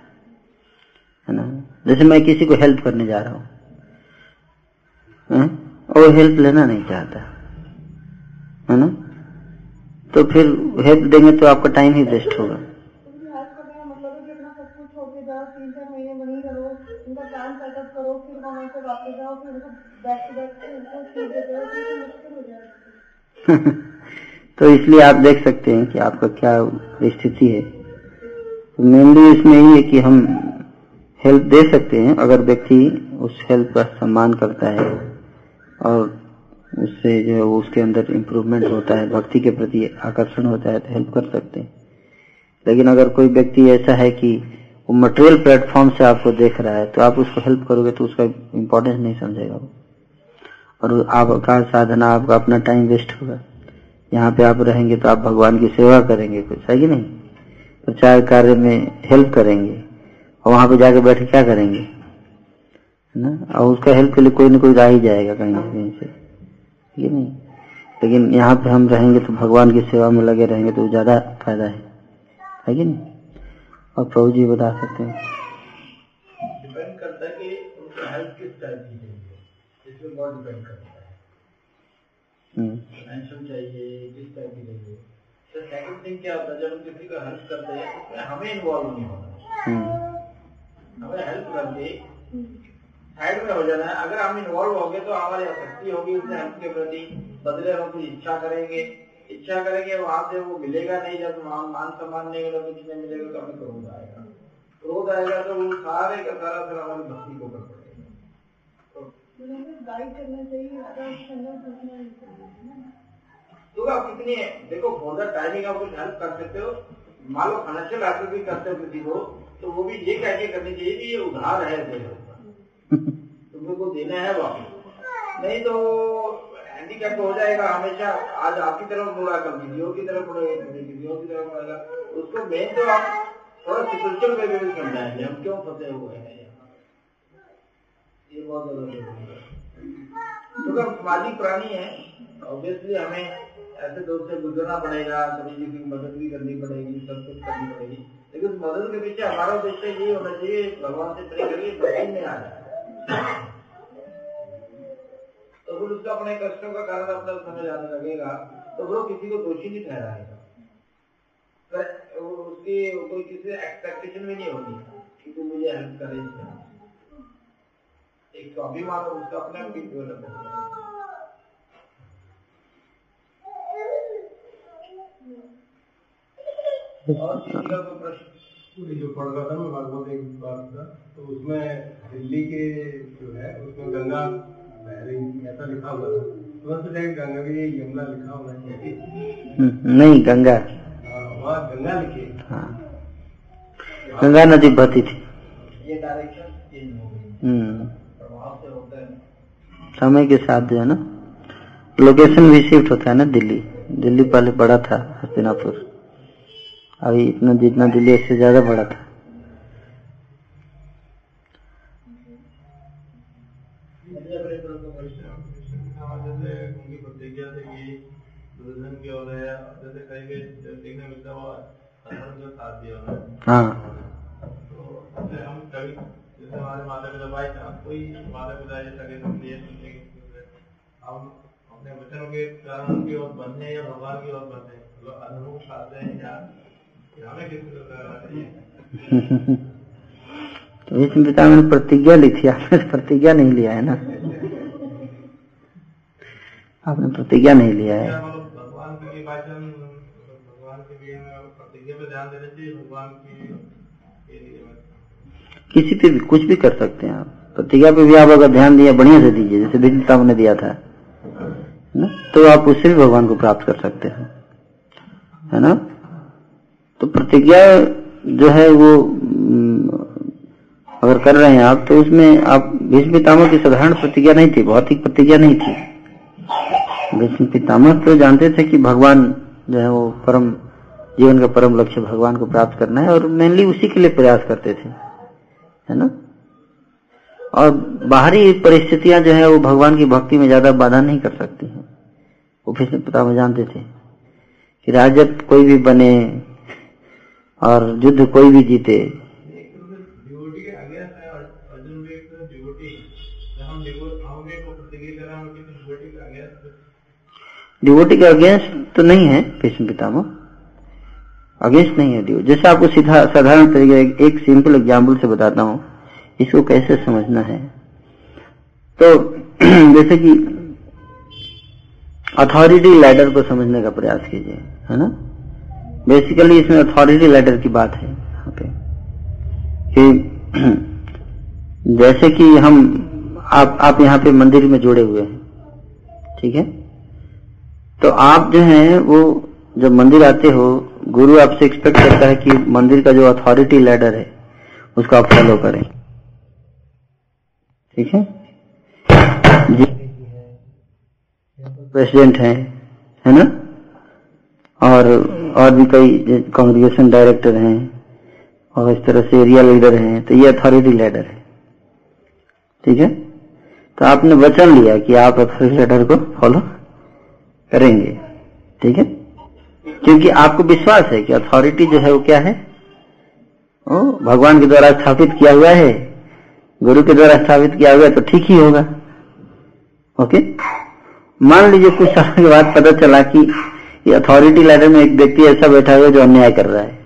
[SPEAKER 20] है ना? जैसे मैं किसी को हेल्प करने जा रहा हूँ। और हेल्प लेना नहीं चाहता। है ना? तो फिर हेल्प देंगे तो आपका टाइम ही वेस्ट होगा। *laughs*
[SPEAKER 16] तो
[SPEAKER 20] इसलिए आप देख सकते हैं कि आपका क्या स्थिति है। तो मेनली इसमें ये है कि हम हेल्प दे सकते हैं अगर व्यक्ति उस हेल्प का सम्मान करता है और उससे जो है उसके अंदर इम्प्रूवमेंट होता है, भक्ति के प्रति आकर्षण होता है तो हेल्प कर सकते हैं। लेकिन अगर कोई व्यक्ति ऐसा है कि वो मटेरियल प्लेटफॉर्म से आपको देख रहा है तो आप उसको हेल्प करोगे तो उसका इम्पोर्टेंस नहीं समझेगा वो। और आपका साधना, आपका अपना टाइम वेस्ट होगा। यहाँ पे आप रहेंगे तो आप भगवान की सेवा करेंगे कुछ, है कि नहीं? प्रचार कार्य में हेल्प करेंगे। और वहाँ पे जाके बैठे क्या करेंगे? है ना? और उसका हेल्प के लिए कोई ना कोई आ ही जाएगा कहीं ना कहीं से। ये नहीं। लेकिन यहाँ पे हम रहेंगे तो भगवान की सेवा में लगे रहेंगे तो ज़्यादा फ़ायदा है। है कि नहीं? और प्रभु जी बता सकते हैं।
[SPEAKER 21] डिपेंड करता है कि उनको हेल्प किस टाइप की चाहिए इसमें बहुत डिपेंड करता है।
[SPEAKER 20] हम्म,
[SPEAKER 21] चाहिए किस टाइप की चाहिए। तो सेकंड थिंग क्या होता है जब हम किसी को हेल्प करते हैं उसमें हमें इन्वॉल्व नहीं होना
[SPEAKER 20] हम्म,
[SPEAKER 21] हमें हेल्प करके साइड में हो जाना है। अगर हम इन्वॉल्व होंगे तो हमारी आसक्ति होगी उसने हेल्प के प्रति बदले हम कुछ इच्छा करेंगे। इच्छा करेंगे वहाँ से वो मिलेगा नहीं जब मान मान सम्मान नहीं मिलेगा कुछ नहीं मिलेगा तो हमें क्रोध आएगा। क्रोध आएगा तो वो सारे का सारा फिर हमारी भक्ति को कर तो आप कितनी है देखो फॉर द टाइमिंग आप कुछ हेल्प कर सकते हो। मान लो फाइनेंशियल हेल्प भी करते हो किसी को तो वो भी ये कह के करनी चाहिए कि ये उधार है तेरे तुमको को देना है वापस नहीं तो हैंडीकैप हो जाएगा हमेशा। आज आपकी तरफ़ मुड़ा कल किसी की तरफ़ मुड़ेगा कभी किसी की तरफ़ मुड़ेगा उसको मेन तो आप थोड़ा स्पिरिचुअल वे में समझाएँगे। हम क्यों फंसे हुए हैं ये बहुत ज़रूरी है। हम सामाजिक प्राणी हैं ऑब्वियसली हमें ऐसे दौर से गुजरना पड़ेगा, सभी जी की मदद भी करनी पड़ेगी, सब कुछ करनी पड़ेगी। लेकिन उस मदद के पीछे हमारा उद्देश्य ये होना चाहिए, भगवान से प्रे करिए भक्ति में आ जाए। तो फिर उसका अपने कष्टों का कारण अपना समझ आने लगेगा तो वो किसी को दोषी नहीं ठहराएगा। उसकी कोई किसी एक्सपेक्टेशन भी नहीं होगी कि तू मुझे हेल्प करे एक तो अभिमान उसका अपने आप भी डेवलप हो। जाएगा और किसी का कोई प्रश्न?
[SPEAKER 7] जो पढ़ रहा था मैं भागवत एक बात था तो उसमें दिल्ली के जो है उसमें गंगा बह रही ऐसा लिखा हुआ था। तो मैं सोचा कि गंगा के लिए यमुना लिखा होना चाहिए
[SPEAKER 20] हम्म, नहीं गंगा।
[SPEAKER 7] हाँ, वहाँ गंगा लिखी।
[SPEAKER 20] हाँ। गंगा नदी बहती थी।
[SPEAKER 21] ये डायरेक्शन चेंज हो गई।
[SPEAKER 20] हम्म,
[SPEAKER 21] प्रभाव से होता है।
[SPEAKER 20] समय के साथ जो है ना लोकेशन भी शिफ्ट होता है ना दिल्ली। दिल्ली पहले बड़ा था हस्तिनापुर। अभी इतना जितना दिल्ली इससे ज़्यादा बड़ा था।
[SPEAKER 21] कि की है। का
[SPEAKER 20] हाँ
[SPEAKER 21] की अपने वचनों के कारण उनकी ओर बनने या भगवान की ओर बनने मतलब अधर्म को
[SPEAKER 20] तो इसमें पिता मैंने प्रतिज्ञा ली थी, आपने तो प्रतिज्ञा नहीं लिया है ना? आपने प्रतिज्ञा नहीं लिया है। किसी पे भी, कुछ भी कर सकते हैं आप। प्रतिज्ञा पे भी आप अगर ध्यान दिया, बढ़िया से दीजिए, जैसे विदिता ने दिया था। ना? तो आप उससे भी भगवान को प्राप्त कर सकते हैं। है ना? तो प्रतिज्ञा जो है वो हम्म, अगर कर रहे हैं आप तो उसमें आप भीष्म पितामह की साधारण प्रतिज्ञा नहीं थी भौतिक प्रतिज्ञा नहीं थी। भीष्म पितामह तो जानते थे कि भगवान जो है वो परम जीवन का परम लक्ष्य भगवान को प्राप्त करना है और मेनली उसी के लिए प्रयास करते थे है ना? और बाहरी परिस्थितियाँ जो है वो भगवान की भक्ति में ज़्यादा बाधा नहीं कर सकती हैं। वो भीष्म पितामह जानते थे कि राजा कोई भी बने और युद्ध कोई भी जीते।
[SPEAKER 21] डिवोटी के अगेंस्ट
[SPEAKER 20] तो नहीं है भीष्म पितामह। अगेंस्ट नहीं है डिवोटी जैसे आपको सीधा, साधारण तरीके एक सिंपल एग्ज़ाम्पल से बताता हूँ, इसको कैसे समझना है। तो *clears throat* जैसे कि अथॉरिटी लैडर को समझने का प्रयास कीजिए, है ना? बेसिकली इसमें अथॉरिटी लैडर की बात है, यहाँ पे। कि *clears throat* जैसे कि हम, आप आप यहाँ पे मंदिर में जुड़े हुए हैं, ठीक है? तो आप जो हैं, वो जब मंदिर आते हो, गुरु आपसे एक्सपेक्ट करता है कि मंदिर का जो अथॉरिटी लैडर है, उसको आप फॉलो करें। ठीक है? जी। प्रेसिडेंट हैं, है ना? और और भी कई कांग्रेगेशन डायरेक्टर हैं, और इस तरह से एरिया लीडर हैं तो ये अथॉरिटी लीडर है। ठीक है? तो आपने वचन लिया कि आप अथॉरिटी लीडर को फॉलो करेंगे। ठीक है? क्योंकि आपको विश्वास है कि अथॉरिटी जो है वो क्या है? वो भगवान के द्वारा स्थापित किया हुआ है। गुरु के द्वारा स्थापित किया हुआ है तो ठीक ही होगा। ओके? मान लीजिए कुछ साल के बाद पता चला कि ये अथॉरिटी लैडर में एक व्यक्ति ऐसा बैठा हुआ जो अन्याय कर रहा है।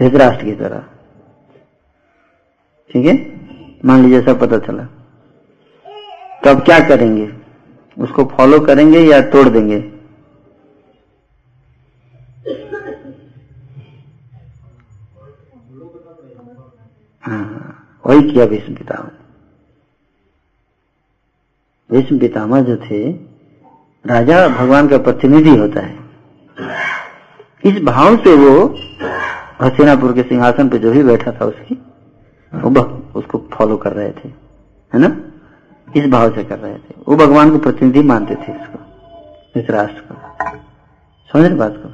[SPEAKER 20] धृतराष्ट्र की तरह। ठीक है? मान लीजिए ऐसा पता चला। तो अब क्या करेंगे? उसको फॉलो करेंगे या तोड़ देंगे? हाँ वही किया भीष्म पितामह। भीष्म पितामह जो थे राजा भगवान का प्रतिनिधि होता है। इस भाव से वो हसीनापुर के सिंहासन पे जो भी बैठा था उसकी, वो उसको फॉलो कर रहे थे, है ना? इस भाव से कर रहे थे। वो भगवान को प्रतिनिधि मानते थे इसको, इस राष्ट्र को। समझ रहे बात को?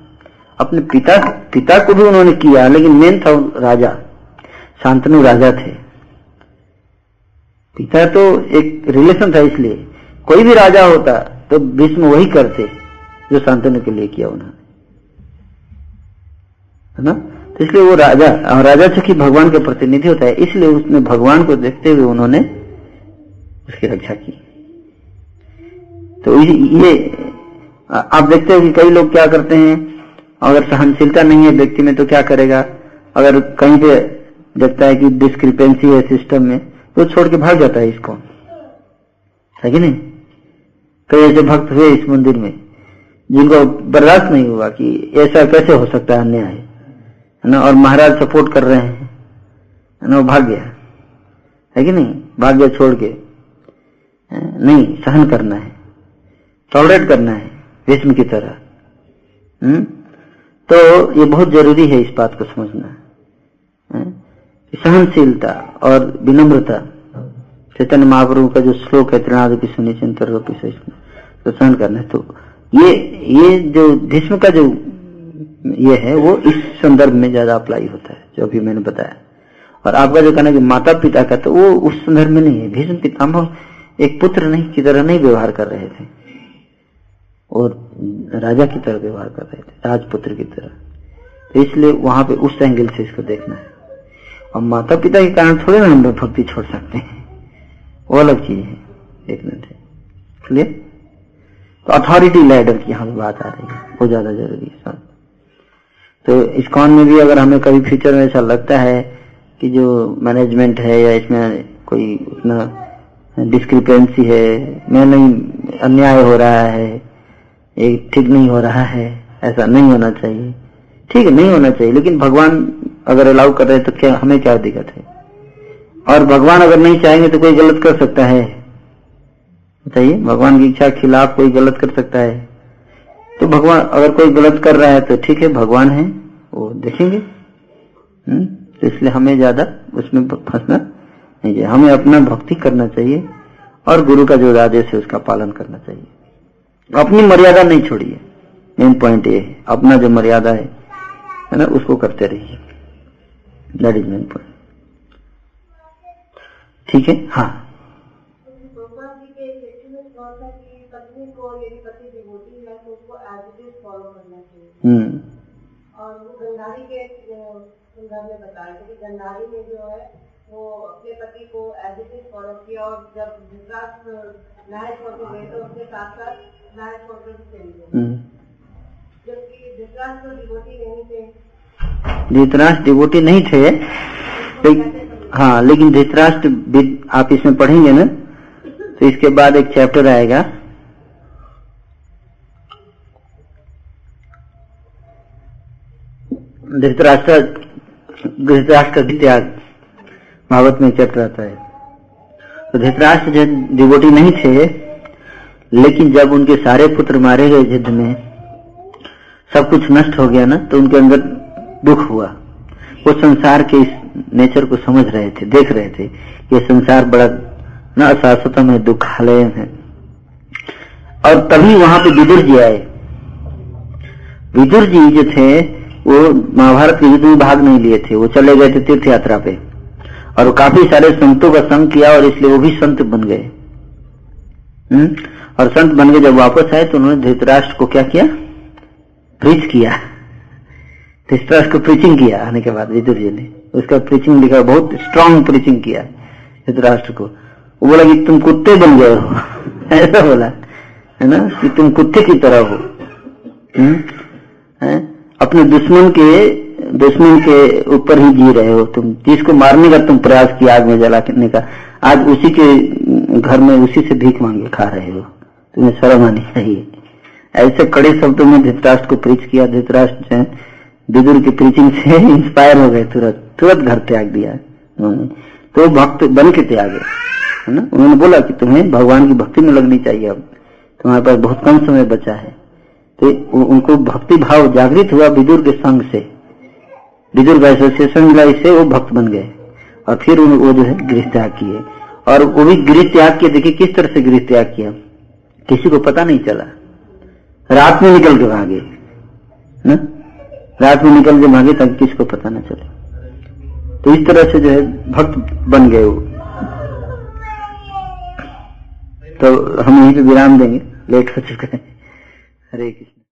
[SPEAKER 20] अपने पिता पिता को भी उन्होंने किया, लेकिन मेन था राजा। शांतनु राजा थे। पिता तो एक रिलेशन था इसलिए। कोई भी राजा होता तो भीष्म वही करते जो शांतनु के लिए किया उन्होंने। है ना? तो इसलिए वो राजा, और राजा चूँकि भगवान के प्रतिनिधि होता है, इसलिए उसने भगवान को देखते हुए उन्होंने उसकी रक्षा की। तो ये आप देखते हो कि कई लोग क्या करते हैं, अगर सहनशीलता नहीं है व्यक्ति में तो क्या करेगा? अगर कहीं पे देखता है कि डिस्क्रिपेंसी है सिस्टम में तो छोड़ के भाग जाता है इसको। है कि नहीं? कई ऐसे भक्त हुए इस मंदिर में, जिनको बर्दाश्त नहीं हुआ कि ऐसा कैसे हो सकता है अन्याय, है ना? और महाराज सपोर्ट कर रहे हैं, है ना? वो भाग गया। है कि नहीं? भाग गया छोड़ के। नहीं, सहन करना है। टॉलरेट करना है, भीष्म की तरह। हम्म? तो ये बहुत ज़रूरी है इस बात को समझना। सहनशीलता और विनम्रता, चैतन्य महाप्रभु का जो श्लोक है त्रिनाद की सुनी चिंतर तो सहन करना है तो ये ये जो भीष्म का जो ये है, वो इस संदर्भ में ज़्यादा अप्लाई होता है, जो अभी मैंने बताया। और आपका जो कहना कि माता पिता का तो वो उस संदर्भ में नहीं है। भीष्म पितामह एक पुत्र नहीं, की तरह नहीं व्यवहार कर रहे थे। और राजा की तरह व्यवहार कर रहे थे, राजपुत्र की तरह। तो इसलिए वहाँ पे उस एंगल से इसको देखना है। और माता पिता के कारण थोड़े ना हम भक्ति छोड़ सकते हैं। वो अलग चीज़ है एक मिनट क्लियर? तो अथॉरिटी लैडर की यहाँ बात आ रही है, वो ज़्यादा ज़रूरी है तो इस्कॉन में भी अगर हमें कभी फ्यूचर में ऐसा लगता है कि जो मैनेजमेंट है या इसमें कोई उतना डिस्क्रिपेंसी है, मैं नहीं, अन्याय हो रहा है एक ठीक नहीं हो रहा है, ऐसा नहीं होना चाहिए। ठीक नहीं होना चाहिए, लेकिन भगवान अगर अलाउ कर रहे हैं तो क्या, हमें क्या दिक्कत है? और भगवान अगर नहीं चाहेंगे तो कोई गलत कर सकता है। बताइए, भगवान की इच्छा खिलाफ कोई गलत कर सकता है? तो भगवान, अगर कोई गलत कर रहा है तो ठीक है, भगवान है, वो देखेंगे। हम्म तो इसलिए हमें ज़्यादा उसमें फंसना नहीं चाहिए। हमें अपना भक्ति करना चाहिए और गुरु का जो आदेश है उसका पालन करना चाहिए। अपनी मर्यादा नहीं छोड़िए। मेन पॉइंट ये है, अपना जो मर्यादा है है ना, उसको करते रहिए। दैट इज़ मेन पॉइंट ठीक है? हाँ। हम्म।
[SPEAKER 15] और वो गंधारी के संदर्भ में बताया कि गंधारी ने जो है वो अपने पति को एज इट इज़ फॉलो किया और जब मैरिज छोड़ गए तो उसके साथ साथ मैरिज चले गए जबकि धृतराष्ट्र डिवोटी नहीं थे।
[SPEAKER 20] धृतराष्ट्र डिवोटी नहीं थे हाँ लेकिन धृतराष्ट्र आप इसमें पढ़ेंगे ना तो इसके बाद एक चैप्टर आएगा। धृतराष्ट्र धृतराष्ट्र त्याग भागवत में चैप्टर आता है। तो धृतराष्ट्र जो डिवोटी नहीं थे, लेकिन जब उनके सारे पुत्र मारे गए युद्ध में, सब कुछ नष्ट हो गया ना तो उनके अंदर दुख हुआ। वो संसार के इस नेचर को समझ रहे थे, देख रहे थे ये संसार बड़ा न अशाश्वतम है, दुखालय है। और तभी वहाँ पे विदुर जी आए। विदुर जी जो थे वो महाभारत के युद्ध में भाग नहीं लिए थे, वो चले गए थे तीर्थ यात्रा पे। और काफ़ी सारे संतों का संग किया और इसलिए वो भी संत बन गए। हम्म? और संत बन गए, जब वापस आए तो उन्होंने धृतराष्ट्र को क्या किया? प्रीच किया। धृतराष्ट्र को प्रीचिंग किया आने के बाद, विदुर जी ने। उसका प्रीचिंग लिखा, बहुत स्ट्रांग प्रीचिंग किया धृतराष्ट्र को। वो बोला कि तुम कुत्ते बन गए हो। *laughs* ऐसा बोला। है ना? कि तुम कुत्ते की तरह हो। हम्म? हैं? अपने दुश्मन के दुश्मन के ऊपर ही जी रहे हो तुम। जिसको मारने का तुम प्रयास किया, आग में जलाने का, आज उसी के घर में उसी से भीख मांगे खा रहे हो। तुम्हें शर्म आनी चाहिए। ऐसे कड़े शब्दों में धृतराष्ट्र को प्रीच किया। धृतराष्ट्र जो विदुर की प्रीचिंग से *laughs* इंस्पायर हो गए तुरंत। तुरंत घर त्याग दिया उन्होंने। तो भक्त बन के त्यागे, है ना? उन्होंने बोला कि तुम्हें भगवान की भक्ति में लगनी चाहिए अब। तुम्हारे पास बहुत कम समय बचा है। तो उनको भक्ति भाव जागृत हुआ विदुर के संग से। विदुर का एसोसिएशन मिला, इससे वो भक्त बन गए। और फिर वो जो है, गृह त्याग किए। और वो भी गृह त्याग किए, देखिए किस तरह से गृह त्याग किया। किसी को पता नहीं चला। रात में निकल के भागे। ना रात में निकल के भागे ताकि किसी को पता ना चले। तो इस तरह से जो है, भक्त बन गए वो। तो हम यहीं पे विराम देंगे। लेट हो चुके है। हरे कृष्ण।